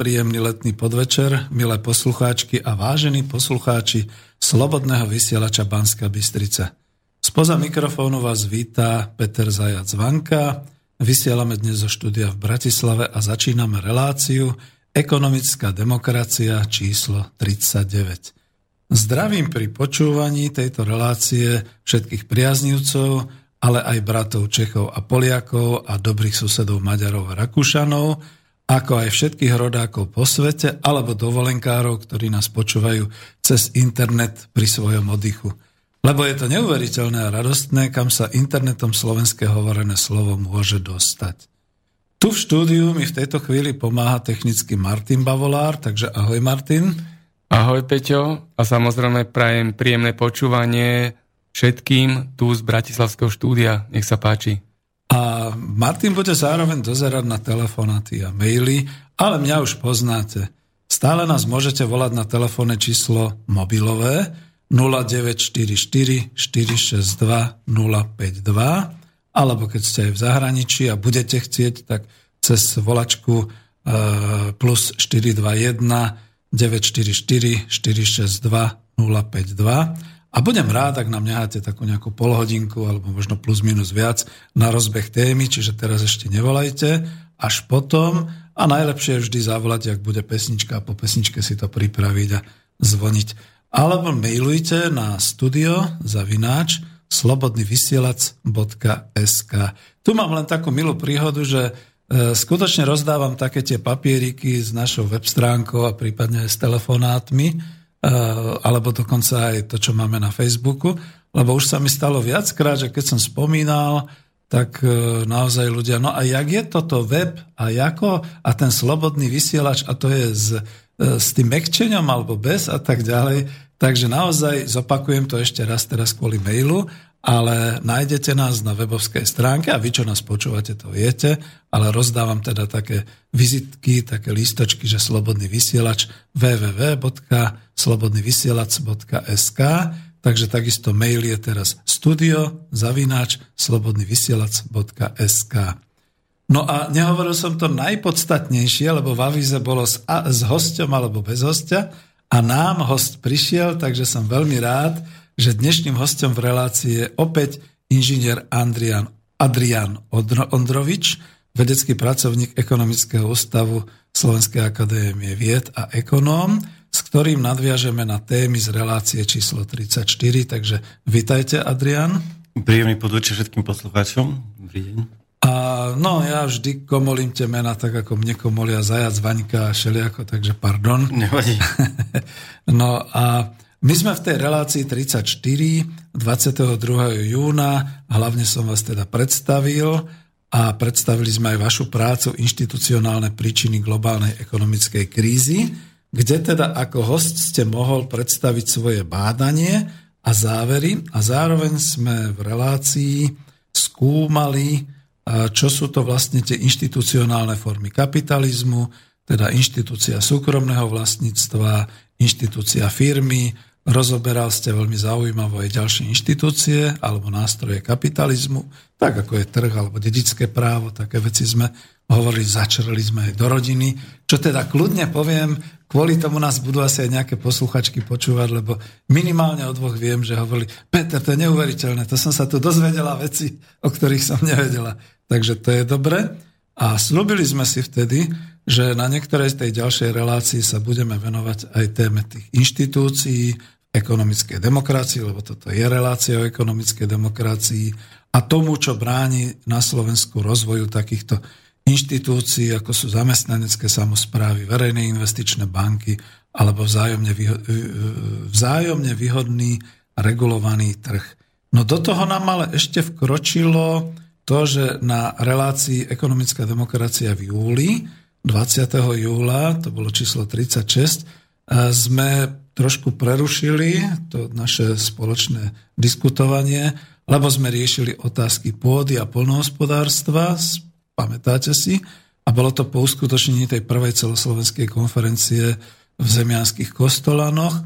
Príjemný letný podvečer, milé poslucháčky a vážení poslucháči Slobodného vysielača Banska Bystrica. Spoza mikrofónu vás vítá Peter Zajac Vanka. Vysielame dnes zo štúdia v Bratislave a začíname reláciu Ekonomická demokracia číslo 39. Zdravím pri počúvaní tejto relácie všetkých priaznivcov, ale aj bratov Čechov a Poliakov a dobrých susedov Maďarov a Rakúšanov, ako aj všetkých rodákov po svete, alebo dovolenkárov, ktorí nás počúvajú cez internet pri svojom oddychu. Lebo je to neuveriteľné a radostné, kam sa internetom slovenské hovorené slovo môže dostať. Tu v štúdiu mi v tejto chvíli pomáha technicky Martin Bavolár, takže ahoj Martin. Ahoj Peťo a samozrejme prajem príjemné počúvanie všetkým tu z Bratislavského štúdia. Nech sa páči. A Martin bude zároveň dozerať na telefonáty a maily, ale mňa už poznáte. Stále nás môžete volať na telefónne číslo mobilové 0944 462 052 alebo keď ste aj v zahraničí a budete chcieť, tak cez volačku e, plus 421 944 462 052 a budem rád, ak nám necháte takú nejakú polhodinku alebo možno plus minus viac na rozbeh témy, čiže teraz ešte nevolajte, až potom. A najlepšie je vždy zavolať, ak bude pesnička a po pesničke si to pripraviť a zvoniť. Alebo mailujte na studio zavináč slobodnyvysielac.sk Tu mám len takú milú príhodu, že e, skutočne rozdávam také tie papieriky s našou web stránkou a prípadne aj s telefonátmi, alebo dokonca aj to, čo máme na Facebooku, lebo už sa mi stalo viackrát, že keď som spomínal, tak eh, naozaj ľudia, no a jak je toto web? A ako a ten slobodný vysielač? A to je s, eh, s tým mekčeňom alebo bez? A tak ďalej. Takže naozaj zopakujem to ešte raz teraz kvôli mailu ale nájdete nás na webovskej stránke a vy, čo nás počúvate, to viete, ale rozdávam teda také vizitky, také lístočky, že Slobodný vysielač www.slobodnyvysielac.sk takže takisto mail je teraz studio zavináč slobodnyvysielac.sk No a nehovoril som to najpodstatnejšie, lebo v avíze bolo s, a, s hosťom alebo bez hostia a nám host prišiel, takže som veľmi rád, že dnešným hostom v relácii je opäť inžinier Andrian, Adrian Ondrovič, vedecký pracovník Ekonomického ústavu Slovenskej akadémie vied a ekonóm, s ktorým nadviažeme na témy z relácie číslo 34. Takže vitajte, Adrian. Príjemný podvečer všetkým poslucháčom. Dobrý deň. A no, ja vždy komolím tie mena tak, ako mne komolia Zajac, Vaňka a Šeliako, takže pardon. Nevadí. no a my sme v tej relácii 34 22. júna, hlavne som vás teda predstavil a predstavili sme aj vašu prácu Inštitucionálne príčiny globálnej ekonomickej krízy, kde teda ako host ste mohol predstaviť svoje bádanie a závery a zároveň sme v relácii skúmali, čo sú to vlastne tie inštitucionálne formy kapitalizmu, teda inštitúcia súkromného vlastníctva, inštitúcia firmy, Rozoberal ste veľmi zaujímavé aj ďalšie inštitúcie alebo nástroje kapitalizmu, tak ako je trh alebo dedické právo, také veci sme hovorili, začrli sme aj do rodiny, čo teda kľudne poviem, kvôli tomu nás budú asi aj nejaké posluchačky počúvať, lebo minimálne o dvoch viem, že hovorili, Peter, to je neuveriteľné, to som sa tu dozvedela veci, o ktorých som nevedela. Takže to je dobre. A slúbili sme si vtedy, že na niektorej z tej ďalšej relácii sa budeme venovať aj téme tých inštitúcií, ekonomickej demokracii, lebo toto je relácia o ekonomickej demokracii a tomu, čo bráni na Slovensku rozvoju takýchto inštitúcií, ako sú zamestnanecké samozprávy, verejné investičné banky alebo vzájomne, výho- vzájomne výhodný regulovaný trh. No do toho nám ale ešte vkročilo to, že na relácii ekonomická demokracia v júli, 20. júla, to bolo číslo 36, sme trošku prerušili to naše spoločné diskutovanie, lebo sme riešili otázky pôdy a polnohospodárstva, pamätáte si, a bolo to po uskutočnení tej prvej celoslovenskej konferencie v zemianských kostolanoch.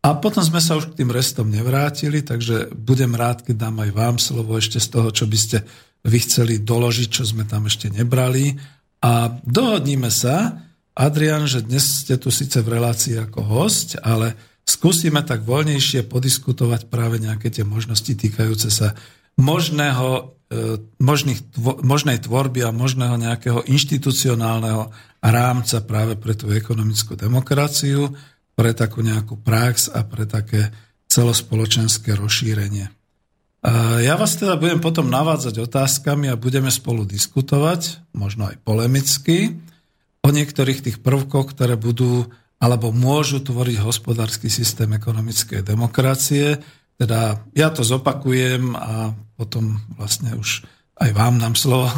A potom sme sa už k tým restom nevrátili, takže budem rád, keď dám aj vám slovo ešte z toho, čo by ste vy chceli doložiť, čo sme tam ešte nebrali. A dohodníme sa, Adrian, že dnes ste tu síce v relácii ako host, ale skúsime tak voľnejšie podiskutovať práve nejaké tie možnosti týkajúce sa možného, e, možných, možnej tvorby a možného nejakého inštitucionálneho rámca práve pre tú ekonomickú demokraciu pre takú nejakú prax a pre také celospoločenské rozšírenie. Ja vás teda budem potom navádzať otázkami a budeme spolu diskutovať, možno aj polemicky, o niektorých tých prvkoch, ktoré budú alebo môžu tvoriť hospodársky systém ekonomickej demokracie. Teda ja to zopakujem a potom vlastne už aj vám dám slovo.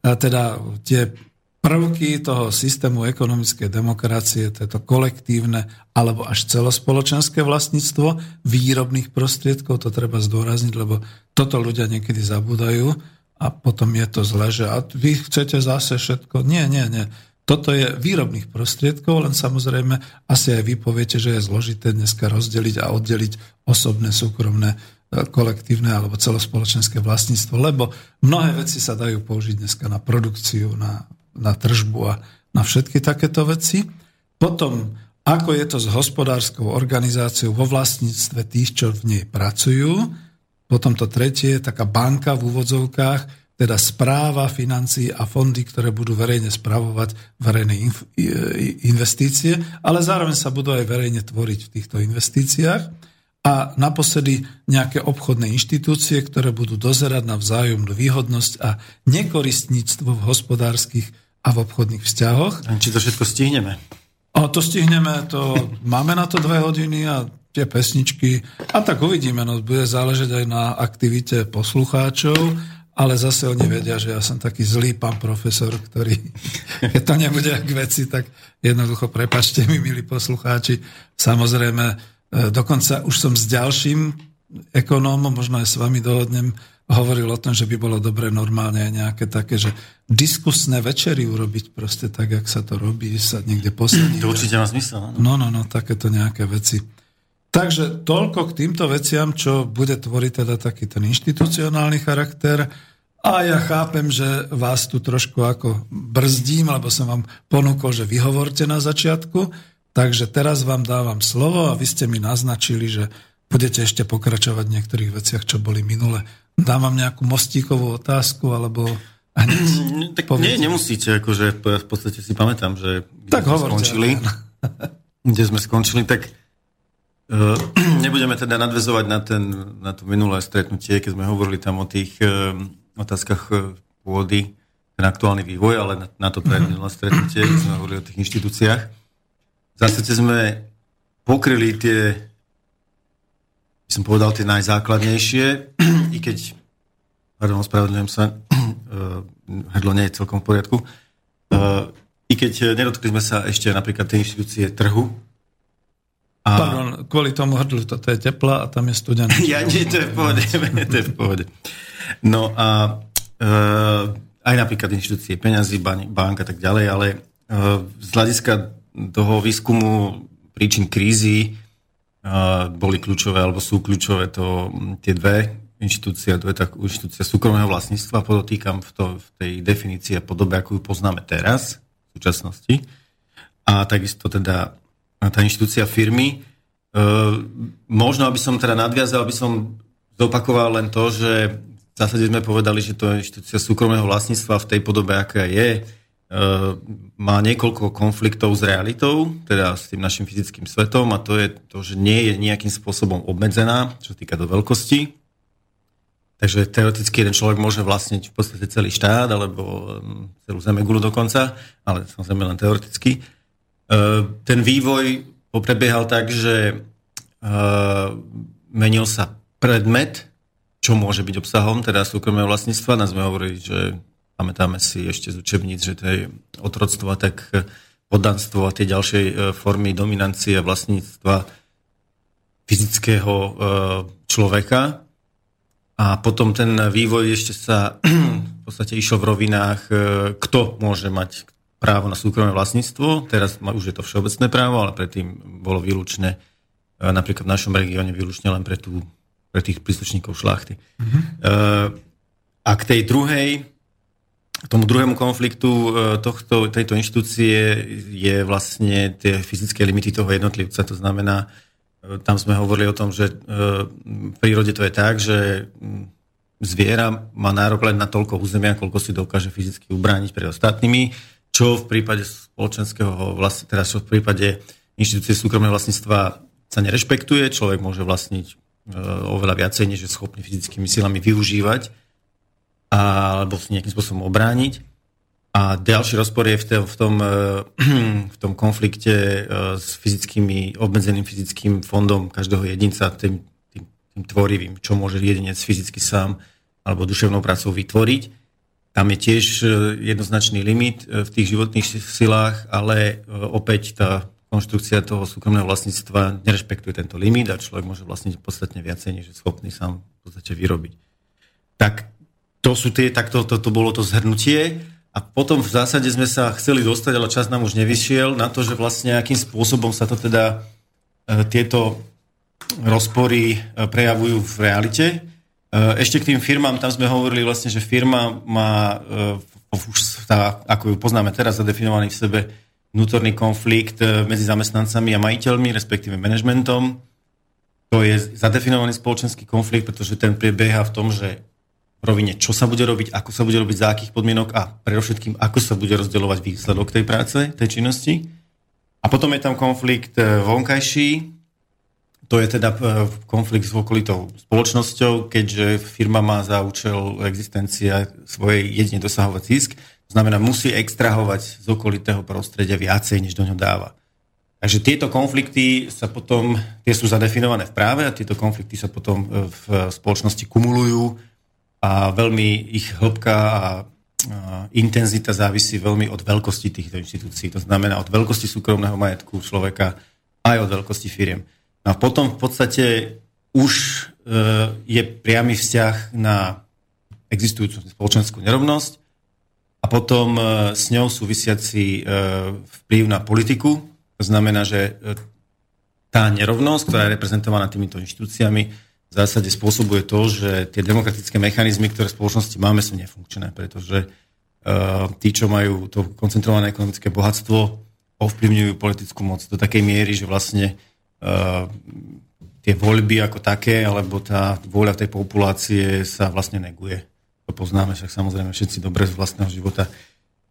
Teda tie prvky toho systému ekonomickej demokracie, to je to kolektívne alebo až celospoločenské vlastníctvo výrobných prostriedkov, to treba zdôrazniť, lebo toto ľudia niekedy zabúdajú a potom je to zle, že a vy chcete zase všetko. Nie, nie, nie. Toto je výrobných prostriedkov, len samozrejme asi aj vy poviete, že je zložité dneska rozdeliť a oddeliť osobné, súkromné, e, kolektívne alebo celospoločenské vlastníctvo, lebo mnohé veci sa dajú použiť dneska na produkciu, na na tržbu a na všetky takéto veci. Potom, ako je to s hospodárskou organizáciou vo vlastníctve tých, čo v nej pracujú. Potom to tretie je taká banka v úvodzovkách, teda správa financií a fondy, ktoré budú verejne spravovať verejné investície, ale zároveň sa budú aj verejne tvoriť v týchto investíciách. A naposledy nejaké obchodné inštitúcie, ktoré budú dozerať na vzájomnú výhodnosť a nekoristníctvo v hospodárskych a v obchodných vzťahoch. Či to všetko stihneme? A to stihneme, to máme na to dve hodiny a tie pesničky. A tak uvidíme, no bude záležať aj na aktivite poslucháčov, ale zase oni vedia, že ja som taký zlý pán profesor, ktorý, keď to nebude k veci, tak jednoducho prepačte mi, milí poslucháči. Samozrejme, e, dokonca už som s ďalším ekonómom, možno aj s vami dohodnem, hovoril o tom, že by bolo dobre normálne nejaké také, že diskusné večery urobiť proste tak, jak sa to robí, sa niekde poslední. To určite má zmysel. No, no, no, takéto nejaké veci. Takže toľko k týmto veciam, čo bude tvoriť teda taký ten inštitucionálny charakter. A ja chápem, že vás tu trošku ako brzdím, lebo som vám ponúkol, že vyhovorte na začiatku. Takže teraz vám dávam slovo a vy ste mi naznačili, že budete ešte pokračovať v niektorých veciach, čo boli minule. Dávam nejakú mostíkovú otázku, alebo hneď mm, Tak nie, nemusíte, akože v podstate si pamätám, že kde tak sme hovorte, skončili, kde sme skončili, tak uh, nebudeme teda nadvezovať na, ten, na to minulé stretnutie, keď sme hovorili tam o tých uh, otázkach uh, pôdy, ten aktuálny vývoj, ale na, na to teda minulé stretnutie, keď sme hovorili o tých inštitúciách. Zase sme pokryli tie by som povedal, tie najzákladnejšie, i keď, pardon, ospravedlňujem sa, uh, hrdlo nie je celkom v poriadku, uh, i keď nedotkli sme sa ešte napríklad tej inštitúcie trhu. A... Pardon, kvôli tomu hrdlu, toto je teplá a tam je studená. ja nie, to je v pohode, to je v pohode. No a uh, aj napríklad inštitúcie peňazí, bank a tak ďalej, ale z hľadiska toho výskumu príčin krízy boli kľúčové, alebo sú kľúčové to, tie dve inštitúcie, dve tak, inštitúcia súkromného vlastníctva, podotýkam v, to, v tej definícii a podobe, ako ju poznáme teraz, v súčasnosti. A takisto teda tá inštitúcia firmy. E, možno, aby som teda nadviazal, aby som zopakoval len to, že v zásade sme povedali, že to je inštitúcia súkromného vlastníctva v tej podobe, aká je, má niekoľko konfliktov s realitou, teda s tým našim fyzickým svetom a to je to, že nie je nejakým spôsobom obmedzená, čo týka do veľkosti. Takže teoreticky jeden človek môže vlastniť v podstate celý štát alebo mm, celú Zemegulu dokonca, ale samozrejme len teoreticky. Ten vývoj poprebiehal tak, že menil sa predmet, čo môže byť obsahom, teda súkromného vlastníctva. Nás sme že Pamätáme si ešte z učebníc, že to je otroctvo a tak e, poddanstvo a tie ďalšie e, formy dominancie a vlastníctva fyzického e, človeka. A potom ten vývoj ešte sa v podstate išiel v rovinách, kto môže mať právo na súkromné vlastníctvo. Teraz už je to všeobecné právo, ale predtým bolo výlučné, napríklad v našom regióne výlučne len pre, tú, pre tých príslušníkov šlachty. Mm-hmm. A k tej druhej tomu druhému konfliktu e, tohto, tejto inštitúcie je vlastne tie fyzické limity toho jednotlivca. To znamená, e, tam sme hovorili o tom, že e, v prírode to je tak, že zviera má nárok len na toľko územia, koľko si dokáže fyzicky ubrániť pred ostatnými, čo v prípade spoločenského vlastne, teda čo v prípade inštitúcie súkromného vlastníctva sa nerešpektuje. Človek môže vlastniť oveľa viacej, než je schopný fyzickými silami využívať alebo si nejakým spôsobom obrániť. A ďalší rozpor je v tom, v tom, v tom konflikte e, s fyzickými, obmedzeným fyzickým fondom každého jedinca, tým, tým, tým tvorivým, čo môže jedinec fyzicky sám alebo duševnou prácou vytvoriť. Tam je tiež e, jednoznačný limit v tých životných silách, ale opäť tá konštrukcia toho súkromného vlastníctva nerešpektuje tento limit a človek môže vlastniť podstatne viacej, než je schopný sám v podstate vyrobiť. Tak to sú tie, tak to, to, to bolo to zhrnutie. A potom v zásade sme sa chceli dostať, ale čas nám už nevyšiel, na to, že vlastne akým spôsobom sa to teda e, tieto rozpory e, prejavujú v realite. E, ešte k tým firmám, tam sme hovorili vlastne, že firma má už tá, ako ju poznáme teraz, zadefinovaný v sebe vnútorný konflikt medzi zamestnancami a majiteľmi, respektíve manažmentom. To je zadefinovaný spoločenský konflikt, pretože ten prebieha v tom, že rovine, čo sa bude robiť, ako sa bude robiť, za akých podmienok a predovšetkým, ako sa bude rozdeľovať výsledok tej práce, tej činnosti. A potom je tam konflikt e, vonkajší, to je teda e, konflikt s okolitou spoločnosťou, keďže firma má za účel existencia svojej jedine dosahovať zisk, to znamená, musí extrahovať z okolitého prostredia viacej, než do ňo dáva. Takže tieto konflikty sa potom, tie sú zadefinované v práve a tieto konflikty sa potom e, v spoločnosti kumulujú a veľmi ich hĺbka a intenzita závisí veľmi od veľkosti týchto inštitúcií. To znamená od veľkosti súkromného majetku človeka aj od veľkosti firiem. No a potom v podstate už e, je priamy vzťah na existujúcu spoločenskú nerovnosť a potom e, s ňou súvisiaci e, vplyv na politiku. To znamená, že tá nerovnosť, ktorá je reprezentovaná týmito inštitúciami, v zásade spôsobuje to, že tie demokratické mechanizmy, ktoré v spoločnosti máme, sú nefunkčné, pretože uh, tí, čo majú to koncentrované ekonomické bohatstvo, ovplyvňujú politickú moc do takej miery, že vlastne uh, tie voľby ako také, alebo tá vôľa tej populácie sa vlastne neguje. To poznáme však samozrejme všetci dobre z vlastného života.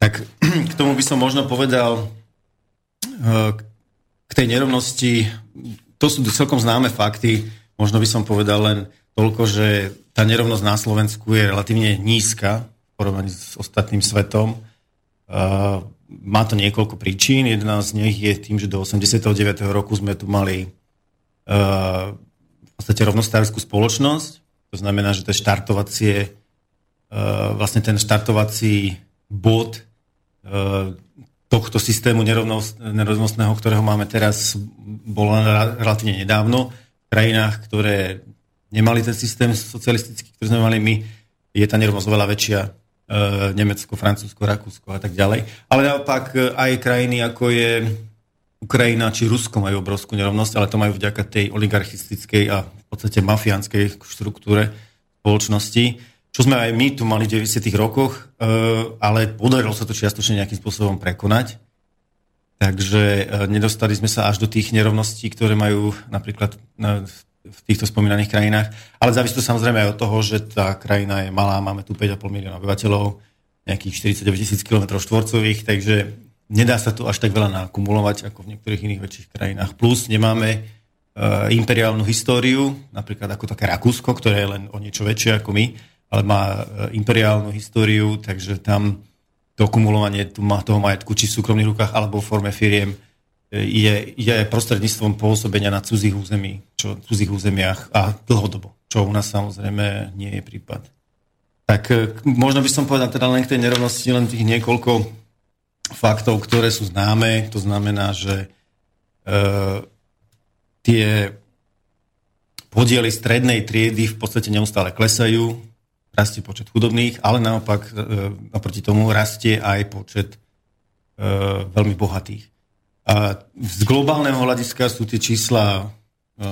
Tak k tomu by som možno povedal uh, k tej nerovnosti, to sú celkom známe fakty, Možno by som povedal len toľko, že tá nerovnosť na Slovensku je relatívne nízka v porovnaní s ostatným svetom. Uh, má to niekoľko príčin. Jedna z nich je tým, že do 89. roku sme tu mali uh, v podstate rovnostárskú spoločnosť. To znamená, že to štartovacie, uh, vlastne ten štartovací bod tohto systému nerovnostného, ktorého máme teraz, bol relatívne nedávno krajinách, ktoré nemali ten systém socialistický, ktorý sme mali my, je tá nerovnosť oveľa väčšia. E, Nemecko, Francúzsko, Rakúsko a tak ďalej. Ale naopak e, aj krajiny, ako je Ukrajina či Rusko majú obrovskú nerovnosť, ale to majú vďaka tej oligarchistickej a v podstate mafiánskej štruktúre spoločnosti, čo sme aj my tu mali v 90. rokoch, e, ale podarilo sa to čiastočne nejakým spôsobom prekonať. Takže e, nedostali sme sa až do tých nerovností, ktoré majú napríklad v týchto spomínaných krajinách. Ale závisí to samozrejme aj od toho, že tá krajina je malá, máme tu 5,5 milióna obyvateľov, nejakých 49 tisíc km štvorcových, takže nedá sa tu až tak veľa nakumulovať ako v niektorých iných väčších krajinách. Plus nemáme uh, imperiálnu históriu, napríklad ako také Rakúsko, ktoré je len o niečo väčšie ako my, ale má imperiálnu históriu, takže tam to kumulovanie toho majetku, či v súkromných rukách, alebo v forme firiem, e, je, je prostredníctvom pôsobenia na cudzích území, čo, cudzích územiach a dlhodobo, čo u nás samozrejme nie je prípad. Tak možno by som povedal teda len k tej nerovnosti len tých niekoľko faktov, ktoré sú známe. To znamená, že e, tie podiely strednej triedy v podstate neustále klesajú, rastie počet chudobných, ale naopak e, naproti tomu rastie aj počet e, veľmi bohatých. A z globálneho hľadiska sú tie čísla e,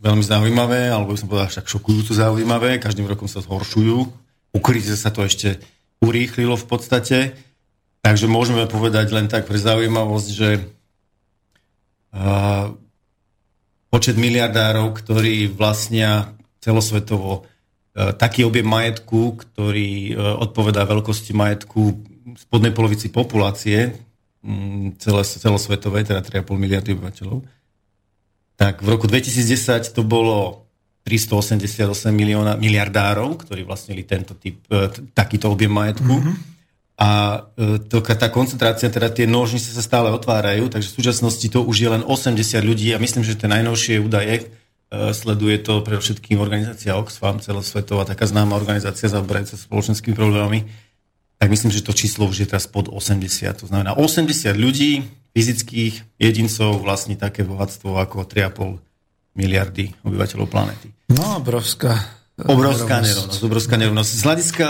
veľmi zaujímavé, alebo by som povedal však šokujúco zaujímavé, každým rokom sa zhoršujú. U kríze sa to ešte urýchlilo v podstate. Takže môžeme povedať len tak pre zaujímavosť, že počet miliardárov, ktorí vlastnia celosvetovo taký objem majetku, ktorý uh, odpovedá veľkosti majetku spodnej polovici populácie um, celé, celosvetovej, teda 3,5 miliardy obyvateľov, tak v roku 2010 to bolo 388 milióna miliardárov, ktorí vlastnili tento typ, takýto objem majetku. Mm-hmm. A e, to, tá koncentrácia, teda tie nožnice sa stále otvárajú, takže v súčasnosti to už je len 80 ľudí a myslím, že tie najnovšie údaje e, sleduje to pre všetkým organizácia Oxfam, celosvetová taká známa organizácia zaoberajúca spoločenskými problémami, tak myslím, že to číslo už je teraz pod 80. To znamená 80 ľudí, fyzických jedincov vlastní také bohatstvo ako 3,5 miliardy obyvateľov planety. No, obrovská. Obrovská nerovnosť. Obrovská nerovnosť. Z hľadiska,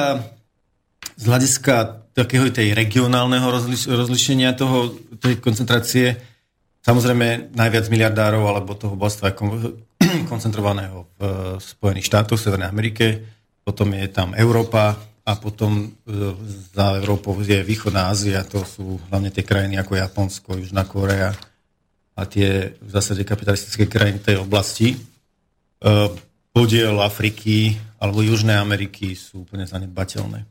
z hľadiska takého tej regionálneho rozliš- rozlišenia toho, tej koncentrácie. Samozrejme, najviac miliardárov alebo toho bohatstva je koncentrovaného v Spojených štátoch, v Severnej Amerike, potom je tam Európa a potom e, za Európou je Východná Ázia, to sú hlavne tie krajiny ako Japonsko, Južná Korea a tie v zásade kapitalistické krajiny tej oblasti. E, podiel Afriky alebo Južnej Ameriky sú úplne zanedbateľné.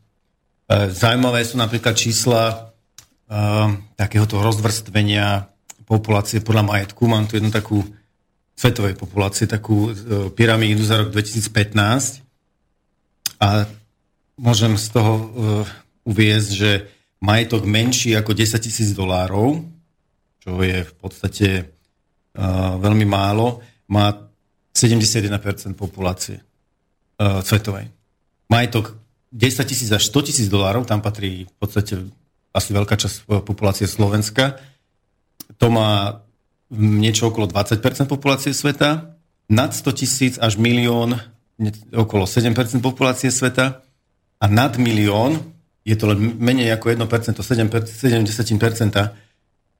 Zajímavé sú napríklad čísla takéhoto rozvrstvenia populácie podľa majetku. Mám tu jednu takú svetovej populácie, takú uh, pyramídu za rok 2015 a môžem z toho uh, uviezť, že majetok menší ako 10 tisíc dolárov, čo je v podstate uh, veľmi málo, má 71% populácie svetovej. Majetok 10 tisíc až 100 tisíc dolárov, tam patrí v podstate asi veľká časť populácie Slovenska. To má niečo okolo 20% populácie sveta. Nad 100 tisíc až milión okolo 7% populácie sveta. A nad milión je to len menej ako 1%, 7, 70%.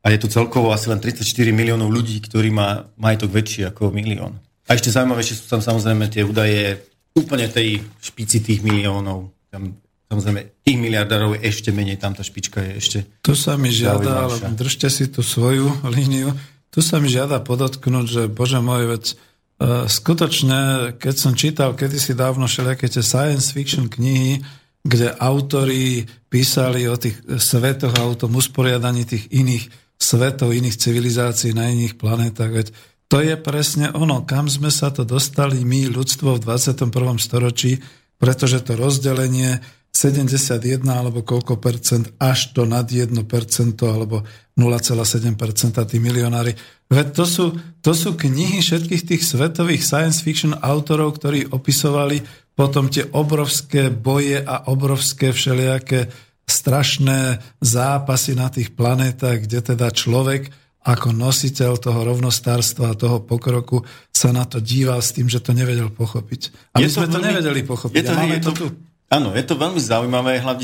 A je tu celkovo asi len 34 miliónov ľudí, ktorí má majetok väčší ako milión. A ešte zaujímavejšie sú tam samozrejme tie údaje úplne tej špici tých miliónov tam samozrejme tých miliardárov je ešte menej, tam tá špička je ešte Tu sa mi žiada, ale držte si tú svoju líniu, tu sa mi žiada podotknúť, že bože môj vec, uh, skutočne, keď som čítal kedysi dávno všelijaké tie science fiction knihy, kde autori písali o tých svetoch a o tom usporiadaní tých iných svetov, iných civilizácií na iných planetách, veď to je presne ono, kam sme sa to dostali my, ľudstvo v 21. storočí, pretože to rozdelenie 71 alebo koľko percent až to nad 1 percento alebo 0,7 percenta tí milionári. Veď to sú, to sú knihy všetkých tých svetových science fiction autorov, ktorí opisovali potom tie obrovské boje a obrovské všelijaké strašné zápasy na tých planétach, kde teda človek ako nositeľ toho rovnostárstva a toho pokroku sa na to díval s tým, že to nevedel pochopiť. A my sme veľmi, to nevedeli pochopiť. Je to, je to, tu. Áno, je to veľmi zaujímavé, hlavne,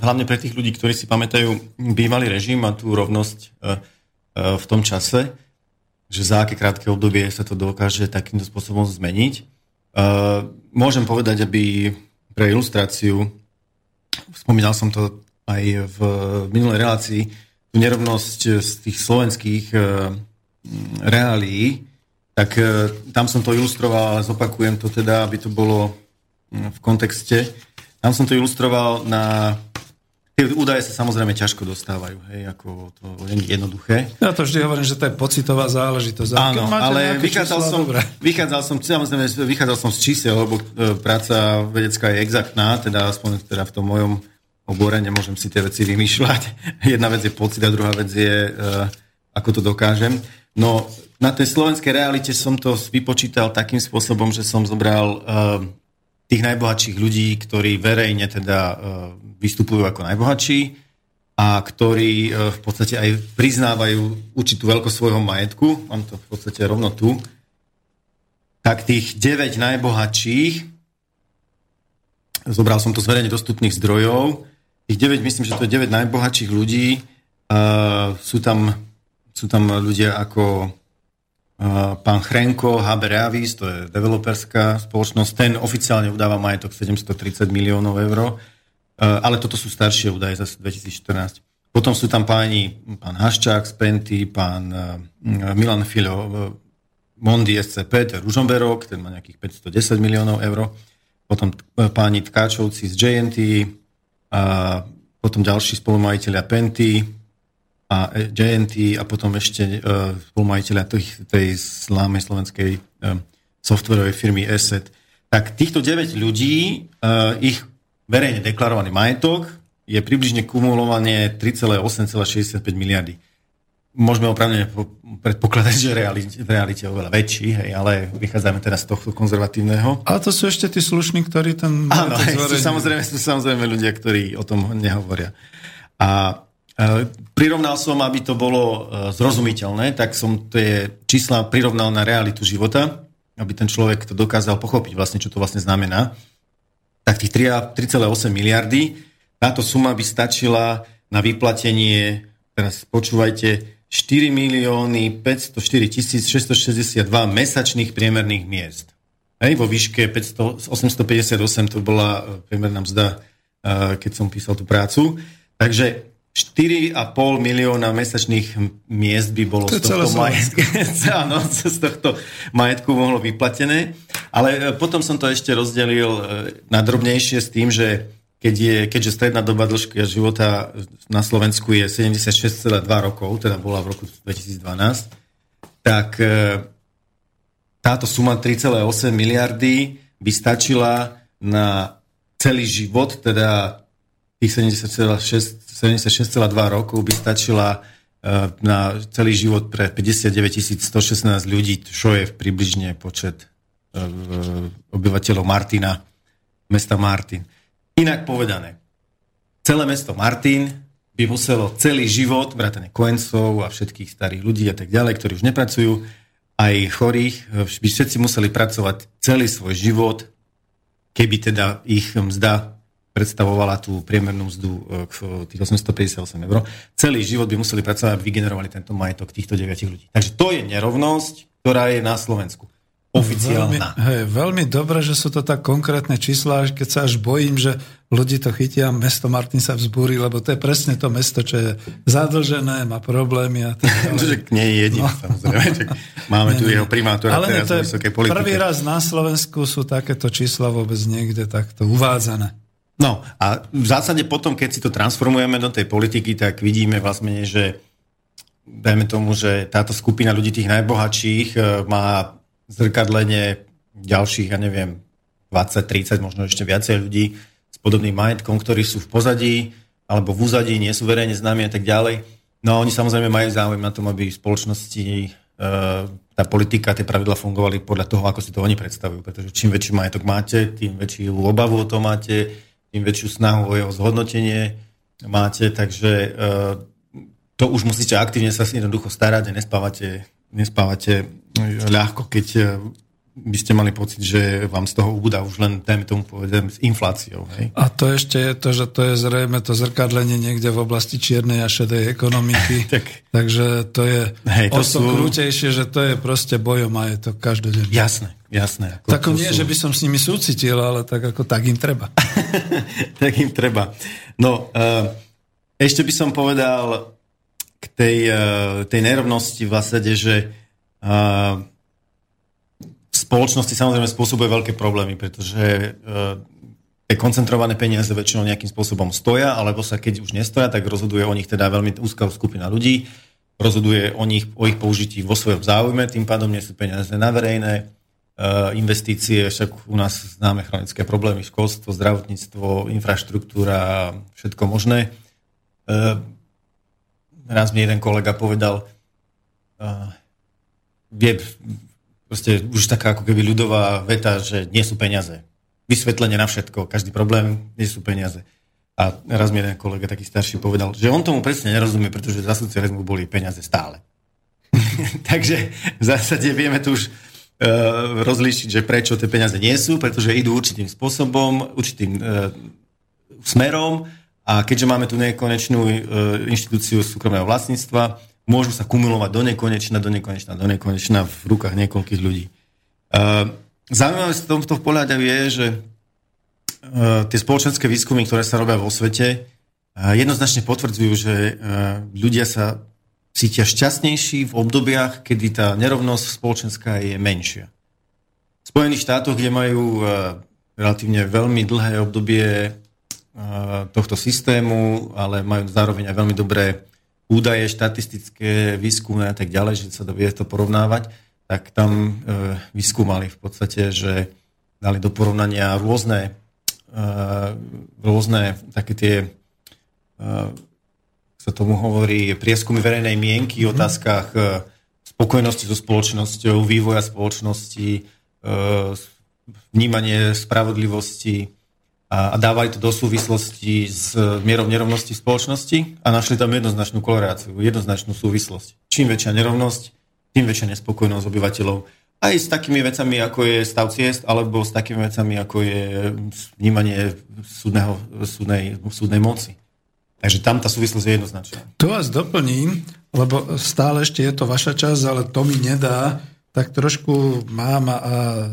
hlavne pre tých ľudí, ktorí si pamätajú bývalý režim a tú rovnosť uh, uh, v tom čase, že za aké krátke obdobie sa to dokáže takýmto spôsobom zmeniť. Uh, môžem povedať, aby pre ilustráciu, spomínal som to aj v minulej relácii, tú nerovnosť z tých slovenských reálií, tak tam som to ilustroval, ale zopakujem to teda, aby to bolo hm, v kontexte. Tam som to ilustroval na Tie údaje sa samozrejme ťažko dostávajú, hej, ako to nie je jednoduché. Ja to vždy hovorím, že to je pocitová záležitosť. Áno, ale vychádzal som, vychádzal som, samozrejme, vychádzal som z čísel, lebo e, práca vedecká je exaktná, teda aspoň teda v tom mojom obore nemôžem si tie veci vymýšľať. Jedna vec je pocit a druhá vec je, e, ako to dokážem. No, na tej slovenskej realite som to vypočítal takým spôsobom, že som zobral e, tých najbohatších ľudí, ktorí verejne teda e, vystupujú ako najbohatší a ktorí e, v podstate aj priznávajú určitú veľkosť svojho majetku, mám to v podstate rovno tu, tak tých 9 najbohatších, zobral som to z verejne dostupných zdrojov, tých 9, myslím, že to je 9 najbohatších ľudí, uh, sú, tam, sú tam ľudia ako Pán Chrenko, HB Reavis, to je developerská spoločnosť, ten oficiálne udáva majetok 730 miliónov eur, ale toto sú staršie údaje za 2014. Potom sú tam páni, pán Haščák z Penty, pán Milan Filo, Mondi SCP, to je Ružomberok, ten má nejakých 510 miliónov eur. Potom páni Tkáčovci z JNT, a potom ďalší spolumajiteľia Penty, a JNT a potom ešte uh, spolumajiteľa tej, tej slámej slovenskej uh, softwarovej firmy Asset. Tak týchto 9 ľudí, uh, ich verejne deklarovaný majetok je približne kumulovanie 3,8,65 miliardy. Môžeme opravne predpokladať, že realite, realite je oveľa väčší, hej, ale vychádzame teraz z tohto konzervatívneho. Ale to sú ešte tí slušní, ktorí ten... Áno, sú, samozrejme, sú samozrejme ľudia, ktorí o tom nehovoria. A E, prirovnal som, aby to bolo e, zrozumiteľné, tak som tie čísla prirovnal na realitu života, aby ten človek to dokázal pochopiť vlastne, čo to vlastne znamená. Tak tých 3,8 miliardy, táto suma by stačila na vyplatenie, teraz počúvajte, 4 milióny 504 662 mesačných priemerných miest. Hej, vo výške 500, 858 to bola e, priemerná mzda, keď som písal tú prácu. Takže 4,5 milióna mesačných miest by bolo z tohto, majetku, áno, z tohto majetku mohlo vyplatené. Ale e, potom som to ešte rozdelil e, na drobnejšie s tým, že keď je, keďže stredná doba dĺžky života na Slovensku je 76,2 rokov, teda bola v roku 2012, tak e, táto suma 3,8 miliardy by stačila na celý život, teda tých 76,2 76,2 rokov by stačila eh, na celý život pre 59 116 ľudí, čo je približne počet eh, obyvateľov Martina, mesta Martin. Inak povedané, celé mesto Martin by muselo celý život, vrátane Koencov a všetkých starých ľudí a tak ďalej, ktorí už nepracujú, aj chorých, eh, by všetci museli pracovať celý svoj život, keby teda ich mzda predstavovala tú priemernú mzdu e, tých 858 eur. Celý život by museli pracovať, aby vygenerovali tento majetok týchto 9 ľudí. Takže to je nerovnosť, ktorá je na Slovensku. Oficiálna. Veľmi, hej, veľmi dobre, že sú to tak konkrétne čísla, keď sa až bojím, že ľudí to chytia, mesto Martin sa vzbúri, lebo to je presne to mesto, čo je zadlžené, má problémy a tak ďalej. nie je jediný, no. samozrejme. Máme nie, tu jeho primátora Ale teraz to je prvý raz na Slovensku sú takéto čísla vôbec niekde takto uvádzané. No a v zásade potom, keď si to transformujeme do tej politiky, tak vidíme vlastne, že dajme tomu, že táto skupina ľudí tých najbohatších e, má zrkadlenie ďalších, ja neviem, 20, 30, možno ešte viacej ľudí s podobným majetkom, ktorí sú v pozadí alebo v úzadí, nie sú verejne známi a tak ďalej. No oni samozrejme majú záujem na tom, aby v spoločnosti e, tá politika, tie pravidla fungovali podľa toho, ako si to oni predstavujú. Pretože čím väčší majetok máte, tým väčšiu obavu o to máte, tým väčšiu snahu o jeho zhodnotenie máte, takže e, to už musíte aktívne sa jednoducho starať a nespávate, nespávate ľahko, keď e, by ste mali pocit, že vám z toho ubúda už len, dajme tomu povedem, s infláciou. Hej? A to ešte je to, že to je zrejme to zrkadlenie niekde v oblasti čiernej a šedej ekonomiky. tak, Takže to je hej, to sú... krútejšie, že to je proste bojom a je to každodenne. Jasné, jasné. Ako tak nie, sú... že by som s nimi súcitil, ale tak ako tak im treba. tak im treba. No, uh, ešte by som povedal k tej, uh, tej nerovnosti v zásade, že uh, spoločnosti samozrejme spôsobuje veľké problémy, pretože e, tie koncentrované peniaze väčšinou nejakým spôsobom stoja, alebo sa keď už nestoja, tak rozhoduje o nich teda veľmi úzká skupina ľudí, rozhoduje o nich, o ich použití vo svojom záujme, tým pádom nie sú peniaze na verejné, uh, investície, však u nás známe chronické problémy, školstvo, zdravotníctvo, infraštruktúra, všetko možné. Uh, raz mi jeden kolega povedal, je proste už taká ako keby ľudová veta, že nie sú peniaze vysvetlenie na všetko, každý problém, nie sú peniaze. A raz mi jeden kolega taký starší povedal, že on tomu presne nerozumie, pretože za socializmu boli peniaze stále. Takže v zásade vieme tu už uh, rozlíšiť, že prečo tie peniaze nie sú, pretože idú určitým spôsobom, určitým uh, smerom a keďže máme tu nekonečnú uh, inštitúciu súkromného vlastníctva, môžu sa kumulovať do nekonečna, do nekonečna, do nekonečna v rukách niekoľkých ľudí. Uh, Zaujímavé v tomto pohľade je, že uh, tie spoločenské výskumy, ktoré sa robia vo svete, uh, jednoznačne potvrdzujú, že uh, ľudia sa cítia šťastnejší v obdobiach, kedy tá nerovnosť spoločenská je menšia. V Spojených štátoch, kde majú relatívne veľmi dlhé obdobie tohto systému, ale majú zároveň aj veľmi dobré údaje, štatistické, výskumy a tak ďalej, že sa vie to porovnávať, tak tam e, vyskúmali v podstate, že dali do porovnania rôzne, e, rôzne také tie, e, sa tomu hovorí, prieskumy verejnej mienky v mhm. otázkach e, spokojnosti so spoločnosťou, vývoja spoločnosti, e, vnímanie spravodlivosti a, dávali to do súvislosti s mierou nerovnosti v spoločnosti a našli tam jednoznačnú koleráciu, jednoznačnú súvislosť. Čím väčšia nerovnosť, tým väčšia nespokojnosť obyvateľov. Aj s takými vecami, ako je stav ciest, alebo s takými vecami, ako je vnímanie súdneho, súdnej, súdnej moci. Takže tam tá súvislosť je jednoznačná. Tu vás doplním, lebo stále ešte je to vaša časť, ale to mi nedá, tak trošku mám a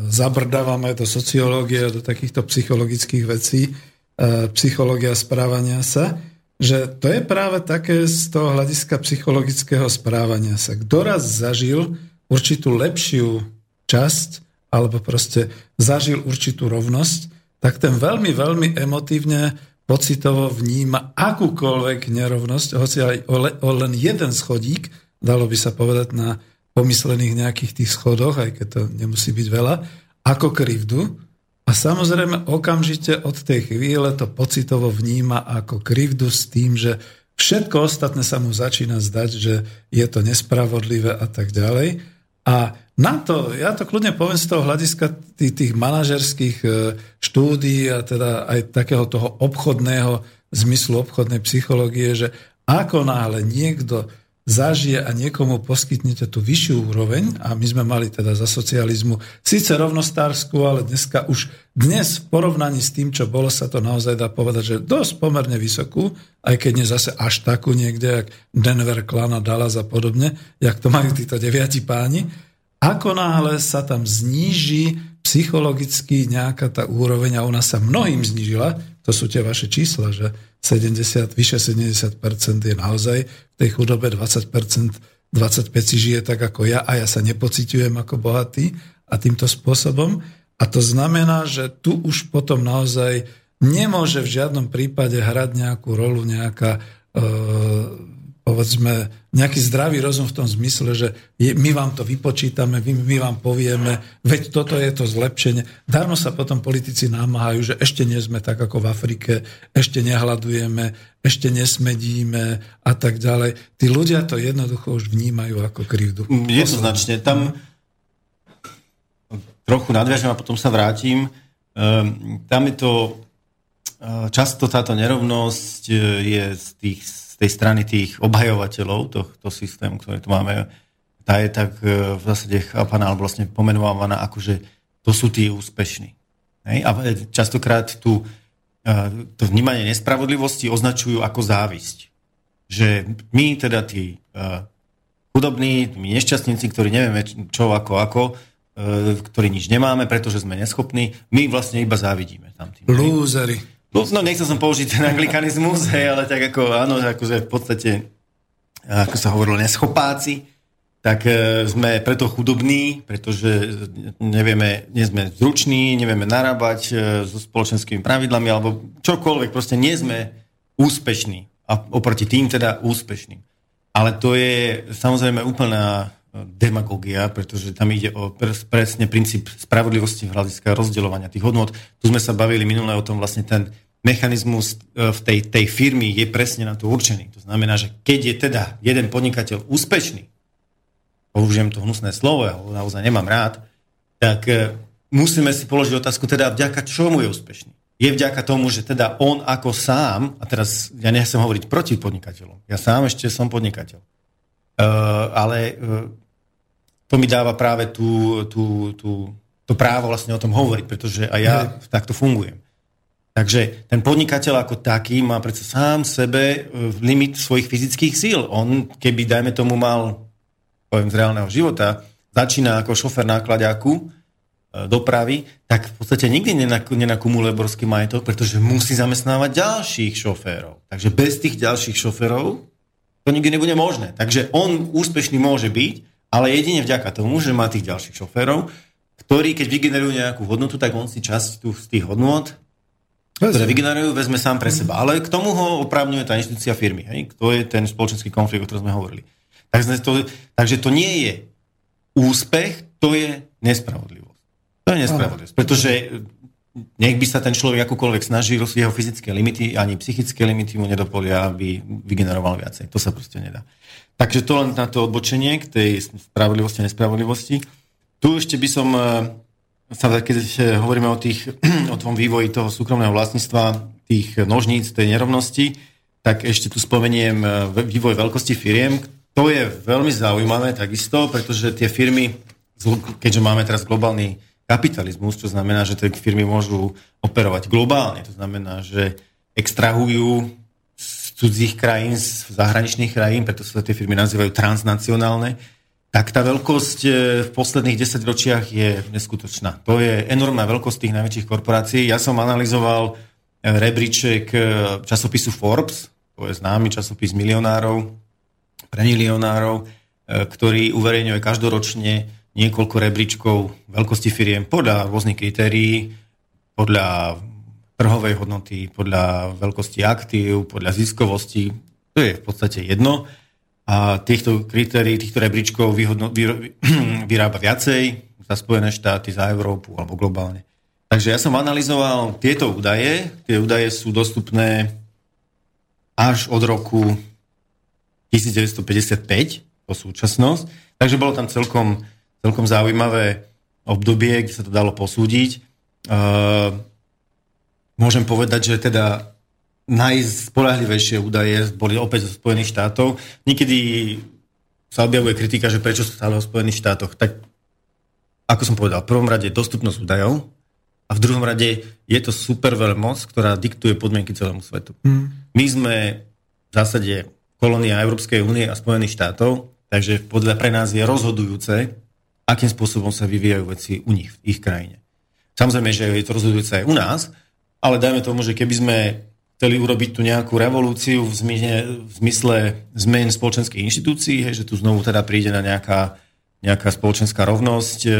zabrdávam aj do sociológie, do takýchto psychologických vecí, e, psychológia správania sa že to je práve také z toho hľadiska psychologického správania sa. Kto raz zažil určitú lepšiu časť, alebo proste zažil určitú rovnosť, tak ten veľmi, veľmi emotívne, pocitovo vníma akúkoľvek nerovnosť, hoci aj o len jeden schodík, dalo by sa povedať na pomyslených nejakých tých schodoch, aj keď to nemusí byť veľa, ako krivdu, a samozrejme okamžite od tej chvíle to pocitovo vníma ako krivdu s tým, že všetko ostatné sa mu začína zdať, že je to nespravodlivé a tak ďalej. A na to, ja to kľudne poviem z toho hľadiska tých, tých manažerských e, štúdí a teda aj takého toho obchodného zmyslu obchodnej psychológie, že ako náhle niekto zažije a niekomu poskytnete tú vyššiu úroveň, a my sme mali teda za socializmu síce rovnostárskú, ale dneska už dnes v porovnaní s tým, čo bolo, sa to naozaj dá povedať, že dosť pomerne vysokú, aj keď nie zase až takú niekde, jak Denver, Klana, Dallas a podobne, jak to majú títo deviati páni, ako náhle sa tam zníži psychologicky nejaká tá úroveň a ona sa mnohým znížila, to sú tie vaše čísla, že 70, vyše 70% je naozaj v tej chudobe, 20%, 25 si žije tak ako ja a ja sa nepociťujem ako bohatý a týmto spôsobom. A to znamená, že tu už potom naozaj nemôže v žiadnom prípade hrať nejakú rolu nejaká e, povedzme, nejaký zdravý rozum v tom zmysle, že je, my vám to vypočítame, my, my vám povieme, veď toto je to zlepšenie. Darmo sa potom politici námahajú, že ešte nie sme tak ako v Afrike, ešte nehľadujeme, ešte nesmedíme a tak ďalej. Tí ľudia to jednoducho už vnímajú ako krivdu. Jednoznačne. Tam trochu nadviažem a potom sa vrátim. Um, tam je to uh, často táto nerovnosť uh, je z tých tej strany tých obhajovateľov tohto systému, ktorý tu máme, tá je tak e, v zásade chápaná alebo vlastne pomenovaná ako, že to sú tí úspešní. Hej? A častokrát tu e, to vnímanie nespravodlivosti označujú ako závisť. Že my teda tí e, chudobní, my nešťastníci, ktorí nevieme čo, ako, ako, ktorí nič nemáme, pretože sme neschopní, my vlastne iba závidíme tam tým. Lúzery. No, no nechcel som použiť ten anglikanizmus, hej, ale tak ako, áno, akože v podstate, ako sa hovorilo, neschopáci. tak e, sme preto chudobní, pretože nevieme, nie sme zruční, nevieme narábať e, so spoločenskými pravidlami alebo čokoľvek, proste nie sme úspešní a oproti tým teda úspešným. Ale to je samozrejme úplná demagogia, pretože tam ide o presne princíp spravodlivosti v hľadiska rozdeľovania tých hodnot. Tu sme sa bavili minule o tom vlastne ten mechanizmus e, v tej, tej firmy je presne na to určený. To znamená, že keď je teda jeden podnikateľ úspešný, použijem to hnusné slovo, ja ho naozaj nemám rád, tak e, musíme si položiť otázku, teda vďaka čomu je úspešný. Je vďaka tomu, že teda on ako sám, a teraz ja nechcem hovoriť proti podnikateľom, ja sám ešte som podnikateľ, uh, ale to mi dáva práve tú, tú, tú, to právo vlastne o tom hovoriť, pretože aj ja takto fungujem. Takže ten podnikateľ ako taký má predsa sám sebe limit svojich fyzických síl. On, keby, dajme tomu, mal poviem z reálneho života, začína ako šofer nákladiaku e, dopravy, tak v podstate nikdy nenakumuluje borský majetok, pretože musí zamestnávať ďalších šoférov. Takže bez tých ďalších šoférov to nikdy nebude možné. Takže on úspešný môže byť, ale jedine vďaka tomu, že má tých ďalších šoférov, ktorí keď vygenerujú nejakú hodnotu, tak on si časť tu z tých hodnot, ktoré vygenerujú, vezme sám pre seba. Ale k tomu ho oprávňuje tá inštitúcia firmy. Hej? To je ten spoločenský konflikt, o ktorom sme hovorili. Takže to, takže to nie je úspech, to je nespravodlivosť. To je nespravodlivosť. Pretože nech by sa ten človek akokoľvek snažil, jeho fyzické limity ani psychické limity mu nedopolia, aby vygeneroval viacej. To sa proste nedá. Takže to len na to odbočenie k tej spravodlivosti a nespravodlivosti. Tu ešte by som e, sa, keď hovoríme o, tých, o tom vývoji toho súkromného vlastníctva, tých nožníc, tej nerovnosti, tak ešte tu spomeniem e, vývoj veľkosti firiem, to je veľmi zaujímavé takisto, pretože tie firmy, keďže máme teraz globálny kapitalizmus, čo znamená, že tie firmy môžu operovať globálne. To znamená, že extrahujú cudzích krajín, z zahraničných krajín, preto sa tie firmy nazývajú transnacionálne, tak tá veľkosť e, v posledných 10 ročiach je neskutočná. To je enormná veľkosť tých najväčších korporácií. Ja som analyzoval e, rebríček e, časopisu Forbes, to je známy časopis milionárov, pre milionárov, ktorý uverejňuje každoročne niekoľko rebríčkov veľkosti firiem podľa rôznych kritérií, podľa trhovej hodnoty, podľa veľkosti aktív, podľa ziskovosti. To je v podstate jedno. A týchto kritérií, týchto rebríčkov vyhodno, vy, vyrába viacej za Spojené štáty, za Európu alebo globálne. Takže ja som analyzoval tieto údaje. Tie údaje sú dostupné až od roku 1955 po súčasnosť. Takže bolo tam celkom, celkom zaujímavé obdobie, kde sa to dalo posúdiť. Uh, môžem povedať, že teda najspolahlivejšie údaje boli opäť zo Spojených štátov. Niekedy sa objavuje kritika, že prečo sa stále o Spojených štátoch. Tak, ako som povedal, v prvom rade dostupnosť údajov a v druhom rade je to super veľmoc, ktorá diktuje podmienky celému svetu. Hmm. My sme v zásade kolónia Európskej únie a Spojených štátov, takže podľa pre nás je rozhodujúce, akým spôsobom sa vyvíjajú veci u nich, v ich krajine. Samozrejme, že je to rozhodujúce aj u nás, ale dajme tomu, že keby sme chceli urobiť tu nejakú revolúciu v, zmysle, v zmysle zmen spoločenských inštitúcií, hej, že tu znovu teda príde na nejaká, nejaká spoločenská rovnosť, e,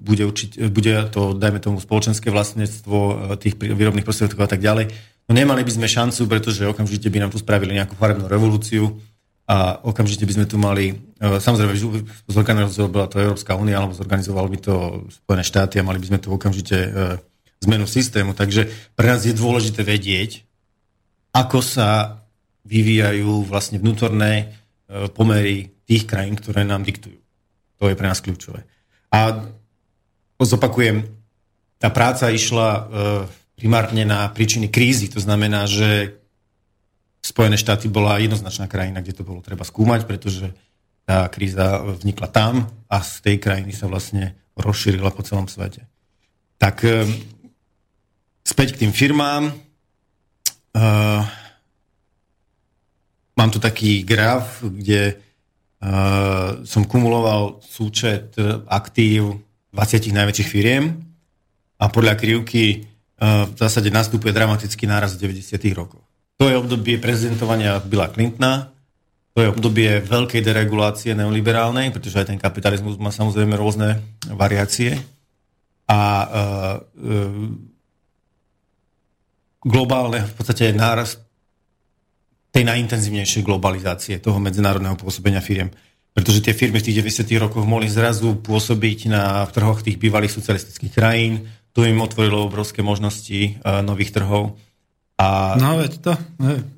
bude, určiť, bude to, dajme tomu, spoločenské vlastníctvo e, tých výrobných prostriedkov a tak ďalej, No nemali by sme šancu, pretože okamžite by nám tu spravili nejakú farebnú revolúciu a okamžite by sme tu mali, e, samozrejme, zorganizovala to Európska únia, alebo zorganizoval by to Spojené štáty a mali by sme tu okamžite zmenu systému. Takže pre nás je dôležité vedieť, ako sa vyvíjajú vlastne vnútorné e, pomery tých krajín, ktoré nám diktujú. To je pre nás kľúčové. A zopakujem, tá práca išla primárne na príčiny krízy. To znamená, že Spojené štáty bola jednoznačná krajina, kde to bolo treba skúmať, pretože tá kríza vznikla tam a z tej krajiny sa vlastne rozšírila po celom svete. Tak e, späť k tým firmám. Uh, mám tu taký graf, kde uh, som kumuloval súčet aktív 20 najväčších firiem a podľa krivky v zásade nastupuje dramatický náraz v 90. rokoch. To je obdobie prezidentovania Billa Clintona, to to je obdobie veľkej deregulácie neoliberálnej, pretože aj ten kapitalizmus má samozrejme rôzne variácie. A uh, uh, globálne v podstate nárast tej najintenzívnejšej globalizácie toho medzinárodného pôsobenia firiem. Pretože tie firmy v tých 90. rokoch mohli zrazu pôsobiť na trhoch tých bývalých socialistických krajín, to im otvorilo obrovské možnosti uh, nových trhov. A, no veď to.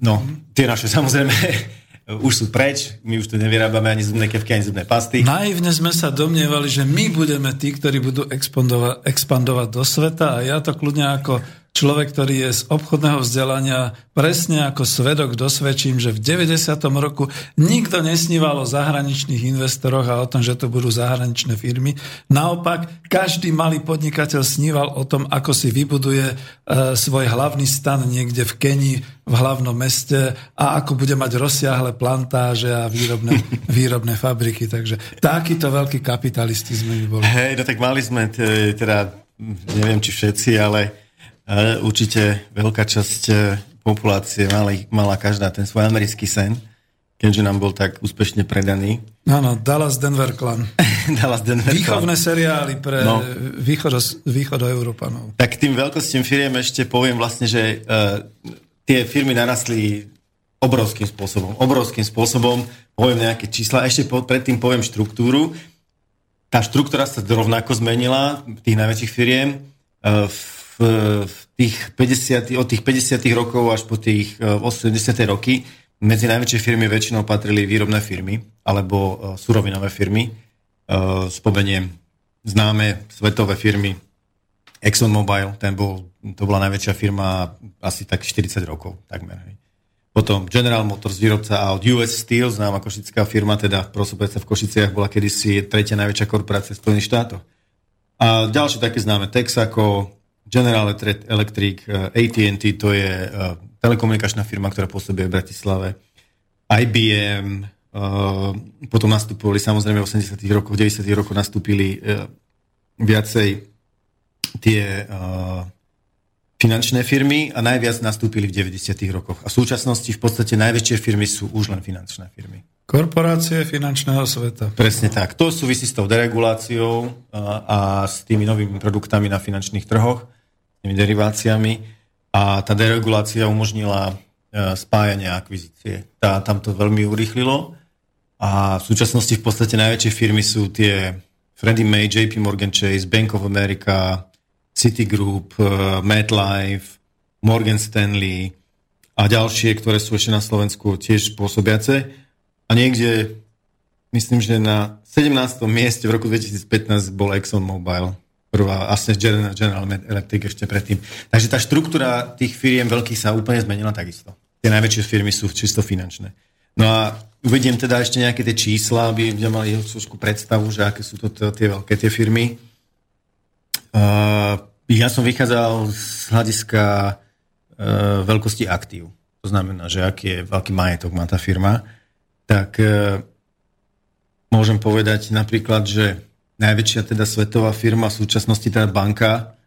No, tie naše samozrejme už sú preč, my už tu nevyrábame ani zubné kevky, ani zubné pasty. Naivne sme sa domnievali, že my budeme tí, ktorí budú expandovať, expandovať do sveta a ja to kľudne ako človek, ktorý je z obchodného vzdelania, presne ako svedok dosvedčím, že v 90. roku nikto nesníval o zahraničných investoroch a o tom, že to budú zahraničné firmy. Naopak, každý malý podnikateľ sníval o tom, ako si vybuduje e, svoj hlavný stan niekde v Kenii, v hlavnom meste a ako bude mať rozsiahle plantáže a výrobné, výrobné fabriky. Takže takíto veľkí kapitalisti sme boli. Hej, no tak mali sme teda, neviem či všetci, ale určite veľká časť e, populácie mali, mala každá ten svoj americký sen, keďže nám bol tak úspešne predaný. Áno, Dallas Denver Clan. Dallas Denver Výchovné Clan. seriály pre no. východo, východoeurópanov. Tak tým veľkostím firiem ešte poviem vlastne, že uh, tie firmy narastli obrovským spôsobom. Obrovským spôsobom poviem nejaké čísla. Ešte po, predtým poviem štruktúru. Tá štruktúra sa rovnako zmenila tých najväčších firiem. Uh, v tých 50, od tých 50 rokov až po tých 80. E, roky medzi najväčšie firmy väčšinou patrili výrobné firmy alebo uh, surovinové firmy. Uh, spomeniem známe svetové firmy ExxonMobil, ten bol, to bola najväčšia firma asi tak 40 rokov takmer. Potom General Motors, výrobca aut, US Steel, známa košická firma, teda prosopajúca v Košiciach, bola kedysi tretia najväčšia korporácia v Spojených štátoch. A ďalšie také známe Texaco, General Electric, eh, AT&T, to je eh, telekomunikačná firma, ktorá pôsobí v Bratislave, IBM, eh, potom nastupovali samozrejme v 80. rokoch, 90. rokoch nastúpili viacej tie finančné firmy a najviac nastúpili v 90. rokoch. A v súčasnosti v podstate najväčšie firmy sú už len finančné firmy. Korporácie finančného sveta. Presne tak. To súvisí s tou dereguláciou a, a s tými novými produktami na finančných trhoch tými deriváciami a tá deregulácia umožnila e, spájanie akvizície. Tá, tam to veľmi urýchlilo a v súčasnosti v podstate najväčšie firmy sú tie Freddie Mae, JP Morgan Chase, Bank of America, Citigroup, e, MetLife, Morgan Stanley a ďalšie, ktoré sú ešte na Slovensku tiež pôsobiace. A niekde, myslím, že na 17. mieste v roku 2015 bol ExxonMobil prvá asi General, General Electric ešte predtým. Takže tá štruktúra tých firiem veľkých sa úplne zmenila takisto. Tie najväčšie firmy sú čisto finančné. No a uvediem teda ešte nejaké tie čísla, aby ľudia mali trošku predstavu, že aké sú to tie veľké tie firmy. Uh, ja som vychádzal z hľadiska uh, veľkosti aktív. To znamená, že aký je veľký majetok má tá firma. Tak uh, môžem povedať napríklad, že najväčšia teda svetová firma, v súčasnosti teda banka,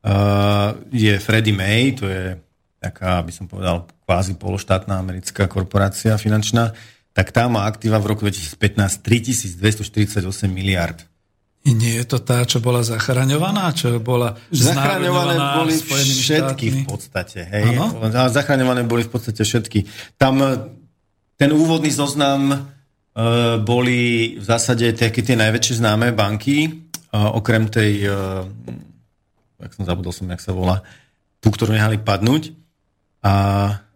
uh, je Freddie May, to je taká, by som povedal, kvázi pološtátna americká korporácia finančná, tak tá má aktíva v roku 2015 3248 miliard. Nie je to tá, čo bola zachraňovaná, čo bola Zachraňované boli všetky štátmi. v podstate. Hej? Zachraňované boli v podstate všetky. Tam ten úvodný zoznam Eh, boli v zásade také tie najväčšie známe banky, okrem tej, eh, jak som zabudol som, jak sa volá, tú, ktorú nehali padnúť. A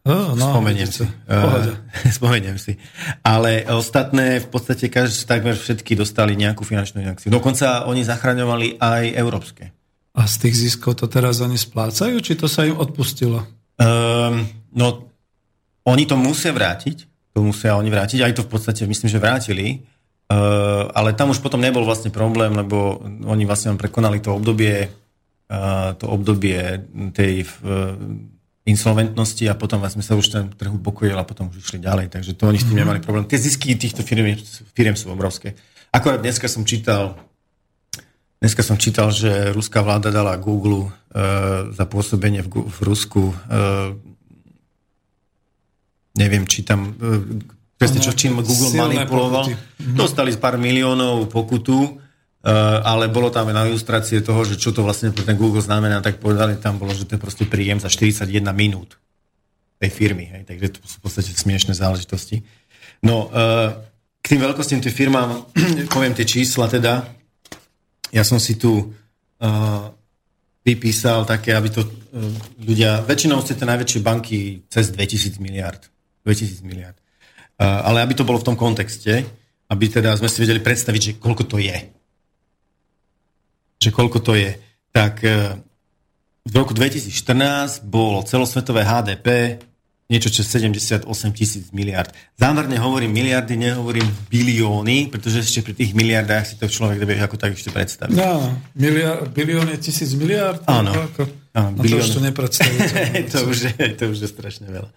oh, no, spomeniem si. Uh, spomeniem si. Ale ostatné v podstate každý, takmer všetky dostali nejakú finančnú injekciu. Dokonca oni zachraňovali aj európske. A z tých ziskov to teraz oni splácajú, či to sa im odpustilo? Um, no, oni to musia vrátiť, to musia oni vrátiť. Aj to v podstate myslím, že vrátili. Uh, ale tam už potom nebol vlastne problém, lebo oni vlastne prekonali to obdobie uh, to obdobie tej uh, insolventnosti a potom vlastne sa už ten trh upokojil a potom už išli ďalej. Takže to oni s tým mm-hmm. nemali problém. Tie zisky týchto firiem, firiem sú obrovské. Akorát dneska som čítal Dneska som čítal, že ruská vláda dala Google uh, za pôsobenie v, v Rusku neviem, či tam, e, presne čo čím Google manipuloval. pokuty. Dostali z pár miliónov pokutu, Uh, ale bolo tam na ilustrácie toho, že čo to vlastne pre ten Google znamená, tak povedali tam bolo, že to je proste príjem za 41 minút tej firmy. Hej, takže to sú v podstate smiešné záležitosti. No, uh, k tým veľkostím tým firmám poviem tie čísla teda. Ja som si tu vypísal také, aby to ľudia, väčšinou ste tie najväčšie banky cez 2000 miliard. 2000 miliard. Ale aby to bolo v tom kontexte, aby teda sme si vedeli predstaviť, že koľko to je že koľko to je. Tak e, v roku 2014 bolo celosvetové HDP niečo čo 78 tisíc miliard. Zámerne hovorím miliardy, nehovorím bilióny, pretože ešte pri tých miliardách si to človek nevie ako tak ešte predstaviť. No, miliard, bilión je tisíc miliard? Áno. Ako, Áno, no to bilión. už to nepredstavíte. to, už je, to už je strašne veľa.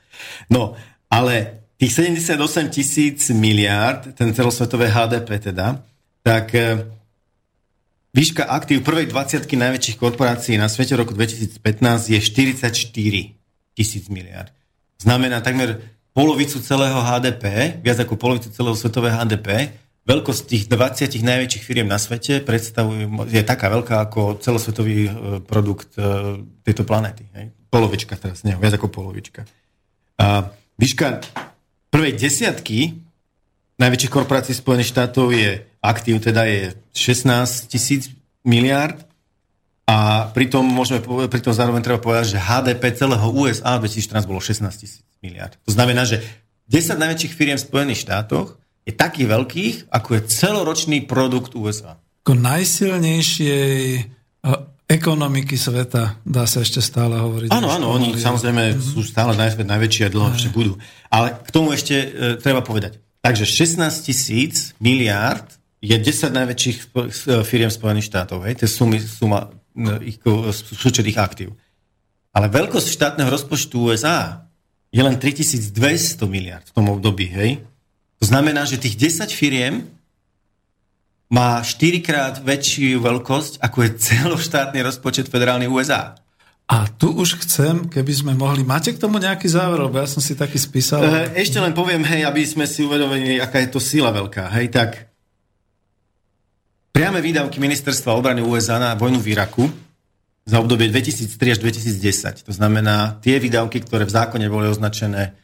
No, ale tých 78 tisíc miliard, ten celosvetové HDP teda, tak e, výška aktív prvej 20 najväčších korporácií na svete v roku 2015 je 44 tisíc miliard. Znamená takmer polovicu celého HDP, viac ako polovicu celého svetového HDP. Veľkosť tých 20 najväčších firiem na svete predstavuje, je taká veľká ako celosvetový e, produkt e, tejto planéty. Hej? Polovička teraz, nie, viac ako polovička. A výška prvej desiatky najväčších korporácií Spojených štátov je aktív, teda je 16 tisíc miliard a pritom, môžeme, pritom zároveň treba povedať, že HDP celého USA v 2014 bolo 16 tisíc miliard. To znamená, že 10 najväčších firiem v Spojených štátoch je takých veľkých, ako je celoročný produkt USA. Ako najsilnejšej e, ekonomiky sveta, dá sa ešte stále hovoriť. Áno, áno, oni samozrejme sú stále naj, najväčší a dlho ešte budú. Ale k tomu ešte e, treba povedať. Takže 16 tisíc miliárd je 10 najväčších e, firiem Spojených štátov. Hej? To je sumy, suma e, ich ko- súčet ich aktív. Ale veľkosť štátneho rozpočtu USA je len 3200 miliard v tom období. Hej? To znamená, že tých 10 firiem má 4 krát väčšiu veľkosť, ako je celoštátny rozpočet federálny USA. A tu už chcem, keby sme mohli... Máte k tomu nejaký záver? Lebo ja som si taký spísal. Eh, Ešte len poviem, hej, aby sme si uvedomili, aká je to sila veľká. Hej, tak priame výdavky ministerstva obrany USA na vojnu v Iraku za obdobie 2003 až 2010. To znamená, tie výdavky, ktoré v zákone boli označené,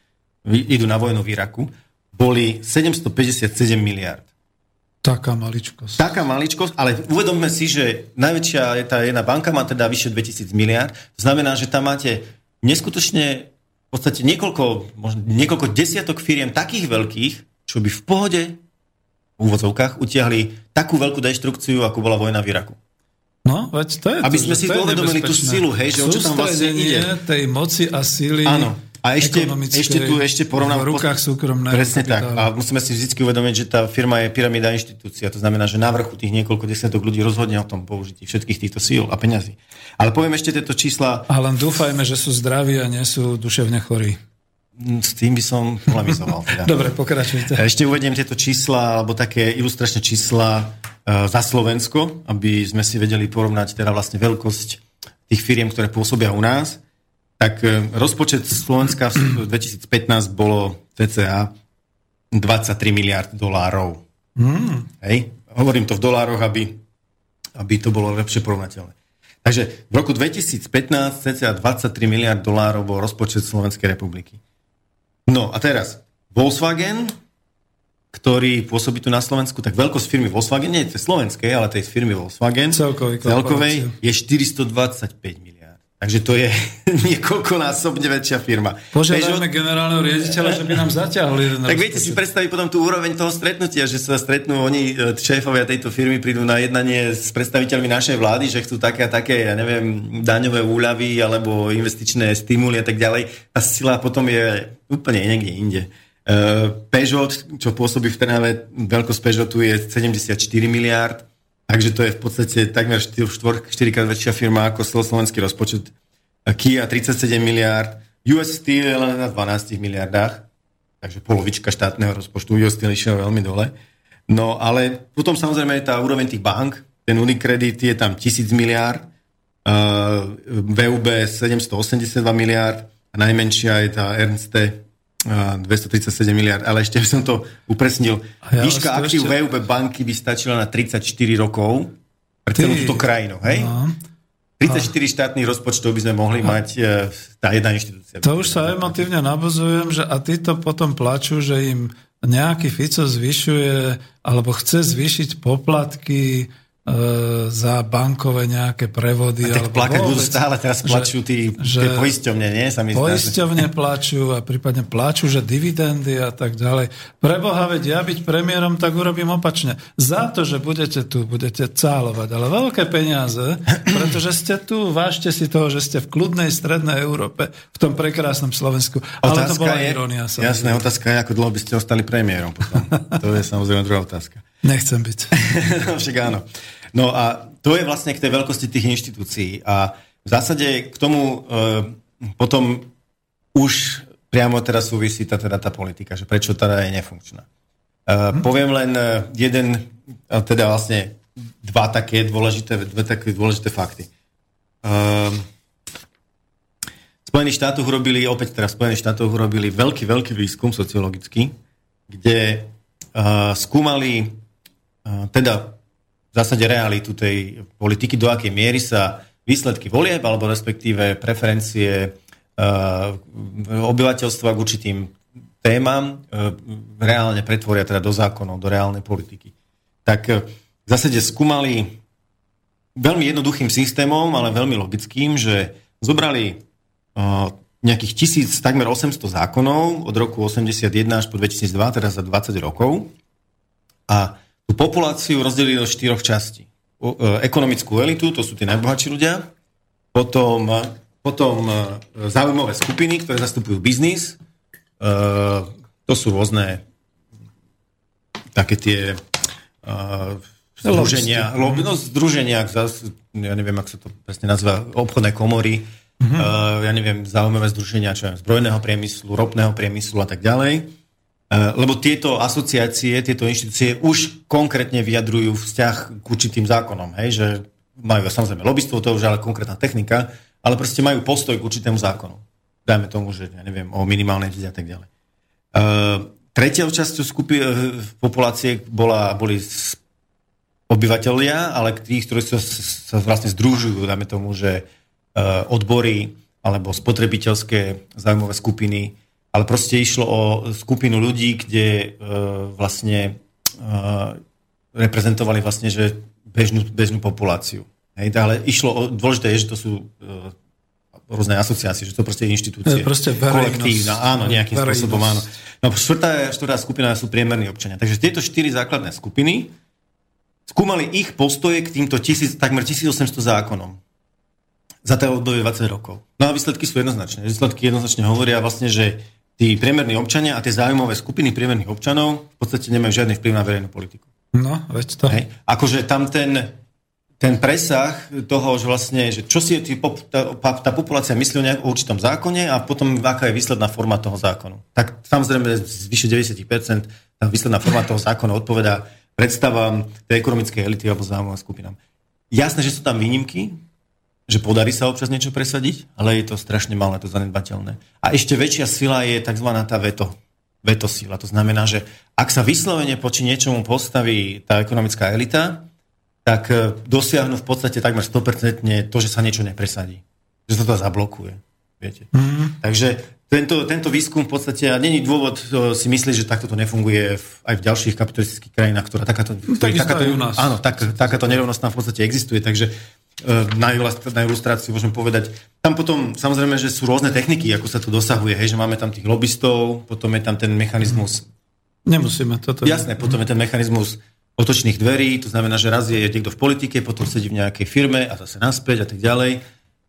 idú na vojnu v Iraku, boli 757 miliard. Taká maličkosť. Taká maličkosť, ale uvedomme si, že najväčšia je tá jedna banka, má teda vyše 2000 miliard. To znamená, že tam máte neskutočne v podstate niekoľko, možno niekoľko desiatok firiem takých veľkých, čo by v pohode v úvodzovkách utiahli takú veľkú deštrukciu, ako bola vojna v Iraku. No, veď to je Aby to, sme si to uvedomili tú silu, hej, že o čo tam vlastne ide. tej moci a síly Áno. A ešte, ešte tu ešte porovnám... v rukách súkromného Presne tak. A musíme si vždy uvedomiť, že tá firma je pyramída inštitúcia. To znamená, že na vrchu tých niekoľko desiatok ľudí rozhodne o tom použití všetkých týchto síl a peňazí. Ale poviem ešte tieto čísla, A len dúfajme, že sú zdraví a nie sú duševne chorí. mm, s tým by som polemizoval. Teda. Dobre, pokračujte. Ešte uvediem tieto čísla, alebo také ilustračné čísla e, za Slovensko, aby sme si vedeli porovnať teda vlastne veľkosť tých firiem, ktoré pôsobia u nás. Tak e, rozpočet Slovenska v 2015 bolo cca 23 miliard dolárov. Mm. Hej? Hovorím to v dolároch, aby, aby to bolo lepšie porovnateľné. Takže v roku 2015 cca 23 miliard dolárov bol rozpočet Slovenskej republiky. No a teraz Volkswagen, ktorý pôsobí tu na Slovensku, tak veľkosť firmy Volkswagen, nie tej slovenskej, ale tej firmy Volkswagen, Celkovej celkovej je 425 miliard. Takže to je niekoľkonásobne väčšia firma. Požiadajme generálneho riaditeľa, že by nám zaťahli jeden Tak viete si predstaviť potom tú úroveň toho stretnutia, že sa stretnú oni, e, šéfovia tejto firmy, prídu na jednanie s predstaviteľmi našej vlády, že chcú také a také, ja neviem, daňové úľavy alebo investičné stimuly a tak ďalej. A sila potom je úplne niekde inde. Uh, Peugeot, čo pôsobí v Trnave, veľkosť Peugeotu je 74 miliárd, takže to je v podstate takmer 4, 4 krát väčšia firma ako celoslovenský rozpočet. Kia 37 miliárd, US Steel je len na 12 miliardách, takže polovička štátneho rozpočtu, US Steel išiel veľmi dole. No ale potom samozrejme tá úroveň tých bank, ten Unicredit je tam 1000 miliárd, uh, VUB 782 miliárd a najmenšia je tá Ernste 237 miliard, ale ešte by som to upresnil. ja Výška aktív ešte- VUB banky by stačila na 34 rokov pre celú Ty- túto krajinu, hej? No. 34 štátnych rozpočtov by sme mohli mať e, tá jedna inštitúcia. To už sa emotívne nabozujem, že a títo potom plačú, že im nejaký Fico zvyšuje alebo chce zvýšiť poplatky za bankové nejaké prevody. A tak plakať budú stále, teraz plačú tí, že tie poisťovne, nie? Sa mi zdá, Poisťovne plačú a prípadne plačú, že dividendy a tak ďalej. Preboha, veď ja byť premiérom, tak urobím opačne. Za to, že budete tu, budete cálovať, ale veľké peniaze, pretože ste tu, vážte si toho, že ste v kľudnej strednej Európe, v tom prekrásnom Slovensku. Ale to bola je, jasné, samozrejme. otázka je, ako dlho by ste ostali premiérom potom. to je samozrejme druhá otázka. Nechcem byť. Však áno. No a to je vlastne k tej veľkosti tých inštitúcií. A v zásade k tomu e, potom už priamo teraz súvisí tá, teda tá politika, že prečo teda je nefunkčná. E, poviem len e, jeden, teda vlastne dva také dôležité, dve také dôležité fakty. V Spojených štátoch urobili, opäť teraz Spojených štátoch urobili veľký, veľký výskum sociologický, kde uh, skúmali teda v zásade realitu tej politiky, do akej miery sa výsledky volieb, alebo respektíve preferencie uh, obyvateľstva k určitým témam uh, reálne pretvoria teda do zákonov, do reálnej politiky. Tak uh, v zásade skúmali veľmi jednoduchým systémom, ale veľmi logickým, že zobrali nejakých tisíc, takmer 800 zákonov od roku 81 až po 2002, teda za 20 rokov. A tú populáciu rozdelili do štyroch častí. E, ekonomickú elitu, to sú tí najbohatší ľudia, potom, e, potom e, záujmové skupiny, ktoré zastupujú biznis, to sú rôzne také tie združenia, lo, no, združenia, ja neviem, ako sa to presne nazýva, obchodné komory, mm-hmm. ja neviem, zaujímavé združenia, čo je zbrojného priemyslu, ropného priemyslu a tak ďalej. Uh, lebo tieto asociácie, tieto inštitúcie už konkrétne vyjadrujú vzťah k určitým zákonom, hej, že majú samozrejme lobbystvo, to už ale konkrétna technika, ale proste majú postoj k určitému zákonu. Dajme tomu, že ja neviem, o minimálnej mzde a tak ďalej. Uh, Tretiou časťou skupi- populácie bola, boli obyvateľia, ale tých, ktorí sa, sa vlastne združujú, dáme tomu, že uh, odbory alebo spotrebiteľské zájmové skupiny, ale proste išlo o skupinu ľudí, kde uh, vlastne uh, reprezentovali vlastne, že bežnú, bežnú populáciu. Hej, ale išlo o, dôležité je, že to sú uh, rôzne asociácie, že to proste je inštitúcie. Proste kolektívna, áno, nejakým Verejnosť. spôsobom, áno. No, štvrtá, štvrtá skupina sú priemerní občania. Takže tieto štyri základné skupiny skúmali ich postoje k týmto tisíc, takmer 1800 zákonom za to obdobie 20 rokov. No a výsledky sú jednoznačné. Výsledky jednoznačne hovoria vlastne, že tí priemerní občania a tie záujmové skupiny priemerných občanov v podstate nemajú žiadny vplyv na verejnú politiku. No, veď to. Hej. Akože tam ten, ten presah toho, že vlastne, že čo si tí tá, tá populácia myslí o nejakom určitom zákone a potom aká je výsledná forma toho zákonu. Tak samozrejme z vyše 90% tá výsledná forma toho zákona odpovedá predstavám tej ekonomickej elity alebo záujmovým skupinám. Jasné, že sú tam výnimky, že podarí sa občas niečo presadiť, ale je to strašne malé, to zanedbateľné. A ešte väčšia sila je tzv. tá veto, veto sila. To znamená, že ak sa vyslovene poči niečomu postaví tá ekonomická elita, tak e, dosiahnu v podstate takmer 100% to, že sa niečo nepresadí. Že sa to zablokuje. Viete. Mm. Takže tento, tento výskum v podstate, a není dôvod e, si myslieť, že takto to nefunguje v, aj v ďalších kapitalistických krajinách, ktorá takáto, ktorých takisto takáto, nás. áno, tak, takáto nerovnosť tam v podstate existuje, takže na, ilust- na ilustráciu môžem povedať. Tam potom samozrejme, že sú rôzne techniky, ako sa to dosahuje, hej, že máme tam tých lobbystov, potom je tam ten mechanizmus Nemusíme toto. Jasné, potom je ten mechanizmus otočných dverí, to znamená, že raz je niekto v politike, potom sedí v nejakej firme a zase naspäť a tak ďalej.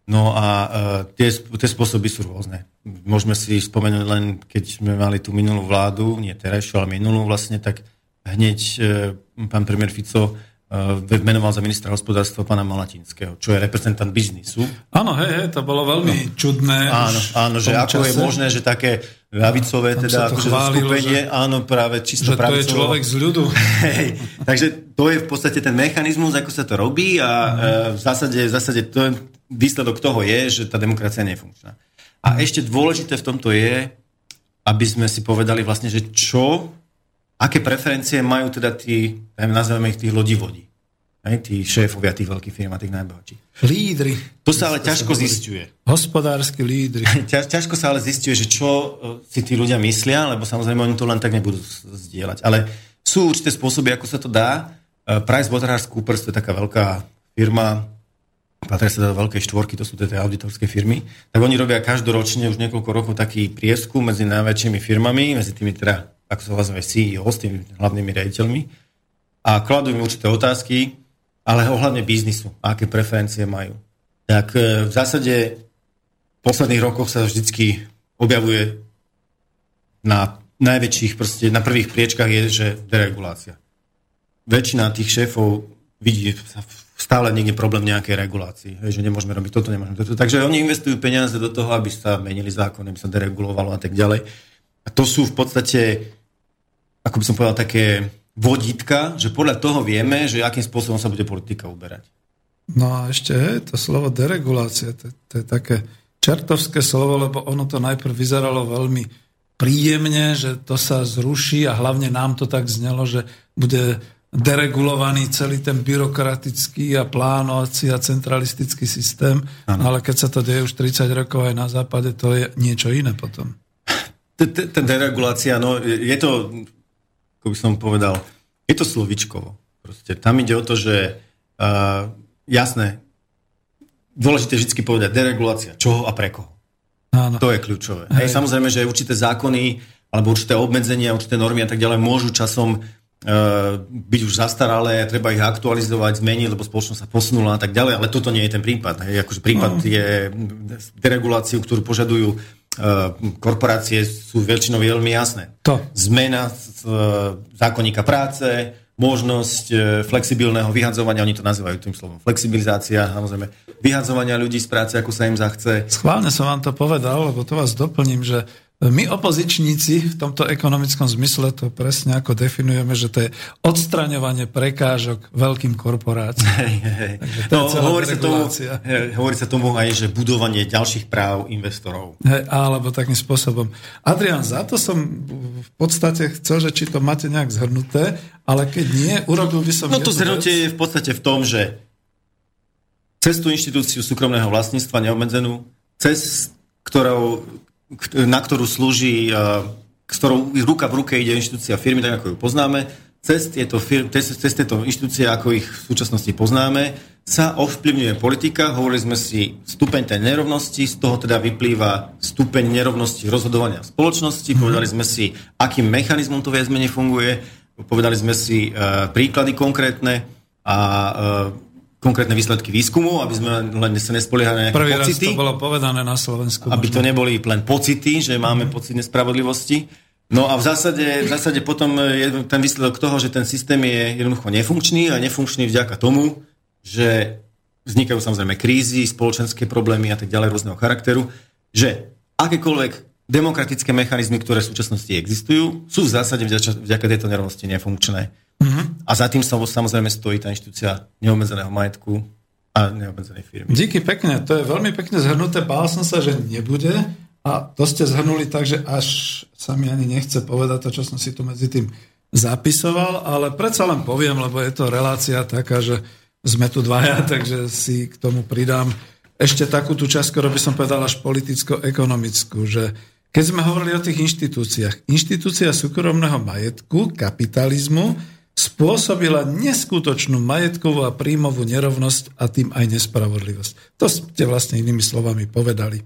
No a uh, tie, tie spôsoby sú rôzne. Môžeme si spomenúť len, keď sme mali tú minulú vládu, nie terajšiu, ale minulú vlastne, tak hneď uh, pán premiér Fico uh, menoval za ministra hospodárstva pána Malatinského, čo je reprezentant biznisu. Áno, hej, hej, to bolo veľmi no. čudné. Áno, áno, že ako je čase, možné, že také ľavicové teda akože skupenie, že- áno, práve čisto Že to je človek z ľudu. Hej, takže to je v podstate ten mechanizmus, ako sa to robí a e, v zásade, v zásade to je, výsledok toho je, že tá demokracia nie je funkčná. A ešte dôležité v tomto je, aby sme si povedali vlastne, že čo, aké preferencie majú teda tí, nazveme ich tých lodivodí. Hej, tí šéfovia tých veľkých firm a tých najbohatších. Lídry. To sa ale ťažko zistuje. Hospodársky lídry. Ťaž, ťažko sa ale zistuje, že čo e, si tí ľudia myslia, lebo samozrejme oni to len tak nebudú zdieľať. Ale sú určité spôsoby, ako sa to dá. E, PricewaterhouseCoopers to je taká veľká firma, patria sa do veľkej štvorky, to sú tie auditorské firmy, tak oni robia každoročne už niekoľko rokov taký prieskum medzi najväčšími firmami, medzi tými teda, ako sa vlastne CEO, s tými hlavnými riaditeľmi a kladú im určité otázky, ale ohľadne biznisu, aké preferencie majú. Tak e, v zásade v posledných rokoch sa vždycky objavuje na najväčších, proste na prvých priečkách je, že deregulácia. Väčšina tých šéfov vidí stále niekde problém nejakej regulácii, že nemôžeme robiť toto, nemôžeme toto. Takže oni investujú peniaze do toho, aby sa menili zákony, aby sa deregulovalo a tak ďalej. A to sú v podstate, ako by som povedal, také vodítka, že podľa toho vieme, že akým spôsobom sa bude politika uberať. No a ešte to slovo deregulácia, to, to je také čertovské slovo, lebo ono to najprv vyzeralo veľmi príjemne, že to sa zruší a hlavne nám to tak znelo, že bude deregulovaný celý ten byrokratický a plánovací a centralistický systém, ano. ale keď sa to deje už 30 rokov aj na západe, to je niečo iné potom. Tá deregulácia, no je to ako by som povedal, je to slovičkovo. Proste tam ide o to, že uh, jasné, dôležité vždy povedať deregulácia, čoho a pre koho. Áno. To je kľúčové. Hej. Hej, samozrejme, že určité zákony alebo určité obmedzenia, určité normy a tak ďalej môžu časom uh, byť už zastaralé, treba ich aktualizovať, zmeniť, lebo spoločnosť sa posunula a tak ďalej, ale toto nie je ten prípad. Hej. Akože prípad no. je dereguláciu, ktorú požadujú korporácie sú väčšinou veľmi jasné. To. Zmena eh, zákonníka práce, možnosť eh, flexibilného vyhadzovania, oni to nazývajú tým slovom flexibilizácia, samozrejme, vyhadzovania ľudí z práce, ako sa im zachce. Schválne som vám to povedal, lebo to vás doplním, že my opozičníci v tomto ekonomickom zmysle to presne ako definujeme, že to je odstraňovanie prekážok veľkým korporáciám. Hej, hej. No, hovorí, sa tomu, hovorí sa tomu aj, že budovanie ďalších práv investorov. Hej, alebo takým spôsobom. Adrian, za to som v podstate chcel, že či to máte nejak zhrnuté, ale keď nie, urobil by som... No to zhrnutie je v podstate v tom, že cez tú inštitúciu súkromného vlastníctva neobmedzenú, cez ktorou na ktorú slúži, s ktorou ruka v ruke ide inštitúcia firmy, tak ako ju poznáme, cez tieto, firmy, cez, cez tieto inštitúcie, ako ich v súčasnosti poznáme, sa ovplyvňuje politika. Hovorili sme si stupeň tej nerovnosti, z toho teda vyplýva stupeň nerovnosti rozhodovania v spoločnosti. Mm-hmm. Povedali sme si, akým mechanizmom to viac menej funguje. Povedali sme si uh, príklady konkrétne a uh, konkrétne výsledky výskumu, aby sme len sa nespoliehali na nejaké Prvý pocity. Raz to bolo povedané na Slovensku. Aby možno. to neboli len pocity, že máme pocit nespravodlivosti. No a v zásade, v zásade potom je ten výsledok toho, že ten systém je jednoducho nefunkčný a nefunkčný vďaka tomu, že vznikajú samozrejme krízy, spoločenské problémy a tak ďalej rôzneho charakteru, že akékoľvek demokratické mechanizmy, ktoré v súčasnosti existujú, sú v zásade vďaka, vďaka tejto nerovnosti nefunkčné. Mm-hmm. A za tým sa samozrejme stojí tá inštitúcia neobmedzeného majetku a neobmedzenej firmy. Díky pekne, to je veľmi pekne zhrnuté. Bál som sa, že nebude a to ste zhrnuli tak, že až sa mi ani nechce povedať to, čo som si tu medzi tým zapisoval, ale predsa len poviem, lebo je to relácia taká, že sme tu dvaja, takže si k tomu pridám ešte takú tú časť, ktorú by som povedal až politicko-ekonomickú, že keď sme hovorili o tých inštitúciách, inštitúcia súkromného majetku, kapitalizmu, spôsobila neskutočnú majetkovú a príjmovú nerovnosť a tým aj nespravodlivosť. To ste vlastne inými slovami povedali.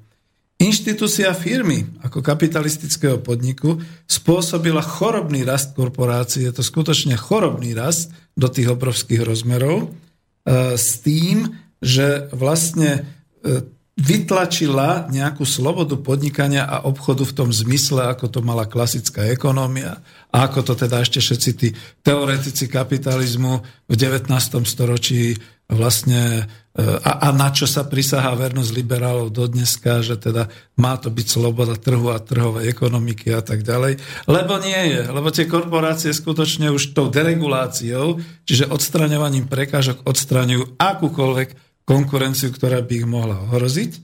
Inštitúcia firmy ako kapitalistického podniku spôsobila chorobný rast korporácie, je to skutočne chorobný rast do tých obrovských rozmerov, e, s tým, že vlastne e, vytlačila nejakú slobodu podnikania a obchodu v tom zmysle, ako to mala klasická ekonómia a ako to teda ešte všetci tí teoretici kapitalizmu v 19. storočí vlastne e, a, a na čo sa prisahá vernosť liberálov do dneska, že teda má to byť sloboda trhu a trhovej ekonomiky a tak ďalej. Lebo nie je, lebo tie korporácie skutočne už tou dereguláciou, čiže odstraňovaním prekážok odstraňujú akúkoľvek konkurenciu, ktorá by ich mohla ohroziť.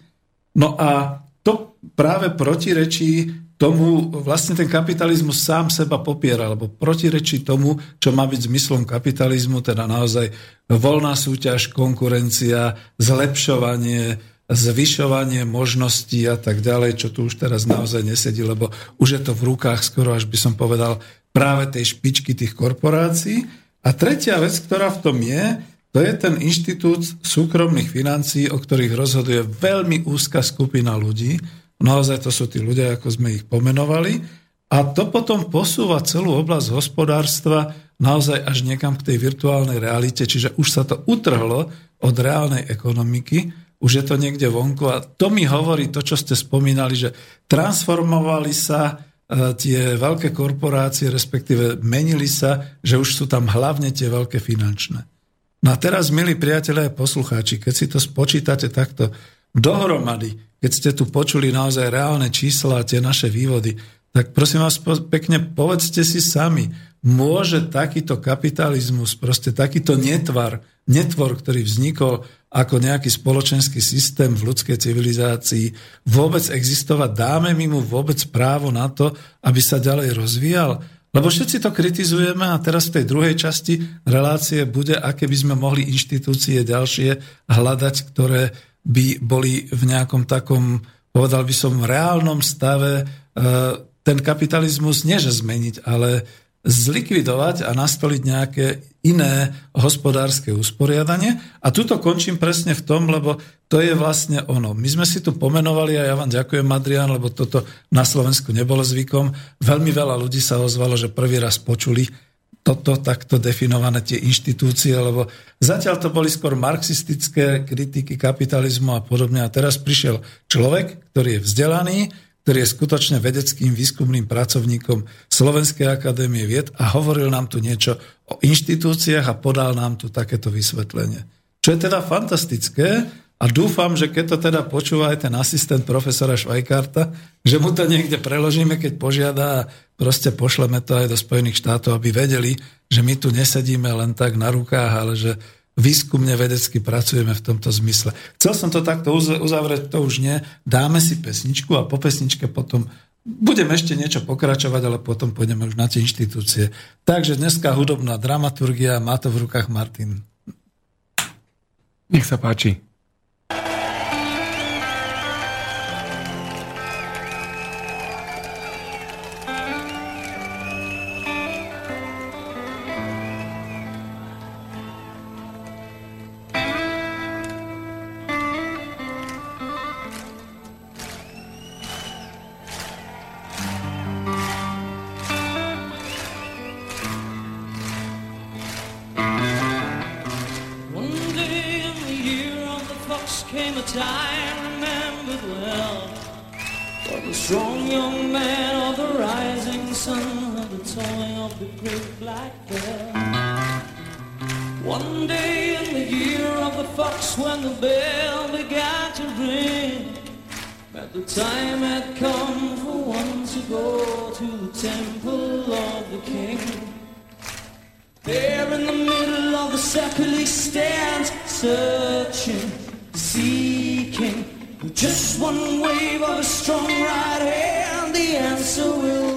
No a to práve protirečí tomu vlastne ten kapitalizmus sám seba popiera, alebo protirečí tomu, čo má byť zmyslom kapitalizmu, teda naozaj voľná súťaž, konkurencia, zlepšovanie, zvyšovanie možností a tak ďalej, čo tu už teraz naozaj nesedí, lebo už je to v rukách skoro, až by som povedal, práve tej špičky tých korporácií. A tretia vec, ktorá v tom je, to je ten inštitút súkromných financií, o ktorých rozhoduje veľmi úzka skupina ľudí, Naozaj to sú tí ľudia, ako sme ich pomenovali. A to potom posúva celú oblasť hospodárstva naozaj až niekam k tej virtuálnej realite, čiže už sa to utrhlo od reálnej ekonomiky, už je to niekde vonku a to mi hovorí to, čo ste spomínali, že transformovali sa e, tie veľké korporácie, respektíve menili sa, že už sú tam hlavne tie veľké finančné. No a teraz, milí priatelia a poslucháči, keď si to spočítate takto dohromady, keď ste tu počuli naozaj reálne čísla a tie naše vývody, tak prosím vás pekne povedzte si sami, môže takýto kapitalizmus, proste takýto netvar, netvor, ktorý vznikol ako nejaký spoločenský systém v ľudskej civilizácii, vôbec existovať? Dáme mi mu vôbec právo na to, aby sa ďalej rozvíjal? Lebo všetci to kritizujeme a teraz v tej druhej časti relácie bude, aké by sme mohli inštitúcie ďalšie hľadať, ktoré by boli v nejakom takom, povedal by som, reálnom stave. E, ten kapitalizmus nie že zmeniť, ale zlikvidovať a nastoliť nejaké iné hospodárske usporiadanie. A tuto končím presne v tom, lebo to je vlastne ono. My sme si tu pomenovali a ja vám ďakujem, Adrian, lebo toto na Slovensku nebolo zvykom. Veľmi veľa ľudí sa ozvalo, že prvý raz počuli toto takto definované tie inštitúcie, lebo zatiaľ to boli skôr marxistické kritiky kapitalizmu a podobne. A teraz prišiel človek, ktorý je vzdelaný, ktorý je skutočne vedeckým výskumným pracovníkom Slovenskej akadémie vied a hovoril nám tu niečo o inštitúciách a podal nám tu takéto vysvetlenie. Čo je teda fantastické, a dúfam, že keď to teda počúva aj ten asistent profesora Švajkarta, že mu to niekde preložíme, keď požiada a proste pošleme to aj do Spojených štátov, aby vedeli, že my tu nesedíme len tak na rukách, ale že výskumne vedecky pracujeme v tomto zmysle. Chcel som to takto uzavrieť, to už nie. Dáme si pesničku a po pesničke potom budeme ešte niečo pokračovať, ale potom pôjdeme už na tie inštitúcie. Takže dneska hudobná dramaturgia, má to v rukách Martin. Nech sa páči. Came a time remembered well. Of the strong young man of the rising sun Of the tolling of the great black bell. One day in the year of the fox When the bell began to ring At the time had come for one to go To the temple of the king. There in the middle of the circle he stands Searching seeking just one wave of a strong right hand. The answer will.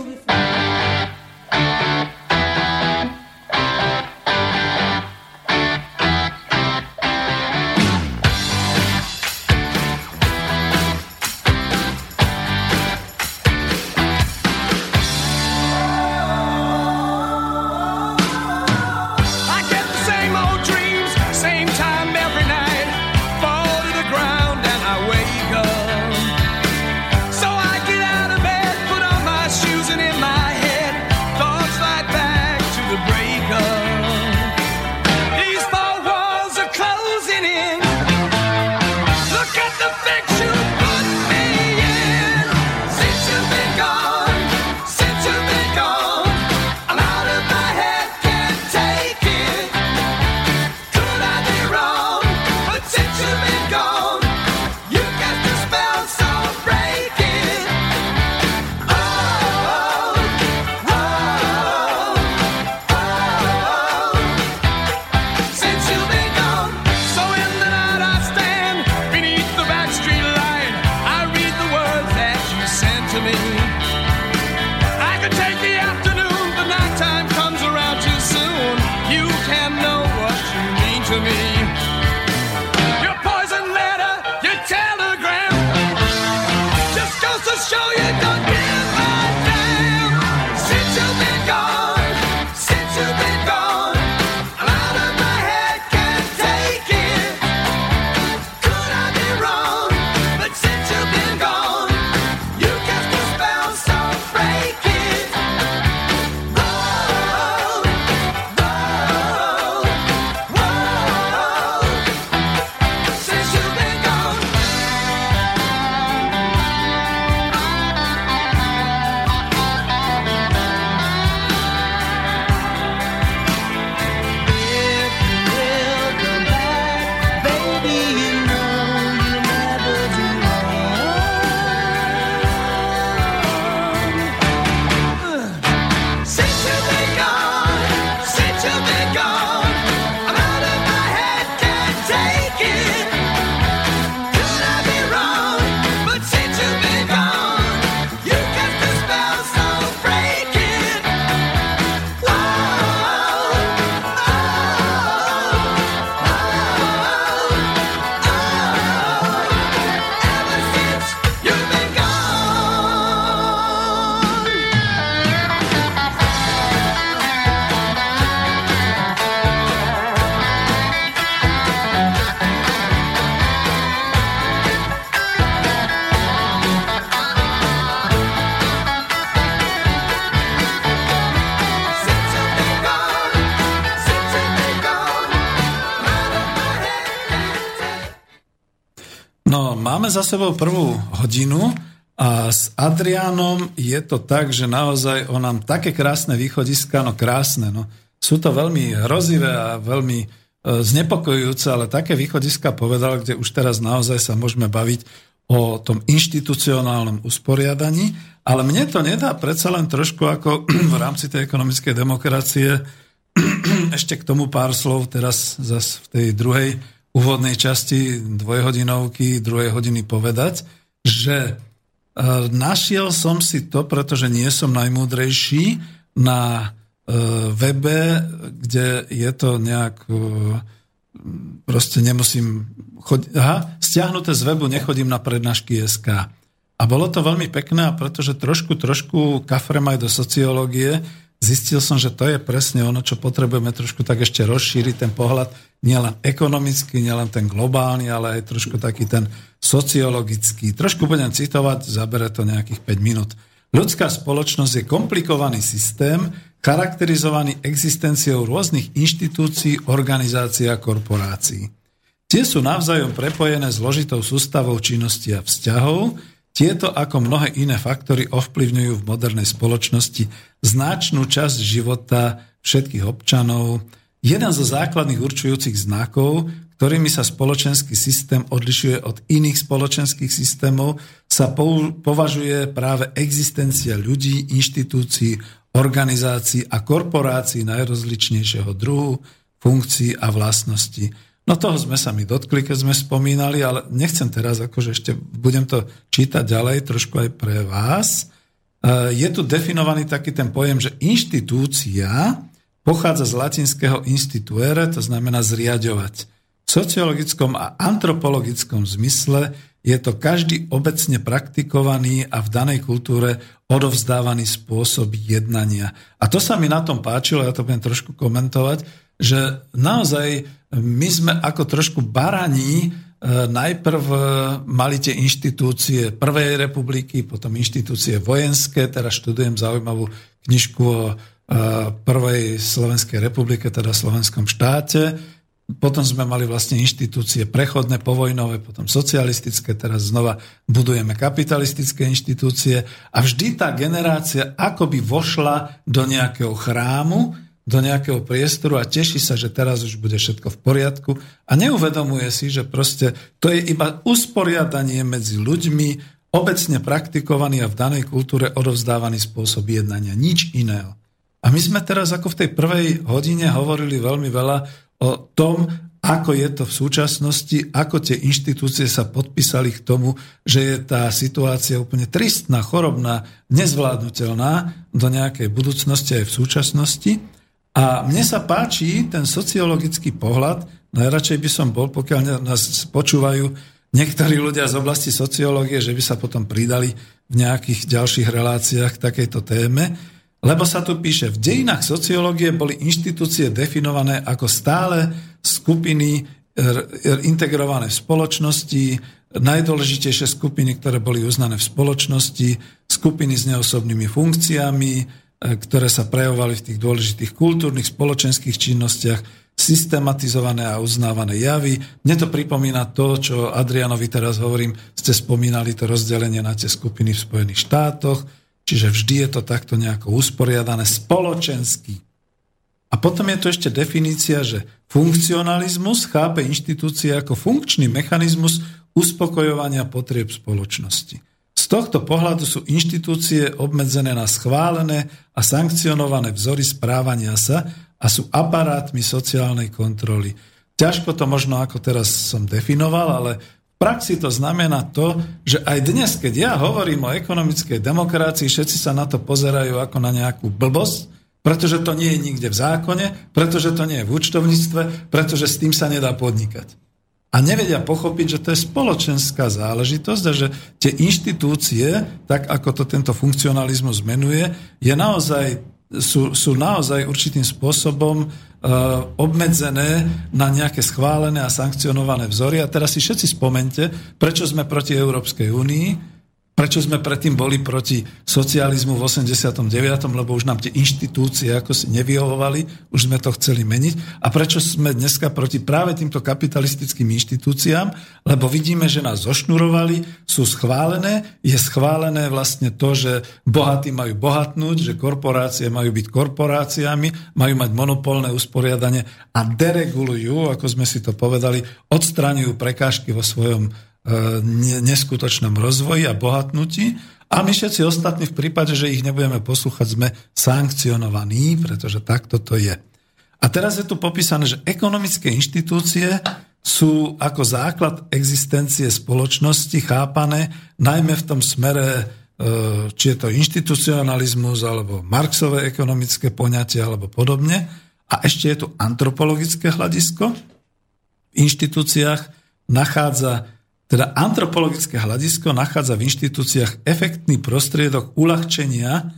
Máme za sebou prvú hodinu a s Adriánom je to tak, že naozaj on nám také krásne východiska, no krásne, no. Sú to veľmi hrozivé a veľmi e, znepokojujúce, ale také východiska povedal, kde už teraz naozaj sa môžeme baviť o tom inštitucionálnom usporiadaní, ale mne to nedá predsa len trošku ako v rámci tej ekonomickej demokracie ešte k tomu pár slov teraz zase v tej druhej úvodnej časti dvojhodinovky, druhej hodiny povedať, že e, našiel som si to, pretože nie som najmúdrejší na e, webe, kde je to nejak e, proste nemusím chodiť, aha, stiahnuté z webu nechodím na prednášky SK. A bolo to veľmi pekné, pretože trošku, trošku kafrem aj do sociológie, zistil som, že to je presne ono, čo potrebujeme trošku tak ešte rozšíriť ten pohľad, nielen ekonomický, nielen ten globálny, ale aj trošku taký ten sociologický. Trošku budem citovať, zabere to nejakých 5 minút. Ľudská spoločnosť je komplikovaný systém, charakterizovaný existenciou rôznych inštitúcií, organizácií a korporácií. Tie sú navzájom prepojené zložitou sústavou činnosti a vzťahov, tieto ako mnohé iné faktory ovplyvňujú v modernej spoločnosti značnú časť života všetkých občanov. Jeden zo základných určujúcich znakov, ktorými sa spoločenský systém odlišuje od iných spoločenských systémov, sa považuje práve existencia ľudí, inštitúcií, organizácií a korporácií najrozličnejšieho druhu, funkcií a vlastností. No toho sme sa mi dotkli, keď sme spomínali, ale nechcem teraz, akože ešte budem to čítať ďalej, trošku aj pre vás. E, je tu definovaný taký ten pojem, že inštitúcia pochádza z latinského instituere, to znamená zriadovať. V sociologickom a antropologickom zmysle je to každý obecne praktikovaný a v danej kultúre odovzdávaný spôsob jednania. A to sa mi na tom páčilo, ja to budem trošku komentovať, že naozaj my sme ako trošku baraní, e, najprv e, mali tie inštitúcie Prvej republiky, potom inštitúcie vojenské, teraz študujem zaujímavú knižku o e, Prvej Slovenskej republike, teda Slovenskom štáte. Potom sme mali vlastne inštitúcie prechodné, povojnové, potom socialistické, teraz znova budujeme kapitalistické inštitúcie a vždy tá generácia akoby vošla do nejakého chrámu, do nejakého priestoru a teší sa, že teraz už bude všetko v poriadku a neuvedomuje si, že proste to je iba usporiadanie medzi ľuďmi, obecne praktikovaný a v danej kultúre odovzdávaný spôsob jednania. Nič iného. A my sme teraz ako v tej prvej hodine hovorili veľmi veľa o tom, ako je to v súčasnosti, ako tie inštitúcie sa podpísali k tomu, že je tá situácia úplne tristná, chorobná, nezvládnutelná do nejakej budúcnosti aj v súčasnosti. A mne sa páči ten sociologický pohľad, najradšej by som bol, pokiaľ nás počúvajú niektorí ľudia z oblasti sociológie, že by sa potom pridali v nejakých ďalších reláciách k takejto téme, lebo sa tu píše, v dejinách sociológie boli inštitúcie definované ako stále skupiny integrované v spoločnosti, najdôležitejšie skupiny, ktoré boli uznané v spoločnosti, skupiny s neosobnými funkciami, ktoré sa prejavovali v tých dôležitých kultúrnych, spoločenských činnostiach, systematizované a uznávané javy. Mne to pripomína to, čo Adrianovi teraz hovorím, ste spomínali to rozdelenie na tie skupiny v Spojených štátoch, čiže vždy je to takto nejako usporiadané spoločensky. A potom je tu ešte definícia, že funkcionalizmus chápe inštitúcie ako funkčný mechanizmus uspokojovania potrieb spoločnosti. Z tohto pohľadu sú inštitúcie obmedzené na schválené a sankcionované vzory správania sa a sú aparátmi sociálnej kontroly. Ťažko to možno ako teraz som definoval, ale v praxi to znamená to, že aj dnes, keď ja hovorím o ekonomickej demokracii, všetci sa na to pozerajú ako na nejakú blbosť, pretože to nie je nikde v zákone, pretože to nie je v účtovníctve, pretože s tým sa nedá podnikať a nevedia pochopiť, že to je spoločenská záležitosť a že tie inštitúcie, tak ako to tento funkcionalizmus menuje, je naozaj, sú, sú naozaj určitým spôsobom uh, obmedzené na nejaké schválené a sankcionované vzory. A teraz si všetci spomente, prečo sme proti Európskej únii, Prečo sme predtým boli proti socializmu v 89., lebo už nám tie inštitúcie ako si nevyhovovali, už sme to chceli meniť. A prečo sme dneska proti práve týmto kapitalistickým inštitúciám, lebo vidíme, že nás zošnurovali, sú schválené, je schválené vlastne to, že bohatí majú bohatnúť, že korporácie majú byť korporáciami, majú mať monopolné usporiadanie a deregulujú, ako sme si to povedali, odstraňujú prekážky vo svojom neskutočnom rozvoji a bohatnutí a my všetci ostatní v prípade, že ich nebudeme poslúchať, sme sankcionovaní, pretože takto to je. A teraz je tu popísané, že ekonomické inštitúcie sú ako základ existencie spoločnosti chápané najmä v tom smere, e, či je to inštitucionalizmus, alebo marxové ekonomické poňatie, alebo podobne. A ešte je tu antropologické hľadisko. V inštitúciách nachádza teda antropologické hľadisko nachádza v inštitúciách efektný prostriedok uľahčenia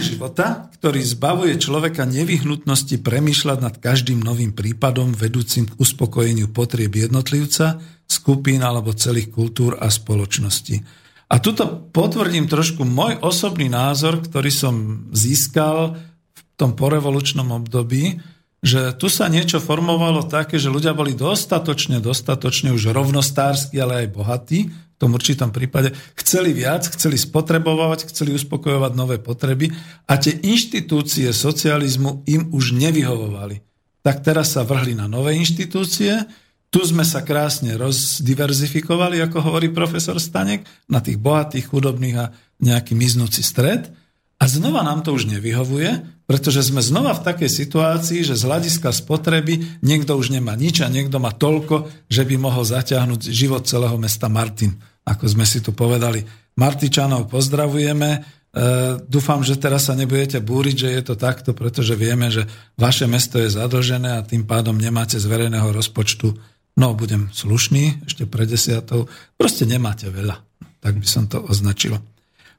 života, ktorý zbavuje človeka nevyhnutnosti premýšľať nad každým novým prípadom vedúcim k uspokojeniu potrieb jednotlivca, skupín alebo celých kultúr a spoločností. A tuto potvrdím trošku môj osobný názor, ktorý som získal v tom porevolučnom období, že tu sa niečo formovalo také, že ľudia boli dostatočne, dostatočne už rovnostársky, ale aj bohatí v tom určitom prípade. Chceli viac, chceli spotrebovať, chceli uspokojovať nové potreby a tie inštitúcie socializmu im už nevyhovovali. Tak teraz sa vrhli na nové inštitúcie, tu sme sa krásne rozdiverzifikovali, ako hovorí profesor Stanek, na tých bohatých, chudobných a nejaký miznúci stred – a znova nám to už nevyhovuje, pretože sme znova v takej situácii, že z hľadiska spotreby niekto už nemá nič a niekto má toľko, že by mohol zaťahnuť život celého mesta Martin, ako sme si tu povedali. Martičanov pozdravujeme. E, dúfam, že teraz sa nebudete búriť, že je to takto, pretože vieme, že vaše mesto je zadlžené a tým pádom nemáte z verejného rozpočtu, no budem slušný, ešte pred desiatou, proste nemáte veľa. Tak by som to označil.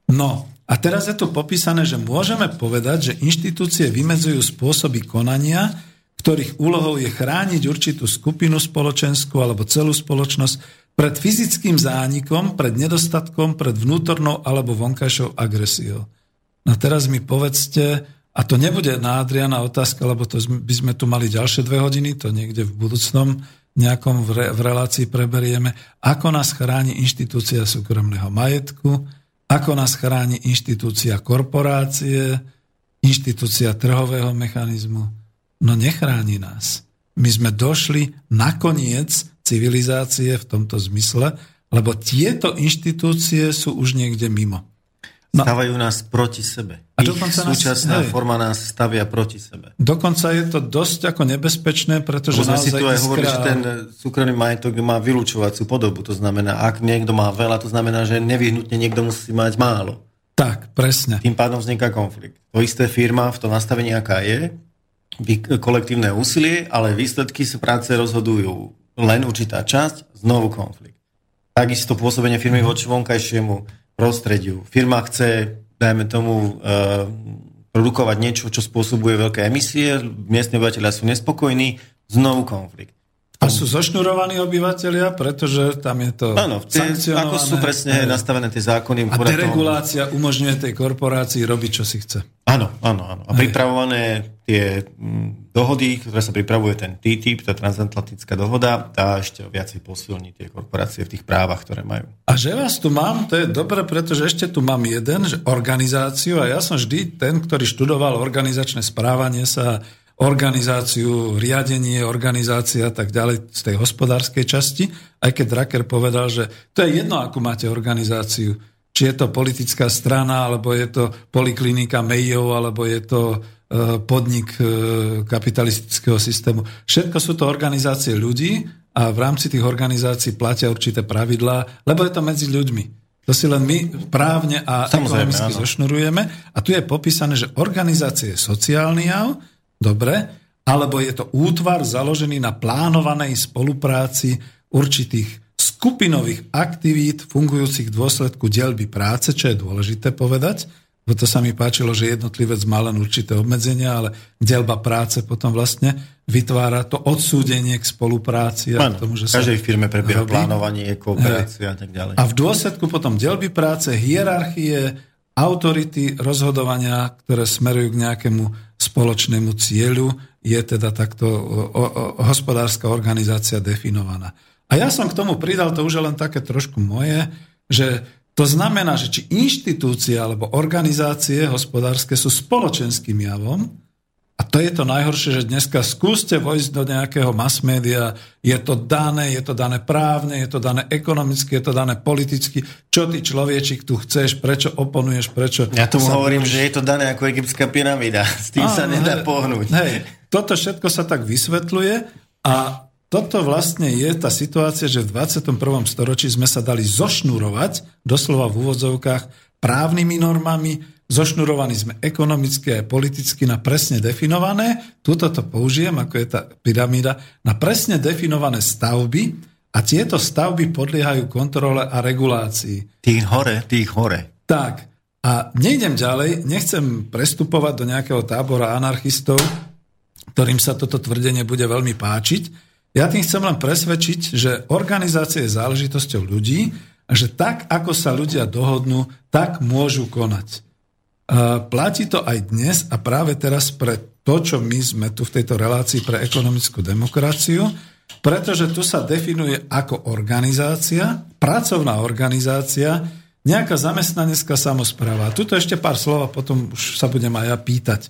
No, a teraz je tu popísané, že môžeme povedať, že inštitúcie vymedzujú spôsoby konania, ktorých úlohou je chrániť určitú skupinu spoločenskú alebo celú spoločnosť pred fyzickým zánikom, pred nedostatkom, pred vnútornou alebo vonkajšou agresiou. No teraz mi povedzte, a to nebude na Adriana otázka, lebo to by sme tu mali ďalšie dve hodiny, to niekde v budúcnom nejakom v, re, v relácii preberieme, ako nás chráni inštitúcia súkromného majetku, ako nás chráni inštitúcia korporácie, inštitúcia trhového mechanizmu? No nechráni nás. My sme došli na koniec civilizácie v tomto zmysle, lebo tieto inštitúcie sú už niekde mimo. No. Stávajú nás proti sebe. A Ich dokonca súčasná nás, forma nás stavia proti sebe. Dokonca je to dosť ako nebezpečné, pretože Už sme si tu aj hovorili, že ten súkromný majetok má vylúčovacú podobu. To znamená, ak niekto má veľa, to znamená, že nevyhnutne niekto musí mať málo. Tak, presne. Tým pádom vzniká konflikt. To isté firma v tom nastavení, aká je, kolektívne úsilie, ale výsledky sa práce rozhodujú len určitá časť, znovu konflikt. Takisto pôsobenie firmy voči vonkajšiemu prostrediu. Firma chce, dajme tomu, uh, produkovať niečo, čo spôsobuje veľké emisie, miestne obyvateľia sú nespokojní, znovu konflikt. A sú zošnurovaní obyvateľia, pretože tam je to Áno, ako sú presne nastavené tie zákony. A deregulácia tomu... umožňuje tej korporácii robiť, čo si chce. Áno, áno, áno. A pripravované tie mm, dohody, ktoré sa pripravuje ten TTIP, tá transatlantická dohoda, tá ešte viacej posilní tie korporácie v tých právach, ktoré majú. A že vás tu mám, to je dobre, pretože ešte tu mám jeden, že organizáciu, a ja som vždy ten, ktorý študoval organizačné správanie sa organizáciu, riadenie, organizácia a tak ďalej z tej hospodárskej časti, aj keď Drucker povedal, že to je jedno, akú máte organizáciu, či je to politická strana, alebo je to poliklinika Mayo, alebo je to e, podnik e, kapitalistického systému. Všetko sú to organizácie ľudí a v rámci tých organizácií platia určité pravidlá, lebo je to medzi ľuďmi. To si len my právne a ekonomicky zošnurujeme. A tu je popísané, že organizácie je sociálny jav, Dobre? Alebo je to útvar založený na plánovanej spolupráci určitých skupinových aktivít fungujúcich v dôsledku dielby práce, čo je dôležité povedať, bo to sa mi páčilo, že jednotlivec má len určité obmedzenia, ale delba práce potom vlastne vytvára to odsúdenie k spolupráci. A k tomu, že v každej firme prebieha robí. plánovanie, kooperácia a tak ďalej. A v dôsledku potom delby práce, hierarchie, autority rozhodovania, ktoré smerujú k nejakému spoločnému cieľu, je teda takto hospodárska organizácia definovaná. A ja som k tomu pridal, to už je len také trošku moje, že to znamená, že či inštitúcie alebo organizácie hospodárske sú spoločenským javom, a to je to najhoršie, že dneska skúste vojsť do nejakého mass media, je to dané, je to dané právne, je to dané ekonomicky, je to dané politicky. Čo ty človečik tu chceš, prečo oponuješ, prečo... Ja tomu hovorím, že je to dané ako egyptská pyramída. S tým a, sa nedá hej, pohnúť. Hej, toto všetko sa tak vysvetľuje a toto vlastne je tá situácia, že v 21. storočí sme sa dali zošnúrovať, doslova v úvodzovkách, právnymi normami, zošnurovaní sme ekonomicky a politicky na presne definované, tuto to použijem, ako je tá pyramída, na presne definované stavby a tieto stavby podliehajú kontrole a regulácii. Tých hore, tých hore. Tak. A nejdem ďalej, nechcem prestupovať do nejakého tábora anarchistov, ktorým sa toto tvrdenie bude veľmi páčiť, ja tým chcem len presvedčiť, že organizácia je záležitosťou ľudí a že tak, ako sa ľudia dohodnú, tak môžu konať. Platí to aj dnes a práve teraz pre to, čo my sme tu v tejto relácii pre ekonomickú demokraciu, pretože tu sa definuje ako organizácia, pracovná organizácia, nejaká zamestnanecká samozpráva. A tuto ešte pár slov a potom už sa budem aj ja pýtať,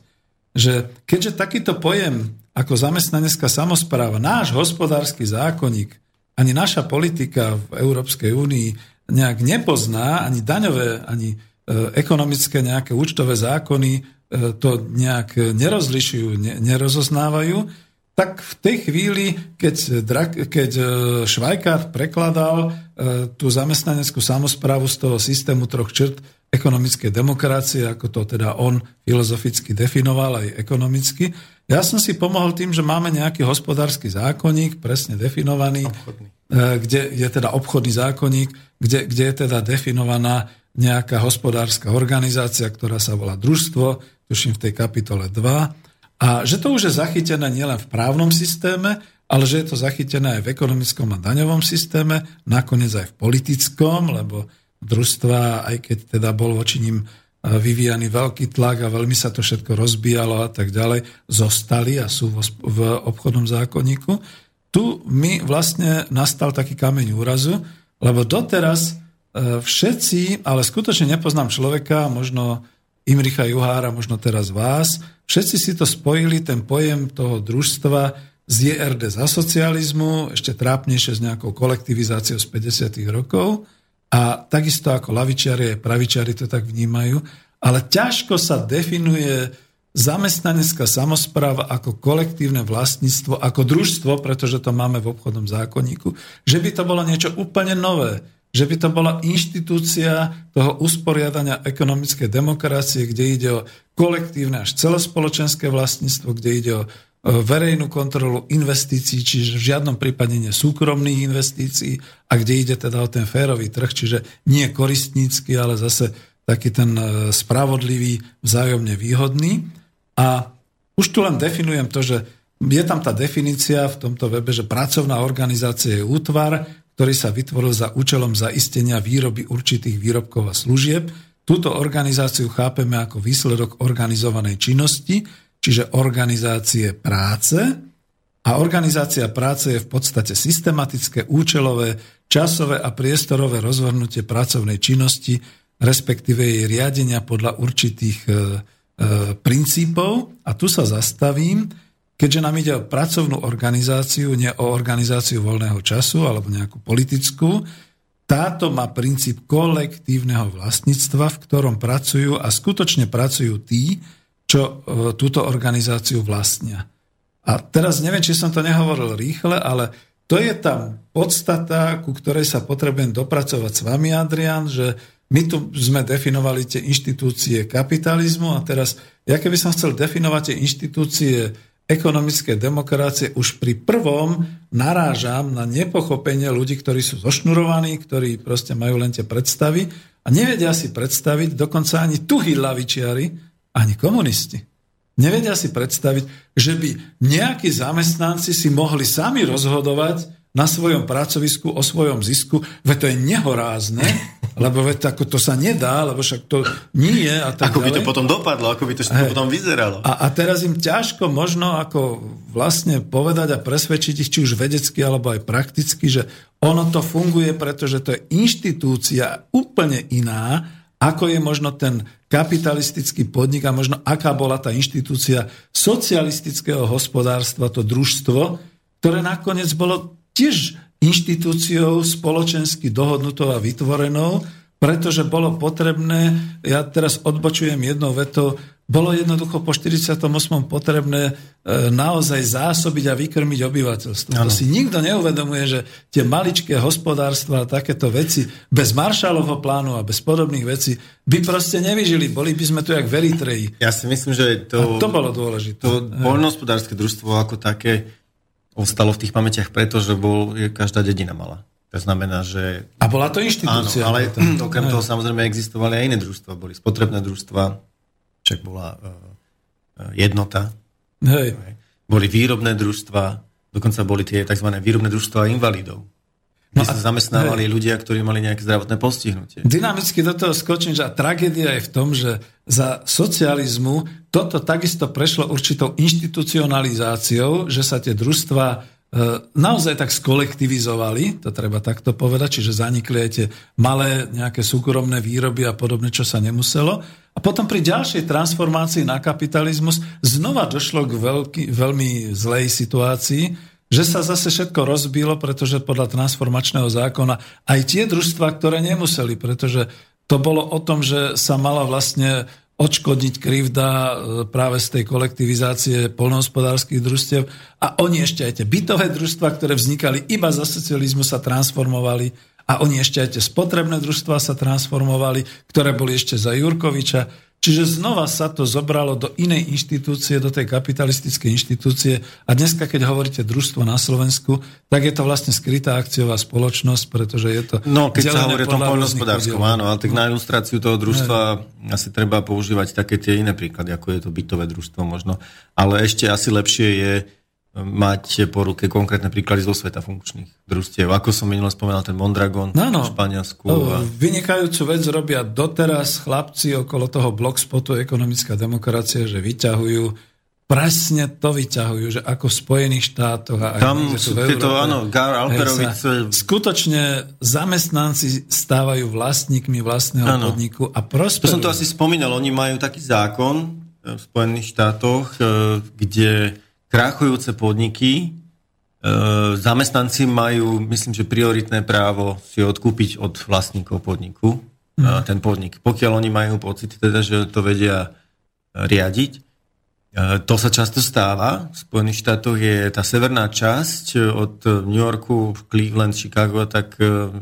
že keďže takýto pojem ako zamestnanecká samozpráva, náš hospodársky zákonník, ani naša politika v Európskej únii nejak nepozná, ani daňové, ani ekonomické nejaké účtové zákony e, to nejak nerozlišujú, nerozoznávajú, tak v tej chvíli, keď, keď e, Švajkár prekladal tú zamestnaneckú samozprávu z toho systému troch črt ekonomickej demokracie, ako to teda on filozoficky definoval aj ekonomicky, ja som si pomohol tým, že máme nejaký hospodársky zákonník, presne definovaný, obchodný. E, kde je teda obchodný zákonník, kde, kde je teda definovaná nejaká hospodárska organizácia, ktorá sa volá družstvo, tuším v tej kapitole 2, a že to už je zachytené nielen v právnom systéme, ale že je to zachytené aj v ekonomickom a daňovom systéme, nakoniec aj v politickom, lebo družstva, aj keď teda bol voči ním vyvíjaný veľký tlak a veľmi sa to všetko rozbíjalo a tak ďalej, zostali a sú v obchodnom zákonníku. Tu mi vlastne nastal taký kameň úrazu, lebo doteraz e, všetci, ale skutočne nepoznám človeka, možno Imricha Juhára, možno teraz vás, všetci si to spojili, ten pojem toho družstva z JRD za socializmu, ešte trápnejšie s nejakou kolektivizáciou z 50. rokov, a takisto ako lavičiari aj pravičiari to tak vnímajú, ale ťažko sa definuje zamestnanecká samozpráva ako kolektívne vlastníctvo, ako družstvo, pretože to máme v obchodnom zákonníku, že by to bolo niečo úplne nové, že by to bola inštitúcia toho usporiadania ekonomickej demokracie, kde ide o kolektívne až celospoločenské vlastníctvo, kde ide o verejnú kontrolu investícií, čiže v žiadnom prípade nie súkromných investícií a kde ide teda o ten férový trh, čiže nie koristnícky, ale zase taký ten e, spravodlivý, vzájomne výhodný. A už tu len definujem to, že je tam tá definícia v tomto webe, že pracovná organizácia je útvar, ktorý sa vytvoril za účelom zaistenia výroby určitých výrobkov a služieb. Túto organizáciu chápeme ako výsledok organizovanej činnosti, čiže organizácie práce. A organizácia práce je v podstate systematické, účelové, časové a priestorové rozvrhnutie pracovnej činnosti, respektíve jej riadenia podľa určitých e, e, princípov. A tu sa zastavím, keďže nám ide o pracovnú organizáciu, nie o organizáciu voľného času alebo nejakú politickú, táto má princíp kolektívneho vlastníctva, v ktorom pracujú a skutočne pracujú tí, čo e, túto organizáciu vlastnia. A teraz neviem, či som to nehovoril rýchle, ale to je tam podstata, ku ktorej sa potrebujem dopracovať s vami, Adrian, že my tu sme definovali tie inštitúcie kapitalizmu a teraz, ja keby som chcel definovať tie inštitúcie ekonomické demokracie, už pri prvom narážam na nepochopenie ľudí, ktorí sú zošnurovaní, ktorí proste majú len tie predstavy A nevedia si predstaviť dokonca ani tuhí lavičiari, ani komunisti. Nevedia si predstaviť, že by nejakí zamestnanci si mohli sami rozhodovať na svojom pracovisku o svojom zisku, veď to je nehorázne, lebo veď ako to sa nedá, lebo však to nie je. A tak ako by ďalej. to potom dopadlo, ako by to hey. potom vyzeralo. A, a teraz im ťažko možno ako vlastne povedať a presvedčiť ich, či už vedecky alebo aj prakticky, že ono to funguje, pretože to je inštitúcia úplne iná, ako je možno ten kapitalistický podnik a možno aká bola tá inštitúcia socialistického hospodárstva, to družstvo, ktoré nakoniec bolo tiež inštitúciou spoločensky dohodnutou a vytvorenou, pretože bolo potrebné, ja teraz odbočujem jednou vetou, bolo jednoducho po 48. potrebné e, naozaj zásobiť a vykrmiť obyvateľstvo. Ano. To si nikto neuvedomuje, že tie maličké hospodárstva a takéto veci bez Marshallovho plánu a bez podobných vecí by proste nevyžili. Boli by sme tu jak v Eritreji. Ja si myslím, že to, a to bolo dôležité. To voľnohospodárske družstvo ako také ostalo v tých pamätiach preto, že bol, každá dedina mala. To znamená, že... A bola to inštitúcia. Áno, ale okrem toho samozrejme existovali aj iné družstva. Boli spotrebné družstva, však bola uh, jednota. Hej. Boli výrobné družstva, dokonca boli tie tzv. výrobné družstva invalidov. Kde no sa zamestnávali hej. ľudia, ktorí mali nejaké zdravotné postihnutie. Dynamicky do toho skočím, že tragédia je v tom, že za socializmu toto takisto prešlo určitou inštitucionalizáciou, že sa tie družstva E, naozaj tak skolektivizovali, to treba takto povedať, čiže zanikli aj tie malé nejaké súkromné výroby a podobne, čo sa nemuselo. A potom pri ďalšej transformácii na kapitalizmus znova došlo k veľký, veľmi zlej situácii, že sa zase všetko rozbilo, pretože podľa transformačného zákona aj tie družstva, ktoré nemuseli, pretože to bolo o tom, že sa mala vlastne odškodniť krivda e, práve z tej kolektivizácie polnohospodárských družstiev a oni ešte aj tie bytové družstva, ktoré vznikali iba za socializmu, sa transformovali a oni ešte aj tie spotrebné družstva sa transformovali, ktoré boli ešte za Jurkoviča. Čiže znova sa to zobralo do inej inštitúcie, do tej kapitalistickej inštitúcie a dneska, keď hovoríte družstvo na Slovensku, tak je to vlastne skrytá akciová spoločnosť, pretože je to... No, keď sa hovorí o tom poľnohospodárskom, áno, ale tak na ilustráciu toho družstva ne. asi treba používať také tie iné príklady, ako je to bytové družstvo možno. Ale ešte asi lepšie je mať po ruke konkrétne príklady zo sveta funkčných družstiev. Ako som minule spomenal, ten Mondragon no, no. v Španielsku. A... Vynikajúcu vec robia doteraz chlapci okolo toho blogspotu Ekonomická demokracia, že vyťahujú presne to vyťahujú, že ako v Spojených štátoch a Tam sú tieto, áno, Gar Alperovic... Skutočne zamestnanci stávajú vlastníkmi vlastného ano. podniku a prosperujú. To som to asi spomínal, oni majú taký zákon v Spojených štátoch, e, kde krachujúce podniky, e, zamestnanci majú, myslím, že prioritné právo si odkúpiť od vlastníkov podniku mm. ten podnik. Pokiaľ oni majú pocit, teda, že to vedia e, riadiť, to sa často stáva. V Spojených štátoch je tá severná časť od New Yorku, Cleveland, Chicago, tak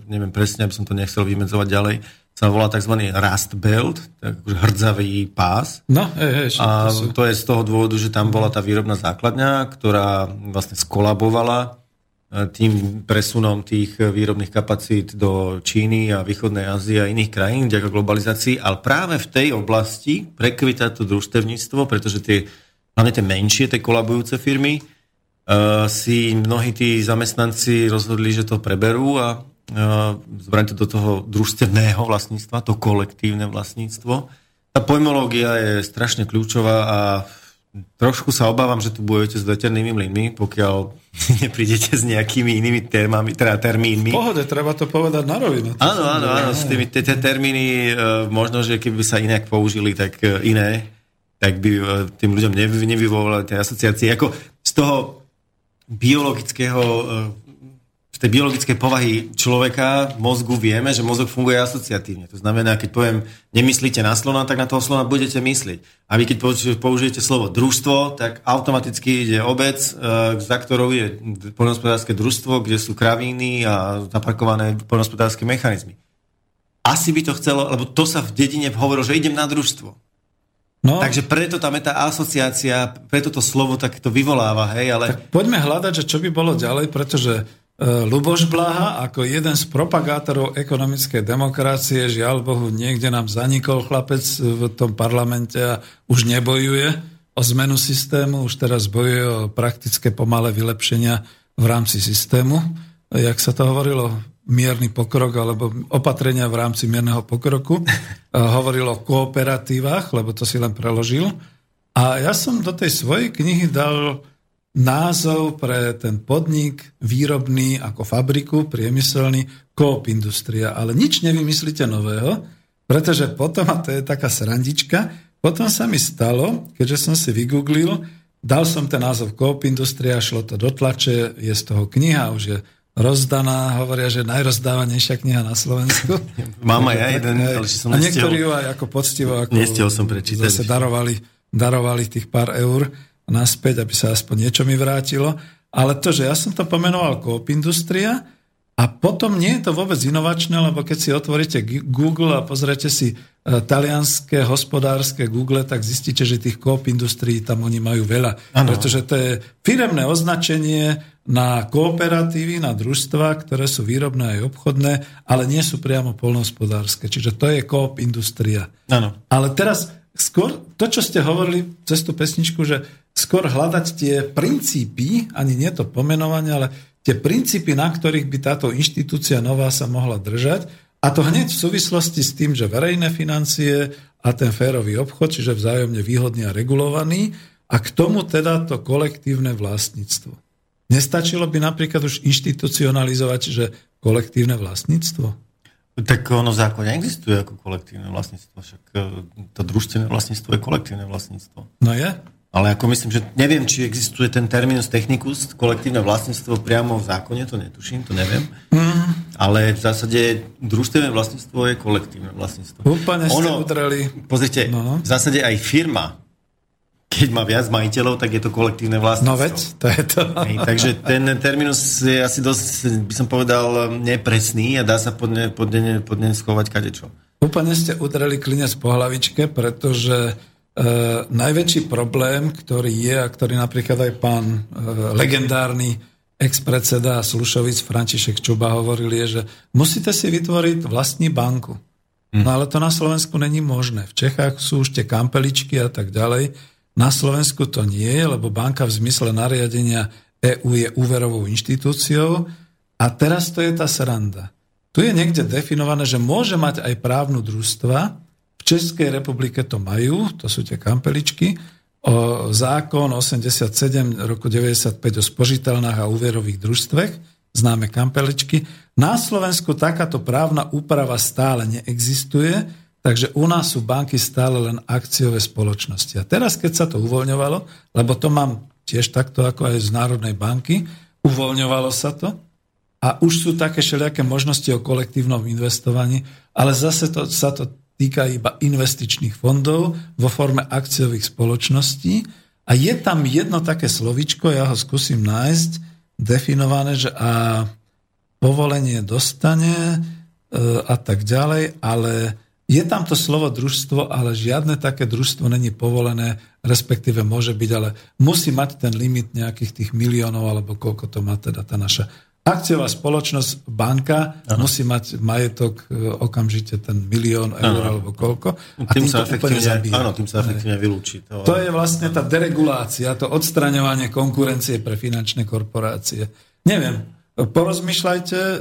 neviem presne, aby som to nechcel vymedzovať ďalej, sa volá tzv. Rust Belt, tak akože hrdzavý pás. No, hej, hej, a to, to je z toho dôvodu, že tam bola tá výrobná základňa, ktorá vlastne skolabovala e, tým presunom tých výrobných kapacít do Číny a východnej Ázie a iných krajín, vďaka globalizácii, ale práve v tej oblasti prekvita to družstevníctvo, pretože tie, hlavne tie menšie, tie kolabujúce firmy, uh, si mnohí tí zamestnanci rozhodli, že to preberú a zobrať to do toho družstevného vlastníctva, to kolektívne vlastníctvo. Tá pojmológia je strašne kľúčová a trošku sa obávam, že tu budete s veternými mlynmi, pokiaľ neprídete s nejakými inými termami, teda termínmi. V pohode, treba to povedať na rovinu. Áno, áno, áno, s tými tie termíny, e, možno, že keby sa inak použili, tak e, iné, tak by tým ľuďom nevyvolali tie asociácie. Ako z toho biologického tej biologickej povahy človeka, mozgu vieme, že mozog funguje asociatívne. To znamená, keď poviem, nemyslíte na slona, tak na toho slona budete myslieť. A vy keď použijete slovo družstvo, tak automaticky ide obec, e, za ktorou je poľnohospodárske družstvo, kde sú kravíny a zaparkované poľnohospodárske mechanizmy. Asi by to chcelo, lebo to sa v dedine hovorilo, že idem na družstvo. No. Takže preto tam je tá asociácia, preto to slovo takto vyvoláva, hej, ale... Tak poďme hľadať, že čo by bolo ďalej, pretože Luboš Blaha ako jeden z propagátorov ekonomickej demokracie, žiaľ Bohu, niekde nám zanikol chlapec v tom parlamente a už nebojuje o zmenu systému, už teraz bojuje o praktické pomalé vylepšenia v rámci systému. Jak sa to hovorilo? mierny pokrok alebo opatrenia v rámci mierneho pokroku. Hovoril o kooperatívach, lebo to si len preložil. A ja som do tej svojej knihy dal názov pre ten podnik výrobný ako fabriku, priemyselný, Coop Industria. Ale nič nevymyslíte nového, pretože potom, a to je taká srandička, potom sa mi stalo, keďže som si vygooglil, dal som ten názov Coop Industria, šlo to do tlače, je z toho kniha, už je rozdaná, hovoria, že najrozdávanejšia kniha na Slovensku. Mám aj ja jeden, ale som A niektorí ju aj ako poctivo ako nestiel som prečítať. Zase darovali, darovali tých pár eur naspäť, aby sa aspoň niečo mi vrátilo. Ale to, že ja som to pomenoval Coop Industria a potom nie je to vôbec inovačné, lebo keď si otvoríte Google a pozriete si e, talianské hospodárske Google, tak zistíte, že tých Coop Industrií tam oni majú veľa. Ano. Pretože to je firemné označenie na kooperatívy, na družstva, ktoré sú výrobné aj obchodné, ale nie sú priamo polnohospodárske. Čiže to je koop industria. Ano. Ale teraz skôr to, čo ste hovorili cez tú pesničku, že skôr hľadať tie princípy, ani nie to pomenovanie, ale tie princípy, na ktorých by táto inštitúcia nová sa mohla držať, a to hneď v súvislosti s tým, že verejné financie a ten férový obchod, čiže vzájomne výhodný a regulovaný, a k tomu teda to kolektívne vlastníctvo. Nestačilo by napríklad už inštitucionalizovať, že kolektívne vlastníctvo? Tak ono v zákone existuje ako kolektívne vlastníctvo, však e, to družstvené vlastníctvo je kolektívne vlastníctvo. No je. Ale ako myslím, že neviem, či existuje ten terminus technicus, kolektívne vlastníctvo priamo v zákone, to netuším, to neviem. Mm. Ale v zásade družstvené vlastníctvo je kolektívne vlastníctvo. Úplne ste ono, udreli. Pozrite, no. v zásade aj firma keď má viac majiteľov, tak je to kolektívne vlastníctvo. No veď, to je to. Hej, takže ten terminus je asi dosť, by som povedal, nepresný a dá sa pod ne, pod ne, pod ne schovať kadečo. Úplne ste udreli klinec po hlavičke, pretože e, najväčší problém, ktorý je a ktorý napríklad aj pán e, legendárny ex-predseda Slušovic František Čuba hovoril, je, že musíte si vytvoriť vlastní banku. No ale to na Slovensku není možné. V Čechách sú už tie kampeličky a tak ďalej na Slovensku to nie je, lebo banka v zmysle nariadenia EU je úverovou inštitúciou a teraz to je tá sranda. Tu je niekde definované, že môže mať aj právnu družstva, v Českej republike to majú, to sú tie kampeličky, o zákon 87 roku 95 o spožiteľnách a úverových družstvech, známe kampeličky. Na Slovensku takáto právna úprava stále neexistuje, Takže u nás sú banky stále len akciové spoločnosti. A teraz, keď sa to uvoľňovalo, lebo to mám tiež takto ako aj z Národnej banky, uvoľňovalo sa to a už sú také všelijaké možnosti o kolektívnom investovaní, ale zase to, sa to týka iba investičných fondov vo forme akciových spoločností. A je tam jedno také slovičko, ja ho skúsim nájsť, definované, že a povolenie dostane e, a tak ďalej, ale je tam to slovo družstvo, ale žiadne také družstvo není povolené, respektíve môže byť, ale musí mať ten limit nejakých tých miliónov, alebo koľko to má teda tá naša akciová spoločnosť, banka ano. musí mať majetok e, okamžite ten milión eur ano. alebo koľko. A tým, tým sa zabíja. Áno, tým sa efektívne vylúči. To, to je vlastne tá deregulácia, to odstraňovanie konkurencie pre finančné korporácie. Neviem, porozmýšľajte, e,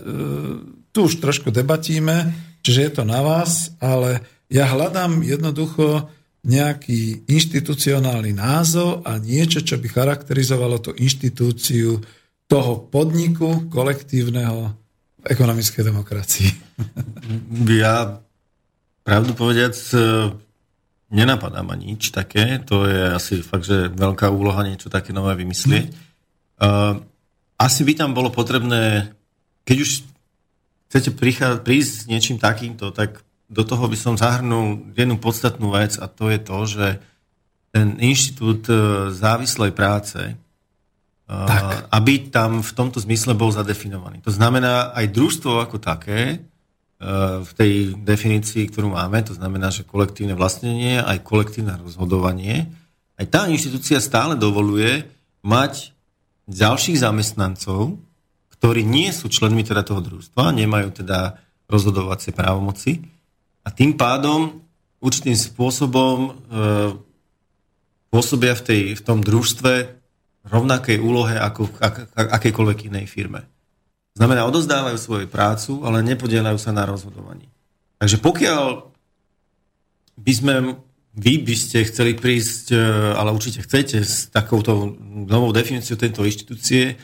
tu už trošku debatíme, Čiže je to na vás, ale ja hľadám jednoducho nejaký inštitucionálny názov a niečo, čo by charakterizovalo tú inštitúciu toho podniku kolektívneho ekonomickej demokracii. Ja pravdu povediac nenapadá ma nič také. To je asi fakt, že veľká úloha niečo také nové vymyslieť. Mm. Asi by tam bolo potrebné, keď už chcete prísť s niečím takýmto, tak do toho by som zahrnul jednu podstatnú vec a to je to, že ten inštitút e, závislej práce, e, tak. aby tam v tomto zmysle bol zadefinovaný. To znamená aj družstvo ako také, e, v tej definícii, ktorú máme, to znamená, že kolektívne vlastnenie, aj kolektívne rozhodovanie, aj tá inštitúcia stále dovoluje mať ďalších zamestnancov, ktorí nie sú členmi teda toho družstva, nemajú teda rozhodovacie právomoci a tým pádom určitým spôsobom e, pôsobia v, tej, v tom družstve rovnakej úlohe ako v ak, akejkoľvek inej firme. Znamená, odozdávajú svoju prácu, ale nepodielajú sa na rozhodovaní. Takže pokiaľ by sme, vy by ste chceli prísť, e, ale určite chcete, s takouto novou definíciou tejto inštitúcie,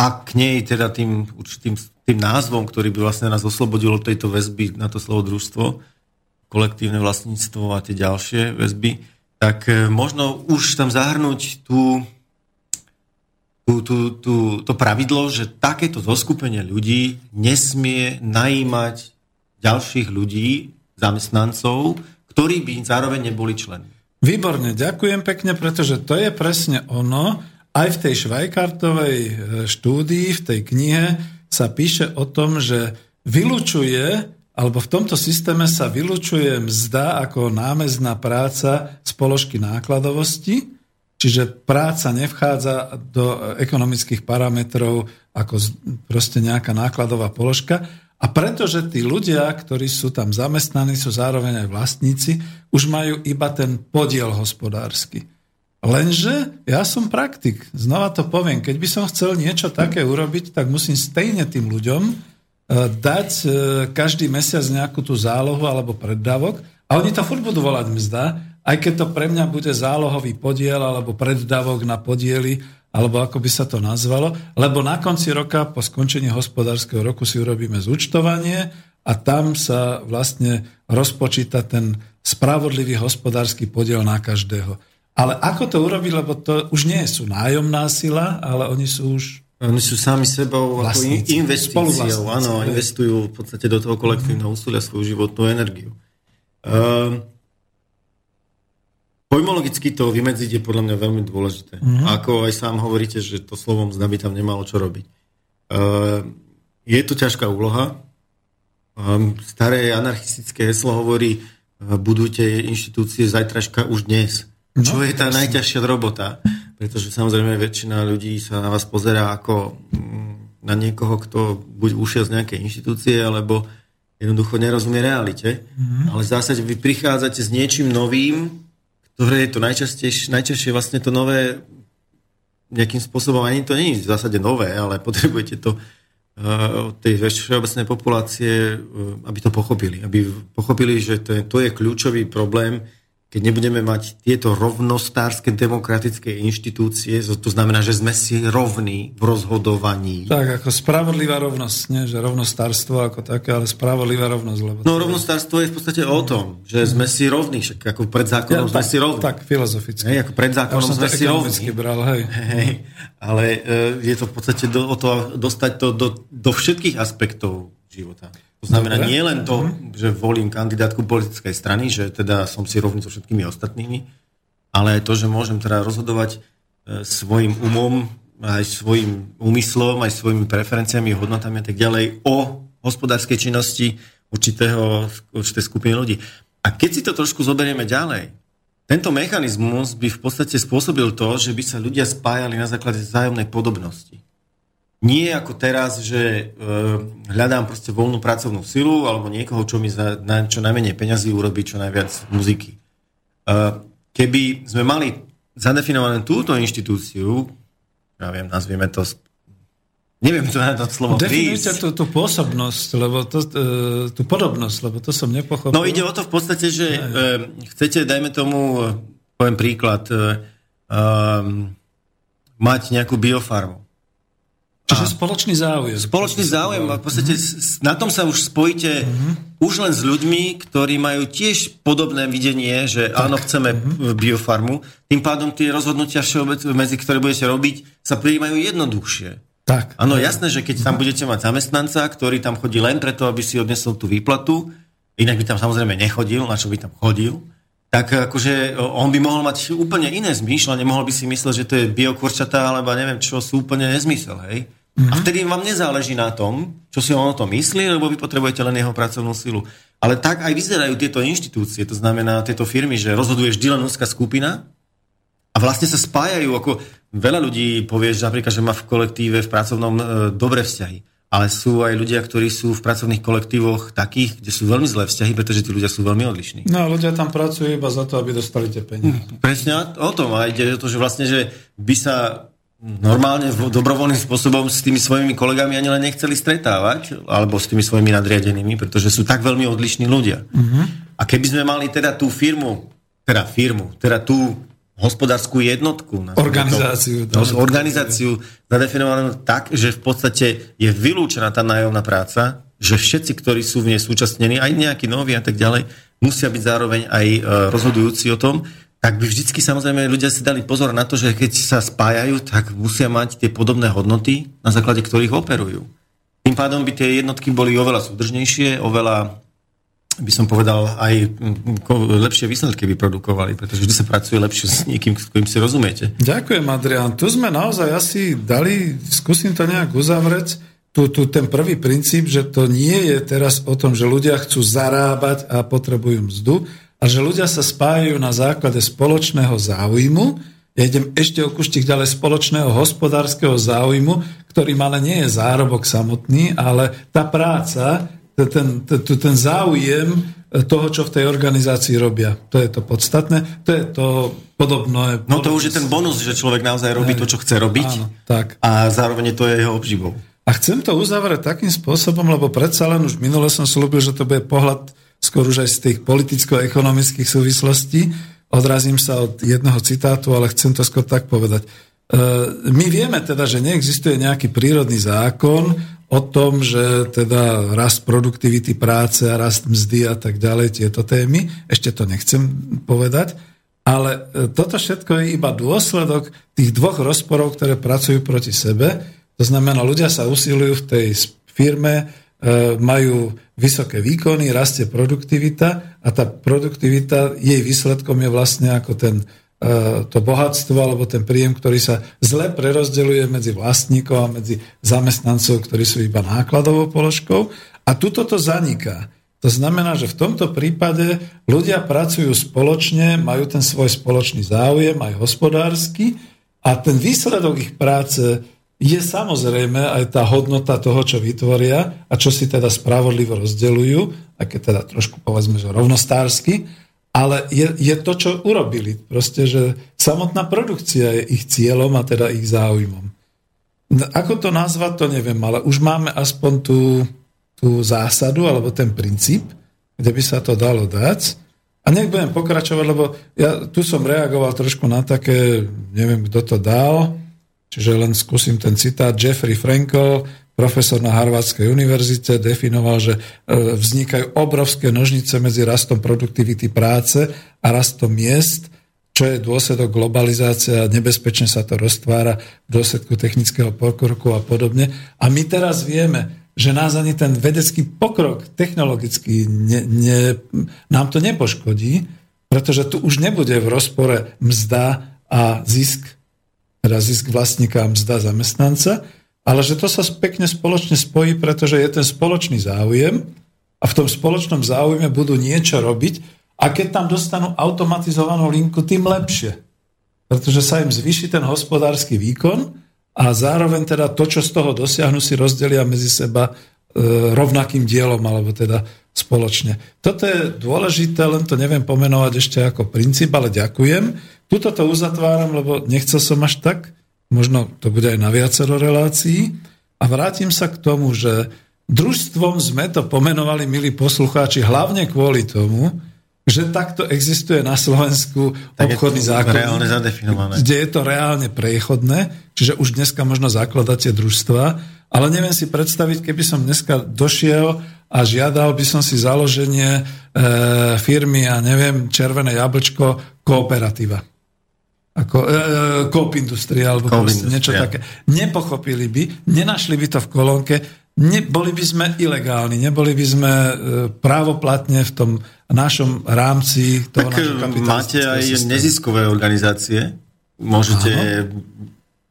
a k nej teda tým určitým tým názvom, ktorý by vlastne nás oslobodil od tejto väzby na to slovo družstvo, kolektívne vlastníctvo a tie ďalšie väzby, tak e, možno už tam zahrnúť tú, tú, tú, tú, to pravidlo, že takéto zoskupenie ľudí nesmie najímať ďalších ľudí, zamestnancov, ktorí by zároveň neboli členmi. Výborne, ďakujem pekne, pretože to je presne ono, aj v tej Švajkartovej e, štúdii, v tej knihe sa píše o tom, že vylučuje, alebo v tomto systéme sa vylučuje mzda ako námezná práca z položky nákladovosti, čiže práca nevchádza do ekonomických parametrov ako proste nejaká nákladová položka. A pretože tí ľudia, ktorí sú tam zamestnaní, sú zároveň aj vlastníci, už majú iba ten podiel hospodársky. Lenže ja som praktik. Znova to poviem. Keď by som chcel niečo také urobiť, tak musím stejne tým ľuďom e, dať e, každý mesiac nejakú tú zálohu alebo preddavok a oni to furt budú volať mzda, aj keď to pre mňa bude zálohový podiel alebo preddavok na podiely, alebo ako by sa to nazvalo, lebo na konci roka, po skončení hospodárskeho roku si urobíme zúčtovanie a tam sa vlastne rozpočíta ten spravodlivý hospodársky podiel na každého. Ale ako to urobiť, lebo to už nie sú nájomná sila, ale oni sú už oni sú sami sebou ako investíciou, áno, investujú v podstate do toho kolektívneho úsilia svoju životnú energiu. Uh, pojmologicky to vymedziť je podľa mňa veľmi dôležité. Uh-huh. Ako aj sám hovoríte, že to slovom zda by tam nemalo čo robiť. Uh, je to ťažká úloha. Um, staré anarchistické heslo hovorí, uh, budujte inštitúcie zajtražka už dnes. No, Čo je tá najťažšia robota? Pretože samozrejme väčšina ľudí sa na vás pozerá ako mm, na niekoho, kto buď ušiel z nejakej inštitúcie, alebo jednoducho nerozumie realite. Mm-hmm. Ale v zásade vy prichádzate s niečím novým, ktoré je to najčastejšie, najčastejšie vlastne to nové nejakým spôsobom, ani to nie je v zásade nové, ale potrebujete to uh, od tej všeobecnej populácie, uh, aby to pochopili. Aby pochopili, že to je, to je kľúčový problém, keď nebudeme mať tieto rovnostárske demokratické inštitúcie, to znamená, že sme si rovní v rozhodovaní. Tak, ako spravodlivá rovnosť, nie že rovnostárstvo ako také, ale spravodlivá rovnosť. Lebo no rovnostárstvo je v podstate o tom, že sme si rovní, však ako pred zákonom ja, sme tak, si rovní. Tak, filozoficky. Hej, ako pred zákonom ja sme si rovní. Bral, hej. Hej, ale e, je to v podstate do, o to dostať to do, do všetkých aspektov života. To znamená Dobre. nie len to, mm-hmm. že volím kandidátku politickej strany, že teda som si rovný so všetkými ostatnými, ale aj to, že môžem teda rozhodovať e, svojim umom, aj svojim úmyslom, aj svojimi preferenciami, hodnotami a tak ďalej o hospodárskej činnosti určitého, určitej skupiny ľudí. A keď si to trošku zoberieme ďalej, tento mechanizmus by v podstate spôsobil to, že by sa ľudia spájali na základe vzájomnej podobnosti. Nie ako teraz, že e, hľadám proste voľnú pracovnú silu alebo niekoho, čo mi za na, čo najmenej peňazí urobí čo najviac muziky. E, keby sme mali zadefinovanú túto inštitúciu, ja viem, nazvieme to Neviem to na to slovo Definujte tú, tú pôsobnosť, lebo to, e, tú podobnosť, lebo to som nepochopil. No ide o to v podstate, že e, chcete, dajme tomu, poviem príklad, e, e, mať nejakú biofarmu. Čiže a spoločný záujem. Spoločný záujem a v podstate mm-hmm. na tom sa už spojíte mm-hmm. už len s ľuďmi, ktorí majú tiež podobné videnie, že tak. áno, chceme mm-hmm. biofarmu. Tým pádom tie rozhodnutia všeobec, medzi ktoré budete robiť, sa prijímajú jednoduchšie. Tak. Áno, jasné, že keď tam budete mať zamestnanca, ktorý tam chodí len preto, aby si odnesol tú výplatu, inak by tam samozrejme nechodil, na čo by tam chodil, tak akože on by mohol mať úplne iné zmýšľanie, mohol by si mysleť, že to je biokurčatá, alebo neviem čo, sú úplne nezmysel, hej? Mm-hmm. A vtedy vám nezáleží na tom, čo si on o tom myslí, lebo vy potrebujete len jeho pracovnú silu. Ale tak aj vyzerajú tieto inštitúcie, to znamená tieto firmy, že rozhoduje vždy len úzka skupina a vlastne sa spájajú ako veľa ľudí povie, že napríklad, že má v kolektíve, v pracovnom e, dobré vzťahy. Ale sú aj ľudia, ktorí sú v pracovných kolektívoch takých, kde sú veľmi zlé vzťahy, pretože tí ľudia sú veľmi odlišní. No a ľudia tam pracujú iba za to, aby dostali tie peniaze. Presne o tom. A ide o to, že vlastne, že by sa normálne dobrovoľným spôsobom s tými svojimi kolegami ani len nechceli stretávať, alebo s tými svojimi nadriadenými, pretože sú tak veľmi odlišní ľudia. Uh-huh. A keby sme mali teda tú firmu, teda firmu, teda tú hospodárskú jednotku. Organizáciu. To, no, organizáciu zadefinovanú tak, že v podstate je vylúčená tá nájomná práca, že všetci, ktorí sú v nej súčasnení, aj nejakí noví a tak ďalej, musia byť zároveň aj e, rozhodujúci o tom, tak by vždycky samozrejme ľudia si dali pozor na to, že keď sa spájajú, tak musia mať tie podobné hodnoty, na základe ktorých operujú. Tým pádom by tie jednotky boli oveľa súdržnejšie, oveľa by som povedal, aj lepšie výsledky vyprodukovali, pretože vždy sa pracuje lepšie s niekým, s ktorým si rozumiete. Ďakujem, Adrian. Tu sme naozaj asi dali, skúsim to nejak uzavrieť, tu, tu ten prvý princíp, že to nie je teraz o tom, že ľudia chcú zarábať a potrebujú mzdu, a že ľudia sa spájajú na základe spoločného záujmu, ja idem ešte o kuštik ďalej spoločného hospodárskeho záujmu, ktorý ale nie je zárobok samotný, ale tá práca, ten, ten, ten záujem toho, čo v tej organizácii robia. To je to podstatné. To je to podobné. No to už je ten bonus, že človek naozaj robí to, čo chce robiť. Áno, tak. A zároveň to je jeho obživou. A chcem to uzavrieť takým spôsobom, lebo predsa len už minule som slúbil, že to bude pohľad skôr už aj z tých politicko-ekonomických súvislostí. Odrazím sa od jedného citátu, ale chcem to skôr tak povedať. E, my vieme teda, že neexistuje nejaký prírodný zákon o tom, že teda rast produktivity práce a rast mzdy a tak ďalej, tieto témy. Ešte to nechcem povedať. Ale e, toto všetko je iba dôsledok tých dvoch rozporov, ktoré pracujú proti sebe. To znamená, ľudia sa usilujú v tej firme, majú vysoké výkony, rastie produktivita a tá produktivita, jej výsledkom je vlastne ako ten to bohatstvo alebo ten príjem, ktorý sa zle prerozdeľuje medzi vlastníkov a medzi zamestnancov, ktorí sú iba nákladovou položkou. A tuto to zaniká. To znamená, že v tomto prípade ľudia pracujú spoločne, majú ten svoj spoločný záujem, aj hospodársky, a ten výsledok ich práce je samozrejme aj tá hodnota toho, čo vytvoria a čo si teda spravodlivo rozdeľujú, aj keď teda trošku povedzme, že rovnostársky, ale je, je to, čo urobili. Proste, že samotná produkcia je ich cieľom a teda ich záujmom. No, ako to nazvať, to neviem, ale už máme aspoň tú, tú zásadu alebo ten princíp, kde by sa to dalo dať. A nech budem pokračovať, lebo ja tu som reagoval trošku na také, neviem, kto to dal, čiže len skúsim ten citát. Jeffrey Frankel profesor na Harvardskej univerzite definoval, že e, vznikajú obrovské nožnice medzi rastom produktivity práce a rastom miest, čo je dôsledok globalizácie a nebezpečne sa to roztvára v dôsledku technického pokroku a podobne. A my teraz vieme, že nás ani ten vedecký pokrok technologický ne, ne, nám to nepoškodí, pretože tu už nebude v rozpore mzda a zisk, teda zisk vlastníka a mzda zamestnanca, ale že to sa pekne spoločne spojí, pretože je ten spoločný záujem a v tom spoločnom záujme budú niečo robiť a keď tam dostanú automatizovanú linku, tým lepšie. Pretože sa im zvýši ten hospodársky výkon a zároveň teda to, čo z toho dosiahnu, si rozdelia medzi seba e, rovnakým dielom, alebo teda spoločne. Toto je dôležité, len to neviem pomenovať ešte ako princíp, ale ďakujem. Tuto to uzatváram, lebo nechcel som až tak. Možno to bude aj na viacero relácií. A vrátim sa k tomu, že družstvom sme to pomenovali, milí poslucháči, hlavne kvôli tomu, že takto existuje na Slovensku tak obchodný zákon, kde je to reálne prechodné, čiže už dneska možno zakladáte družstva, ale neviem si predstaviť, keby som dneska došiel a žiadal by som si založenie e, firmy a neviem, Červené jablčko, kooperatíva ako e, e Coop Industria alebo Coop niečo také. Nepochopili by, nenašli by to v kolónke, neboli by sme ilegálni, neboli by sme e, právoplatne v tom našom rámci toho tak e, máte aj systému. neziskové organizácie, môžete Áno.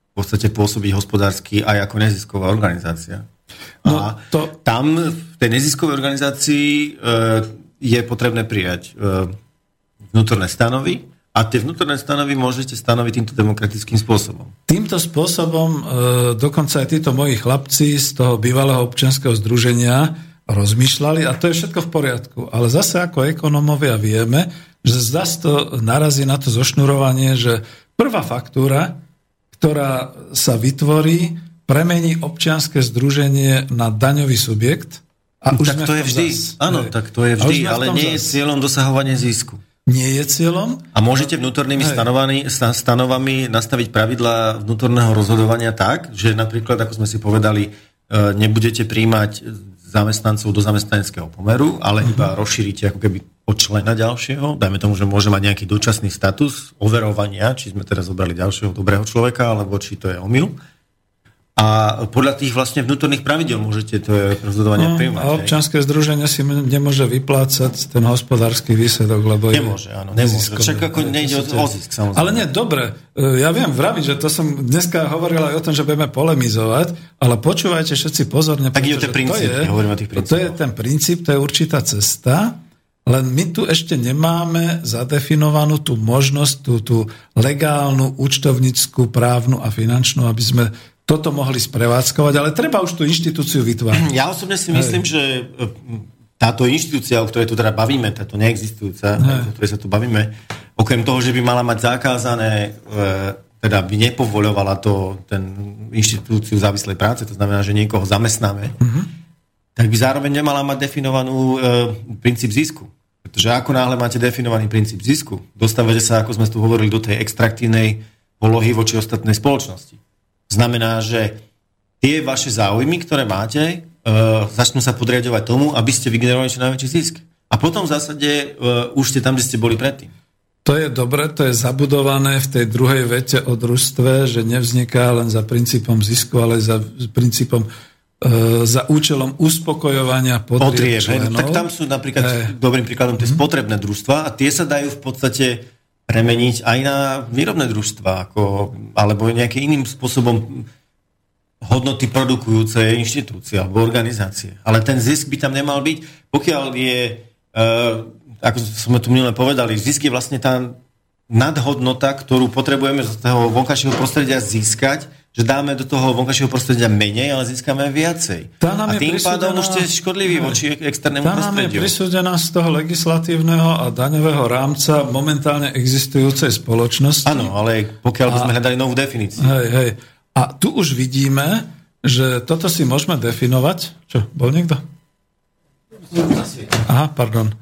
v podstate pôsobiť hospodársky aj ako nezisková organizácia. No, a to... tam v tej neziskovej organizácii e, je potrebné prijať e, vnútorné stanovy, A tie vnútorné stanovy môžete stanoviť týmto demokratickým spôsobom. Týmto spôsobom e, dokonca aj títo moji chlapci z toho bývalého občianského združenia rozmýšľali a to je všetko v poriadku. Ale zase ako ekonomovia vieme, že zase to narazí na to zošnurovanie, že prvá faktúra, ktorá sa vytvorí, premení občianske združenie na daňový subjekt. A už tak to je vždy. Zas. Áno, tak to je vždy, ale nie zas. je cieľom dosahovanie zisku nie je cieľom. A môžete vnútornými stanovami, nastaviť pravidla vnútorného rozhodovania tak, že napríklad, ako sme si povedali, e, nebudete príjmať zamestnancov do zamestnaneckého pomeru, ale iba rozšírite ako keby od člena ďalšieho. Dajme tomu, že môže mať nejaký dočasný status overovania, či sme teraz zobrali ďalšieho dobrého človeka, alebo či to je omyl. A podľa tých vlastne vnútorných pravidel môžete to rozhodovanie no, príjmať. A občanské združenie si nemôže vyplácať ten hospodársky výsledok, lebo nemôže, áno, nemôže. Však ako nejde o, o zisk, samozrejme. Ale nie, dobre. E, ja viem vraviť, že to som dneska hovoril aj o tom, že budeme polemizovať, ale počúvajte všetci pozorne. Tak ten princíp, to je, hovoríme o tých To je ten princíp, to je určitá cesta, len my tu ešte nemáme zadefinovanú tú možnosť, tú, tú legálnu, účtovnickú, právnu a finančnú, aby sme toto mohli sprevádzkovať, ale treba už tú inštitúciu vytvárať. Ja osobne si myslím, Hej. že e, táto inštitúcia, o ktorej tu teda bavíme, táto neexistujúca, Hej. o ktorej sa tu bavíme, okrem toho, že by mala mať zakázané, e, teda by nepovoľovala to, ten inštitúciu závislej práce, to znamená, že niekoho zamestnáme, uh-huh. tak by zároveň nemala mať definovanú e, princíp zisku. Pretože ako náhle máte definovaný princíp zisku, dostávate sa, ako sme tu hovorili, do tej extraktívnej polohy voči ostatnej spoločnosti. Znamená, že tie vaše záujmy, ktoré máte, uh, začnú sa podriadovať tomu, aby ste vygenerovali čo najväčší zisk. A potom v zásade uh, už ste tam, kde ste boli predtým. To je dobre, to je zabudované v tej druhej vete o družstve, že nevzniká len za princípom zisku, ale za princípom e, za účelom uspokojovania potrieb, potrieb Tak tam sú napríklad, e. dobrým príkladom, tie mm. spotrebné družstva a tie sa dajú v podstate premeniť aj na výrobné družstva, ako, alebo nejakým iným spôsobom hodnoty produkujúce inštitúcie alebo organizácie. Ale ten zisk by tam nemal byť, pokiaľ je, uh, ako sme tu minule povedali, zisk je vlastne tá nadhodnota, ktorú potrebujeme z toho vonkajšieho prostredia získať, že dáme do toho vonkajšieho prostredia menej, ale získame viacej. Tá nám a tým pádom už ste škodliví voči externému tá prostrediu. Tá nám je prisúdená z toho legislatívneho a daňového rámca momentálne existujúcej spoločnosti. Áno, ale pokiaľ by sme hľadali novú definíciu. Hej, hej. A tu už vidíme, že toto si môžeme definovať. Čo, bol niekto? Aha, pardon.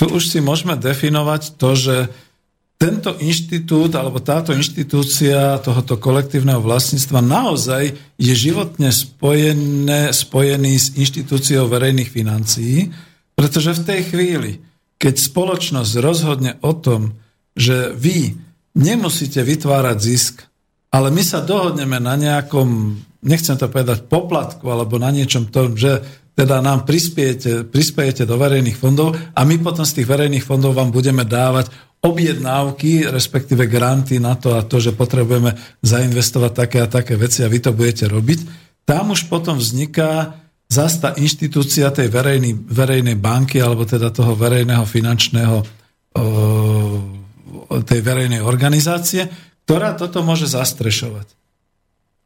Tu už si môžeme definovať to, že tento inštitút alebo táto inštitúcia tohoto kolektívneho vlastníctva naozaj je životne spojené, spojený s inštitúciou verejných financií, pretože v tej chvíli, keď spoločnosť rozhodne o tom, že vy nemusíte vytvárať zisk, ale my sa dohodneme na nejakom, nechcem to povedať, poplatku alebo na niečom tom, že teda nám prispiejete, prispiejete do verejných fondov a my potom z tých verejných fondov vám budeme dávať objednávky, respektíve granty na to a to, že potrebujeme zainvestovať také a také veci a vy to budete robiť, tam už potom vzniká zase tá inštitúcia tej verejnej, verejnej banky alebo teda toho verejného finančného tej verejnej organizácie, ktorá toto môže zastrešovať.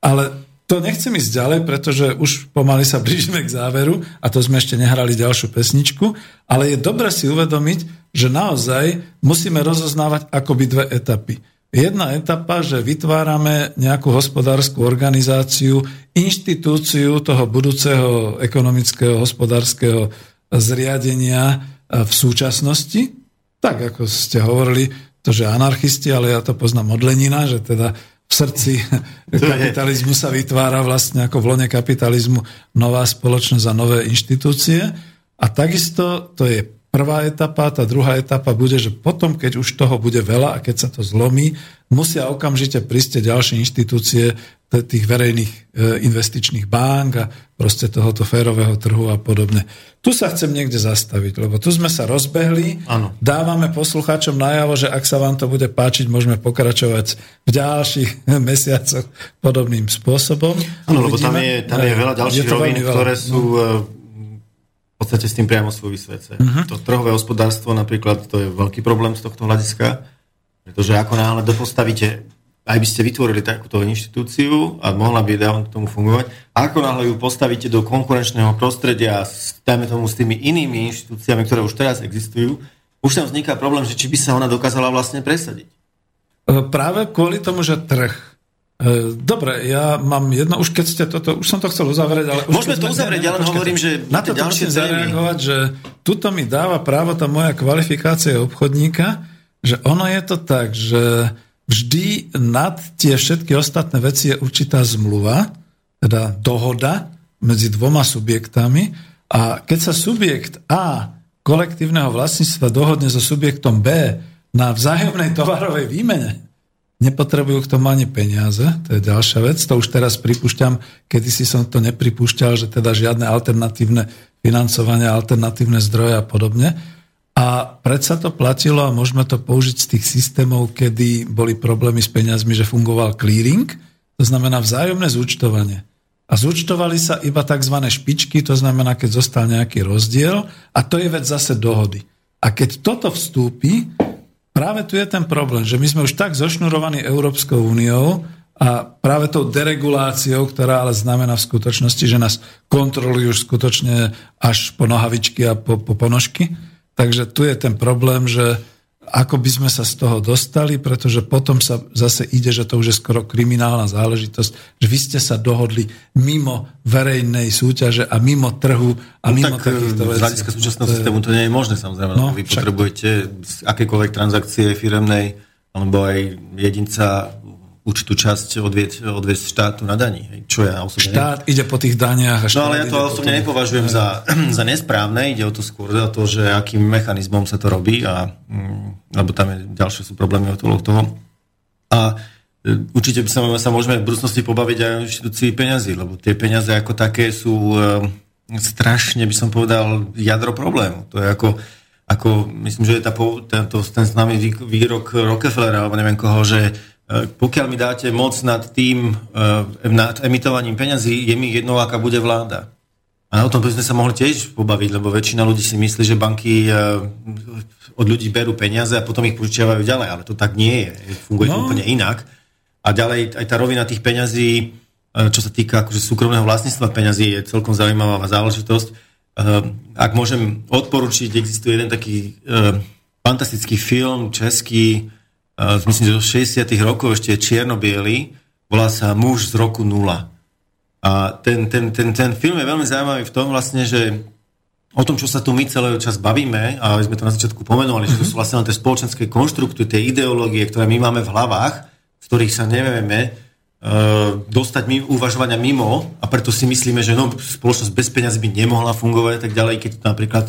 Ale to nechcem ísť ďalej, pretože už pomaly sa blížime k záveru a to sme ešte nehrali ďalšiu pesničku, ale je dobre si uvedomiť, že naozaj musíme rozoznávať akoby dve etapy. Jedna etapa, že vytvárame nejakú hospodárskú organizáciu, inštitúciu toho budúceho ekonomického, hospodárskeho zriadenia v súčasnosti, tak ako ste hovorili, to, že anarchisti, ale ja to poznám od Lenina, že teda v srdci kapitalizmu sa vytvára vlastne ako v lone kapitalizmu nová spoločnosť a nové inštitúcie. A takisto to je prvá etapa, tá druhá etapa bude, že potom, keď už toho bude veľa a keď sa to zlomí, musia okamžite prísť ďalšie inštitúcie tých verejných e, investičných bank a proste tohoto férového trhu a podobne. Tu sa chcem niekde zastaviť, lebo tu sme sa rozbehli, ano. dávame poslucháčom najavo, že ak sa vám to bude páčiť, môžeme pokračovať v ďalších mesiacoch podobným spôsobom. Áno, lebo tam je, tam je veľa ďalších rovín, ktoré sú no. Podstate s tým priamo súvisiace. Uh-huh. To trhové hospodárstvo napríklad, to je veľký problém z tohto hľadiska Pretože ako náhle dopostavíte, aj by ste vytvorili takúto inštitúciu a mohla by dávno k tomu fungovať, ako náhle ju postavíte do konkurenčného prostredia, dajme tomu s tými inými inštitúciami, ktoré už teraz existujú, už tam vzniká problém, že či by sa ona dokázala vlastne presadiť. E, práve kvôli tomu, že trh Dobre, ja mám jedno, už keď ste toto, už som to chcel uzavrieť, ale... Môžeme to uzavrieť, ale hovorím, že... Na to musím zareagovať, že tuto mi dáva právo tá moja kvalifikácia obchodníka, že ono je to tak, že vždy nad tie všetky ostatné veci je určitá zmluva, teda dohoda medzi dvoma subjektami. A keď sa subjekt A kolektívneho vlastníctva dohodne so subjektom B na vzájomnej tovarovej výmene, nepotrebujú k tomu ani peniaze, to je ďalšia vec, to už teraz pripúšťam, kedy si som to nepripúšťal, že teda žiadne alternatívne financovanie, alternatívne zdroje a podobne, a predsa to platilo a môžeme to použiť z tých systémov, kedy boli problémy s peniazmi, že fungoval clearing, to znamená vzájomné zúčtovanie. A zúčtovali sa iba tzv. špičky, to znamená, keď zostal nejaký rozdiel a to je vec zase dohody. A keď toto vstúpi, práve tu je ten problém, že my sme už tak zošnurovaní Európskou úniou a práve tou dereguláciou, ktorá ale znamená v skutočnosti, že nás kontrolujú už skutočne až po nohavičky a po, po ponožky, Takže tu je ten problém, že ako by sme sa z toho dostali, pretože potom sa zase ide, že to už je skoro kriminálna záležitosť, že vy ste sa dohodli mimo verejnej súťaže a mimo trhu a no mimo tak takýchto vecí. Z hľadiska súčasného systému to nie je možné, samozrejme. No, vy potrebujete z akékoľvek transakcie firemnej alebo aj jedinca určitú časť odvieť, odvieť štátu na daní. Čo ja osobne... Štát ide po tých daniach. A no ale ja to osobne nepovažujem za, za nesprávne, ide o to skôr za to, že akým mechanizmom sa to robí, a, mm, lebo tam je, ďalšie sú problémy okolo toho. A e, určite by sa, sa môžeme v budúcnosti pobaviť aj o inštitúcii peňazí, lebo tie peniaze ako také sú e, strašne, by som povedal, jadro problému. To je ako, ako myslím, že je tá, ten, ten známy výrok Rockefellera, alebo neviem koho, že pokiaľ mi dáte moc nad tým, e, nad emitovaním peňazí, je mi jedno, aká bude vláda. A o tom by sme sa mohli tiež pobaviť, lebo väčšina ľudí si myslí, že banky e, od ľudí berú peniaze a potom ich požičiavajú ďalej, ale to tak nie je. Funguje no. to úplne inak. A ďalej aj tá rovina tých peňazí, čo sa týka akože súkromného vlastníctva peňazí, je celkom zaujímavá záležitosť. Ak môžem odporučiť, existuje jeden taký fantastický film český, myslím, že zo 60 rokov ešte čierno volá sa Muž z roku nula. A ten, ten, ten, ten film je veľmi zaujímavý v tom vlastne, že o tom, čo sa tu my celý čas bavíme, a sme to na začiatku pomenovali, že to sú vlastne tie spoločenské konštrukty, tie ideológie, ktoré my máme v hlavách, z ktorých sa nevieme uh, dostať my, uvažovania mimo a preto si myslíme, že no, spoločnosť bez peňazí by nemohla fungovať a tak ďalej, keď napríklad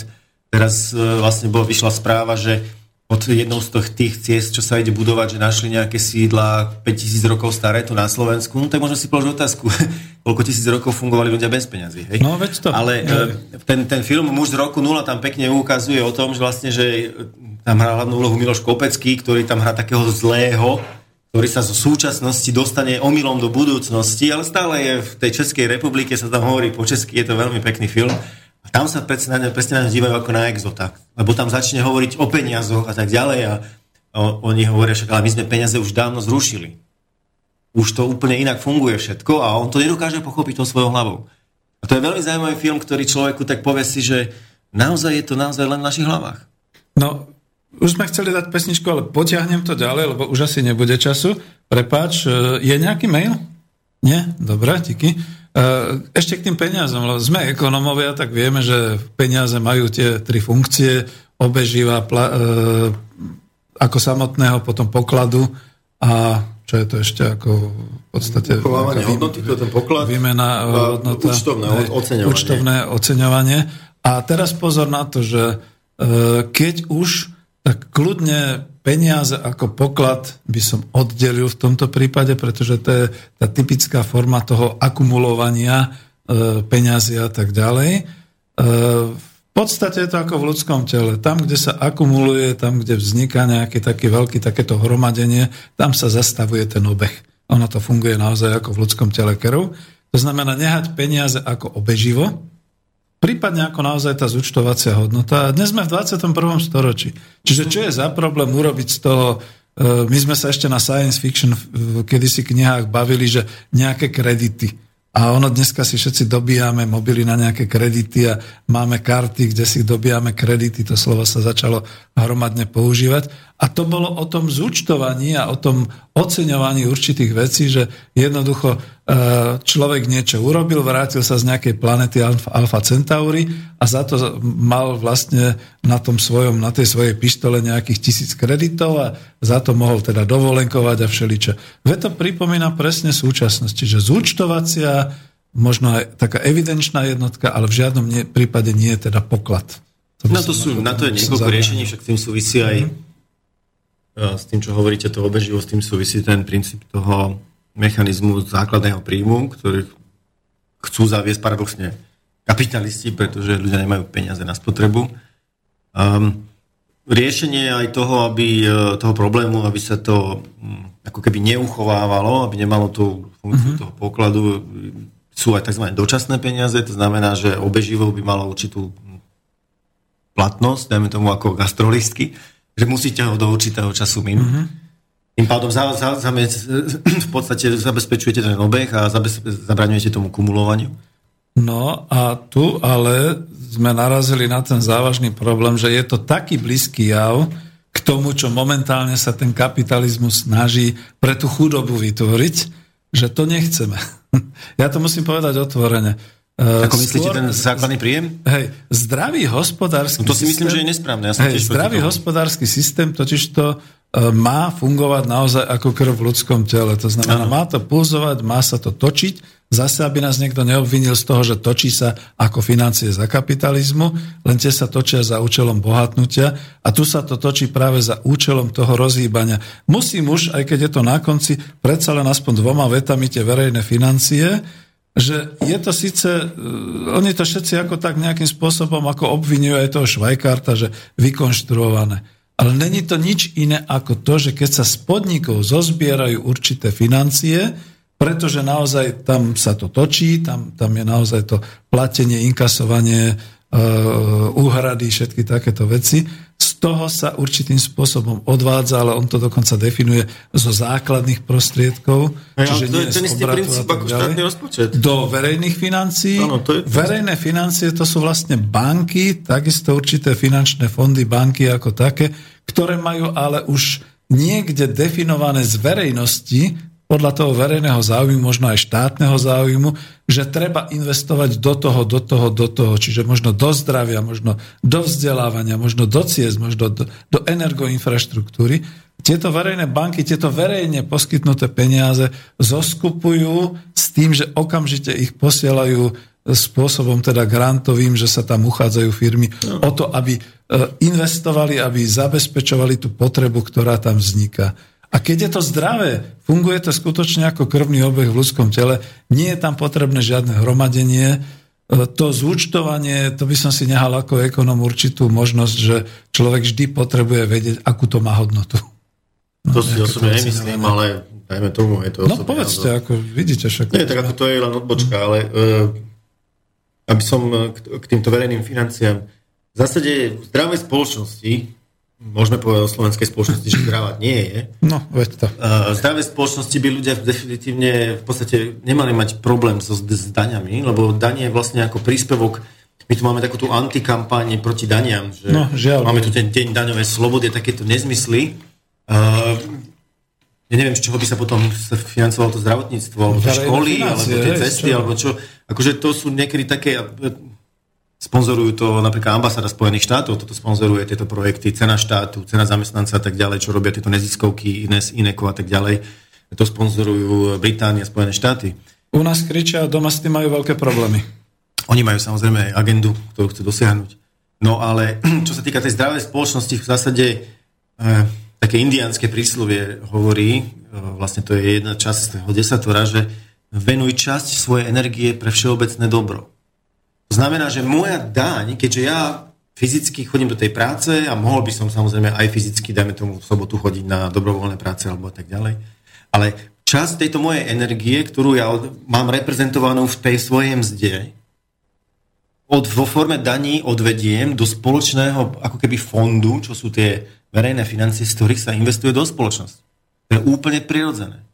teraz uh, vlastne bol, vyšla správa, že od jednou z tých ciest, čo sa ide budovať, že našli nejaké sídla 5000 rokov staré tu na Slovensku, no tak môžeme si položiť otázku, koľko tisíc rokov fungovali ľudia bez peňazí. Hej? No, veď to. Ale e, ten, ten film Muž z roku 0 tam pekne ukazuje o tom, že vlastne, že tam hrá hlavnú úlohu Miloš Kopecký, ktorý tam hrá takého zlého, ktorý sa zo súčasnosti dostane omylom do budúcnosti, ale stále je v tej Českej republike, sa tam hovorí po česky, je to veľmi pekný film. A tam sa presne na, presne na dívajú ako na exota. Lebo tam začne hovoriť o peniazoch a tak ďalej a oni hovoria však, ale my sme peniaze už dávno zrušili. Už to úplne inak funguje všetko a on to nedokáže pochopiť to svojou hlavou. A to je veľmi zaujímavý film, ktorý človeku tak povie si, že naozaj je to naozaj len v našich hlavách. No, už sme chceli dať pesničku, ale potiahnem to ďalej, lebo už asi nebude času. Prepáč, e, je nejaký mail? Nie? Dobre, díky. Eh, ešte k tým peniazom, lebo sme ekonomovia, tak vieme, že peniaze majú tie tri funkcie, obežíva pla, e, ako samotného, potom pokladu a čo je to ešte ako v podstate... Uchovávanie hodnoty, to je ten poklad. Výmena a hodnota. Účtovné ne, oceňovanie. Účtovné oceňovanie. A teraz pozor na to, že e, keď už, tak kľudne peniaze ako poklad by som oddelil v tomto prípade, pretože to je tá typická forma toho akumulovania e, peňazí a tak ďalej. E, v podstate je to ako v ľudskom tele. Tam, kde sa akumuluje, tam, kde vzniká nejaký taký veľký takéto hromadenie, tam sa zastavuje ten obeh. Ono to funguje naozaj ako v ľudskom tele kerov. To znamená nehať peniaze ako obeživo, prípadne ako naozaj tá zúčtovacia hodnota. A dnes sme v 21. storočí. Čiže čo je za problém urobiť z toho my sme sa ešte na science fiction v kedysi knihách bavili, že nejaké kredity a ono dneska si všetci dobíjame mobily na nejaké kredity a máme karty, kde si dobíjame kredity, to slovo sa začalo hromadne používať. A to bolo o tom zúčtovaní a o tom oceňovaní určitých vecí, že jednoducho e, človek niečo urobil, vrátil sa z nejakej planety Alfa Centauri a za to mal vlastne na, tom svojom, na tej svojej pištole nejakých tisíc kreditov a za to mohol teda dovolenkovať a všeličo. Ve to pripomína presne súčasnosť, čiže zúčtovacia, možno aj taká evidenčná jednotka, ale v žiadnom nie, prípade nie je teda poklad. To no to sú, na to je niekoľko riešení, však tým súvisí aj mm-hmm s tým, čo hovoríte, to obeživo, s tým súvisí ten princíp toho mechanizmu základného príjmu, ktorý chcú zaviesť paradoxne kapitalisti, pretože ľudia nemajú peniaze na spotrebu. Um, riešenie aj toho, aby, e, toho problému, aby sa to um, ako keby neuchovávalo, aby nemalo tú funkciu mm-hmm. toho pokladu, sú aj tzv. dočasné peniaze, to znamená, že obeživo by malo určitú platnosť, dajme tomu ako gastrolistky, že musíte ho do určitého času minúť. Mm-hmm. Tým pádom za, za, za, v podstate zabezpečujete ten obeh a zabraňujete tomu kumulovaniu. No a tu ale sme narazili na ten závažný problém, že je to taký blízky jav k tomu, čo momentálne sa ten kapitalizmus snaží pre tú chudobu vytvoriť, že to nechceme. Ja to musím povedať otvorene. Uh, Ako myslíte skôr, ten základný príjem? Hej, zdravý hospodársky no to si systém, myslím, že je nesprávne. Ja hej, zdravý hospodársky systém totiž to má fungovať naozaj ako krv v ľudskom tele. To znamená, ano. má to pulzovať, má sa to točiť. Zase, aby nás niekto neobvinil z toho, že točí sa ako financie za kapitalizmu, len tie sa točia za účelom bohatnutia a tu sa to točí práve za účelom toho rozhýbania. Musím už, aj keď je to na konci, predsa len aspoň dvoma vetami tie verejné financie, že je to síce, e, oni to všetci ako tak nejakým spôsobom ako obvinujú aj toho Švajkarta, že vykonštruované. Ale není to nič iné ako to, že keď sa z podnikov zozbierajú určité financie, pretože naozaj tam sa to točí, tam, tam je naozaj to platenie, inkasovanie, uh, úhrady, všetky takéto veci, toho sa určitým spôsobom odvádza, ale on to dokonca definuje zo základných prostriedkov, ja, čiže to nie je ten istý princíp ako štátny rozpočet. Do verejných financií. Ano, to je to. Verejné financie to sú vlastne banky, takisto určité finančné fondy, banky ako také, ktoré majú ale už niekde definované z verejnosti podľa toho verejného záujmu, možno aj štátneho záujmu, že treba investovať do toho, do toho, do toho, čiže možno do zdravia, možno do vzdelávania, možno do ciest, možno do, do energoinfraštruktúry. Tieto verejné banky, tieto verejne poskytnuté peniaze zoskupujú s tým, že okamžite ich posielajú spôsobom teda grantovým, že sa tam uchádzajú firmy no. o to, aby e, investovali, aby zabezpečovali tú potrebu, ktorá tam vzniká. A keď je to zdravé, funguje to skutočne ako krvný obeh v ľudskom tele, nie je tam potrebné žiadne hromadenie, e, to zúčtovanie, to by som si nehal ako ekonom určitú možnosť, že človek vždy potrebuje vedieť, akú to má hodnotu. No, to si osobne nemyslím, ale dajme tomu, je to No povedzte, názor. ako vidíte však. Nie, tak ako to je len odbočka, ale uh, aby som k, k týmto verejným financiám v zásade v zdravej spoločnosti môžeme povedať o slovenskej spoločnosti, že zdravá nie je. No, veď to. Zdravé spoločnosti by ľudia definitívne v podstate nemali mať problém so, s daňami, lebo danie je vlastne ako príspevok my tu máme takú tú antikampaň proti daniam, že no, žiaľ. máme tu ten deň daňovej slobody, takéto nezmysly. Uh, ja neviem, z čoho by sa potom financovalo to zdravotníctvo, alebo tie školy, alebo tie cesty, alebo čo. Akože to sú niekedy také Sponzorujú to napríklad ambasáda Spojených štátov, toto sponzoruje tieto projekty, cena štátu, cena zamestnanca a tak ďalej, čo robia tieto neziskovky, Ines, Ineko a tak ďalej. To sponzorujú Británia, Spojené štáty. U nás kričia a doma s tým majú veľké problémy. Oni majú samozrejme agendu, ktorú chcú dosiahnuť. No ale čo sa týka tej zdravej spoločnosti, v zásade e, také indiánske príslovie hovorí, e, vlastne to je jedna časť z toho desatora, že venuj časť svojej energie pre všeobecné dobro. Znamená, že moja daň, keďže ja fyzicky chodím do tej práce a mohol by som samozrejme aj fyzicky, dajme tomu v sobotu chodiť na dobrovoľné práce alebo tak ďalej, ale časť tejto mojej energie, ktorú ja mám reprezentovanú v tej svojej mzde, od, vo forme daní odvediem do spoločného ako keby fondu, čo sú tie verejné financie, z ktorých sa investuje do spoločnosti. To je úplne prirodzené.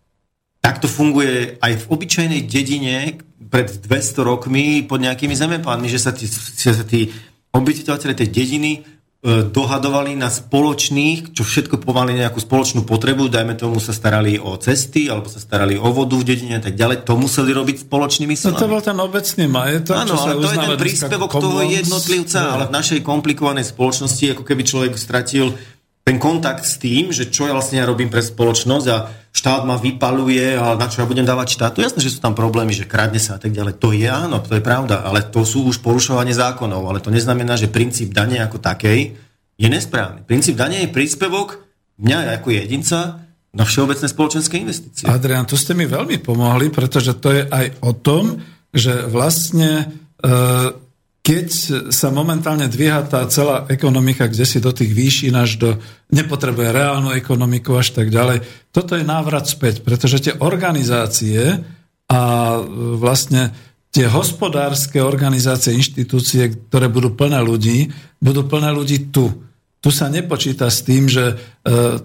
Tak to funguje aj v obyčajnej dedine pred 200 rokmi pod nejakými zemeplánmi, že sa tí, sa tí obyvateľe tej dediny E, dohadovali na spoločných, čo všetko pomaly nejakú spoločnú potrebu, dajme tomu sa starali o cesty, alebo sa starali o vodu v dedine a tak ďalej, to museli robiť spoločnými silami. No to bol ten obecný majetok, Áno, ale to je ten príspevok toho jednotlivca, no. ale v našej komplikovanej spoločnosti, ako keby človek stratil ten kontakt s tým, že čo ja vlastne ja robím pre spoločnosť a štát ma vypaluje a na čo ja budem dávať štátu. Jasné, že sú tam problémy, že kradne sa a tak ďalej. To je áno, to je pravda, ale to sú už porušovanie zákonov, ale to neznamená, že princíp dane ako takej je nesprávny. Princíp dane je príspevok mňa ako jedinca na všeobecné spoločenské investície. Adrian, tu ste mi veľmi pomohli, pretože to je aj o tom, že vlastne e, keď sa momentálne dvíha tá celá ekonomika, kde si do tých výšin až do, nepotrebuje reálnu ekonomiku až tak ďalej, toto je návrat späť, pretože tie organizácie a vlastne tie hospodárske organizácie, inštitúcie, ktoré budú plné ľudí, budú plné ľudí tu. Tu sa nepočíta s tým, že e,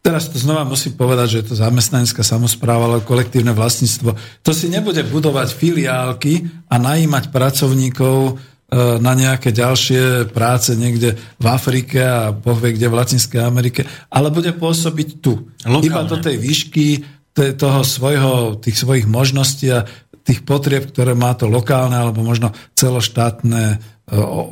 Teraz to znova musím povedať, že je to zamestnanecká samozpráva, ale kolektívne vlastníctvo. To si nebude budovať filiálky a najímať pracovníkov E, na nejaké ďalšie práce niekde v Afrike a Boh vie kde v Latinskej Amerike, ale bude pôsobiť tu. Lokálne. Iba do tej výšky toho svojho, tých svojich možností a tých potrieb, ktoré má to lokálne alebo možno celoštátne e,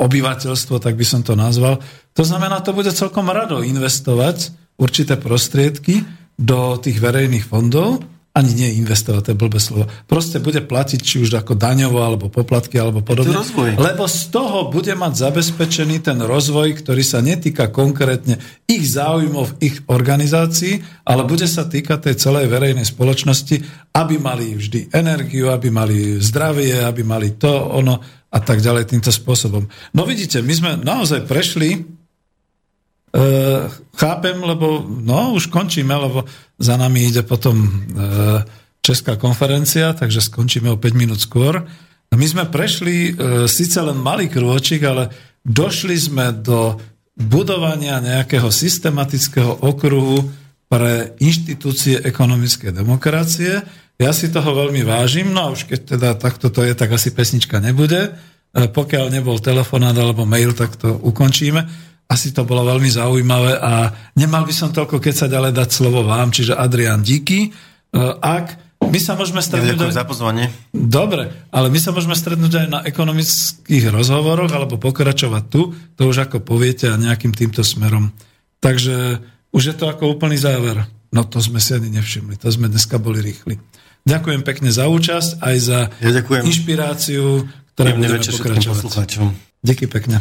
obyvateľstvo, tak by som to nazval. To znamená, to bude celkom rado investovať určité prostriedky do tých verejných fondov, ani nie investovať, to je blbé slovo. Proste bude platiť či už ako daňovo, alebo poplatky, alebo podobne. Lebo z toho bude mať zabezpečený ten rozvoj, ktorý sa netýka konkrétne ich záujmov, ich organizácií, ale bude sa týkať tej celej verejnej spoločnosti, aby mali vždy energiu, aby mali zdravie, aby mali to, ono a tak ďalej týmto spôsobom. No vidíte, my sme naozaj prešli E, chápem, lebo no, už končíme, lebo za nami ide potom e, Česká konferencia, takže skončíme o 5 minút skôr. A my sme prešli e, síce len malý krôčik, ale došli sme do budovania nejakého systematického okruhu pre inštitúcie ekonomickej demokracie. Ja si toho veľmi vážim, no a už keď teda takto to je, tak asi pesnička nebude. Pokiaľ nebol telefonát alebo mail, tak to ukončíme asi to bolo veľmi zaujímavé a nemal by som toľko keď sa ďalej dať slovo vám, čiže Adrian, díky. E, ak my sa môžeme stretnúť... Ďakujem aj... za pozvanie. Dobre, ale my sa môžeme stretnúť aj na ekonomických rozhovoroch alebo pokračovať tu, to už ako poviete a nejakým týmto smerom. Takže už je to ako úplný záver. No to sme si ani nevšimli, to sme dneska boli rýchli. Ďakujem pekne za účasť, aj za ja ďakujem. inšpiráciu, ktoré budeme pokračovať. Ďakujem pekne.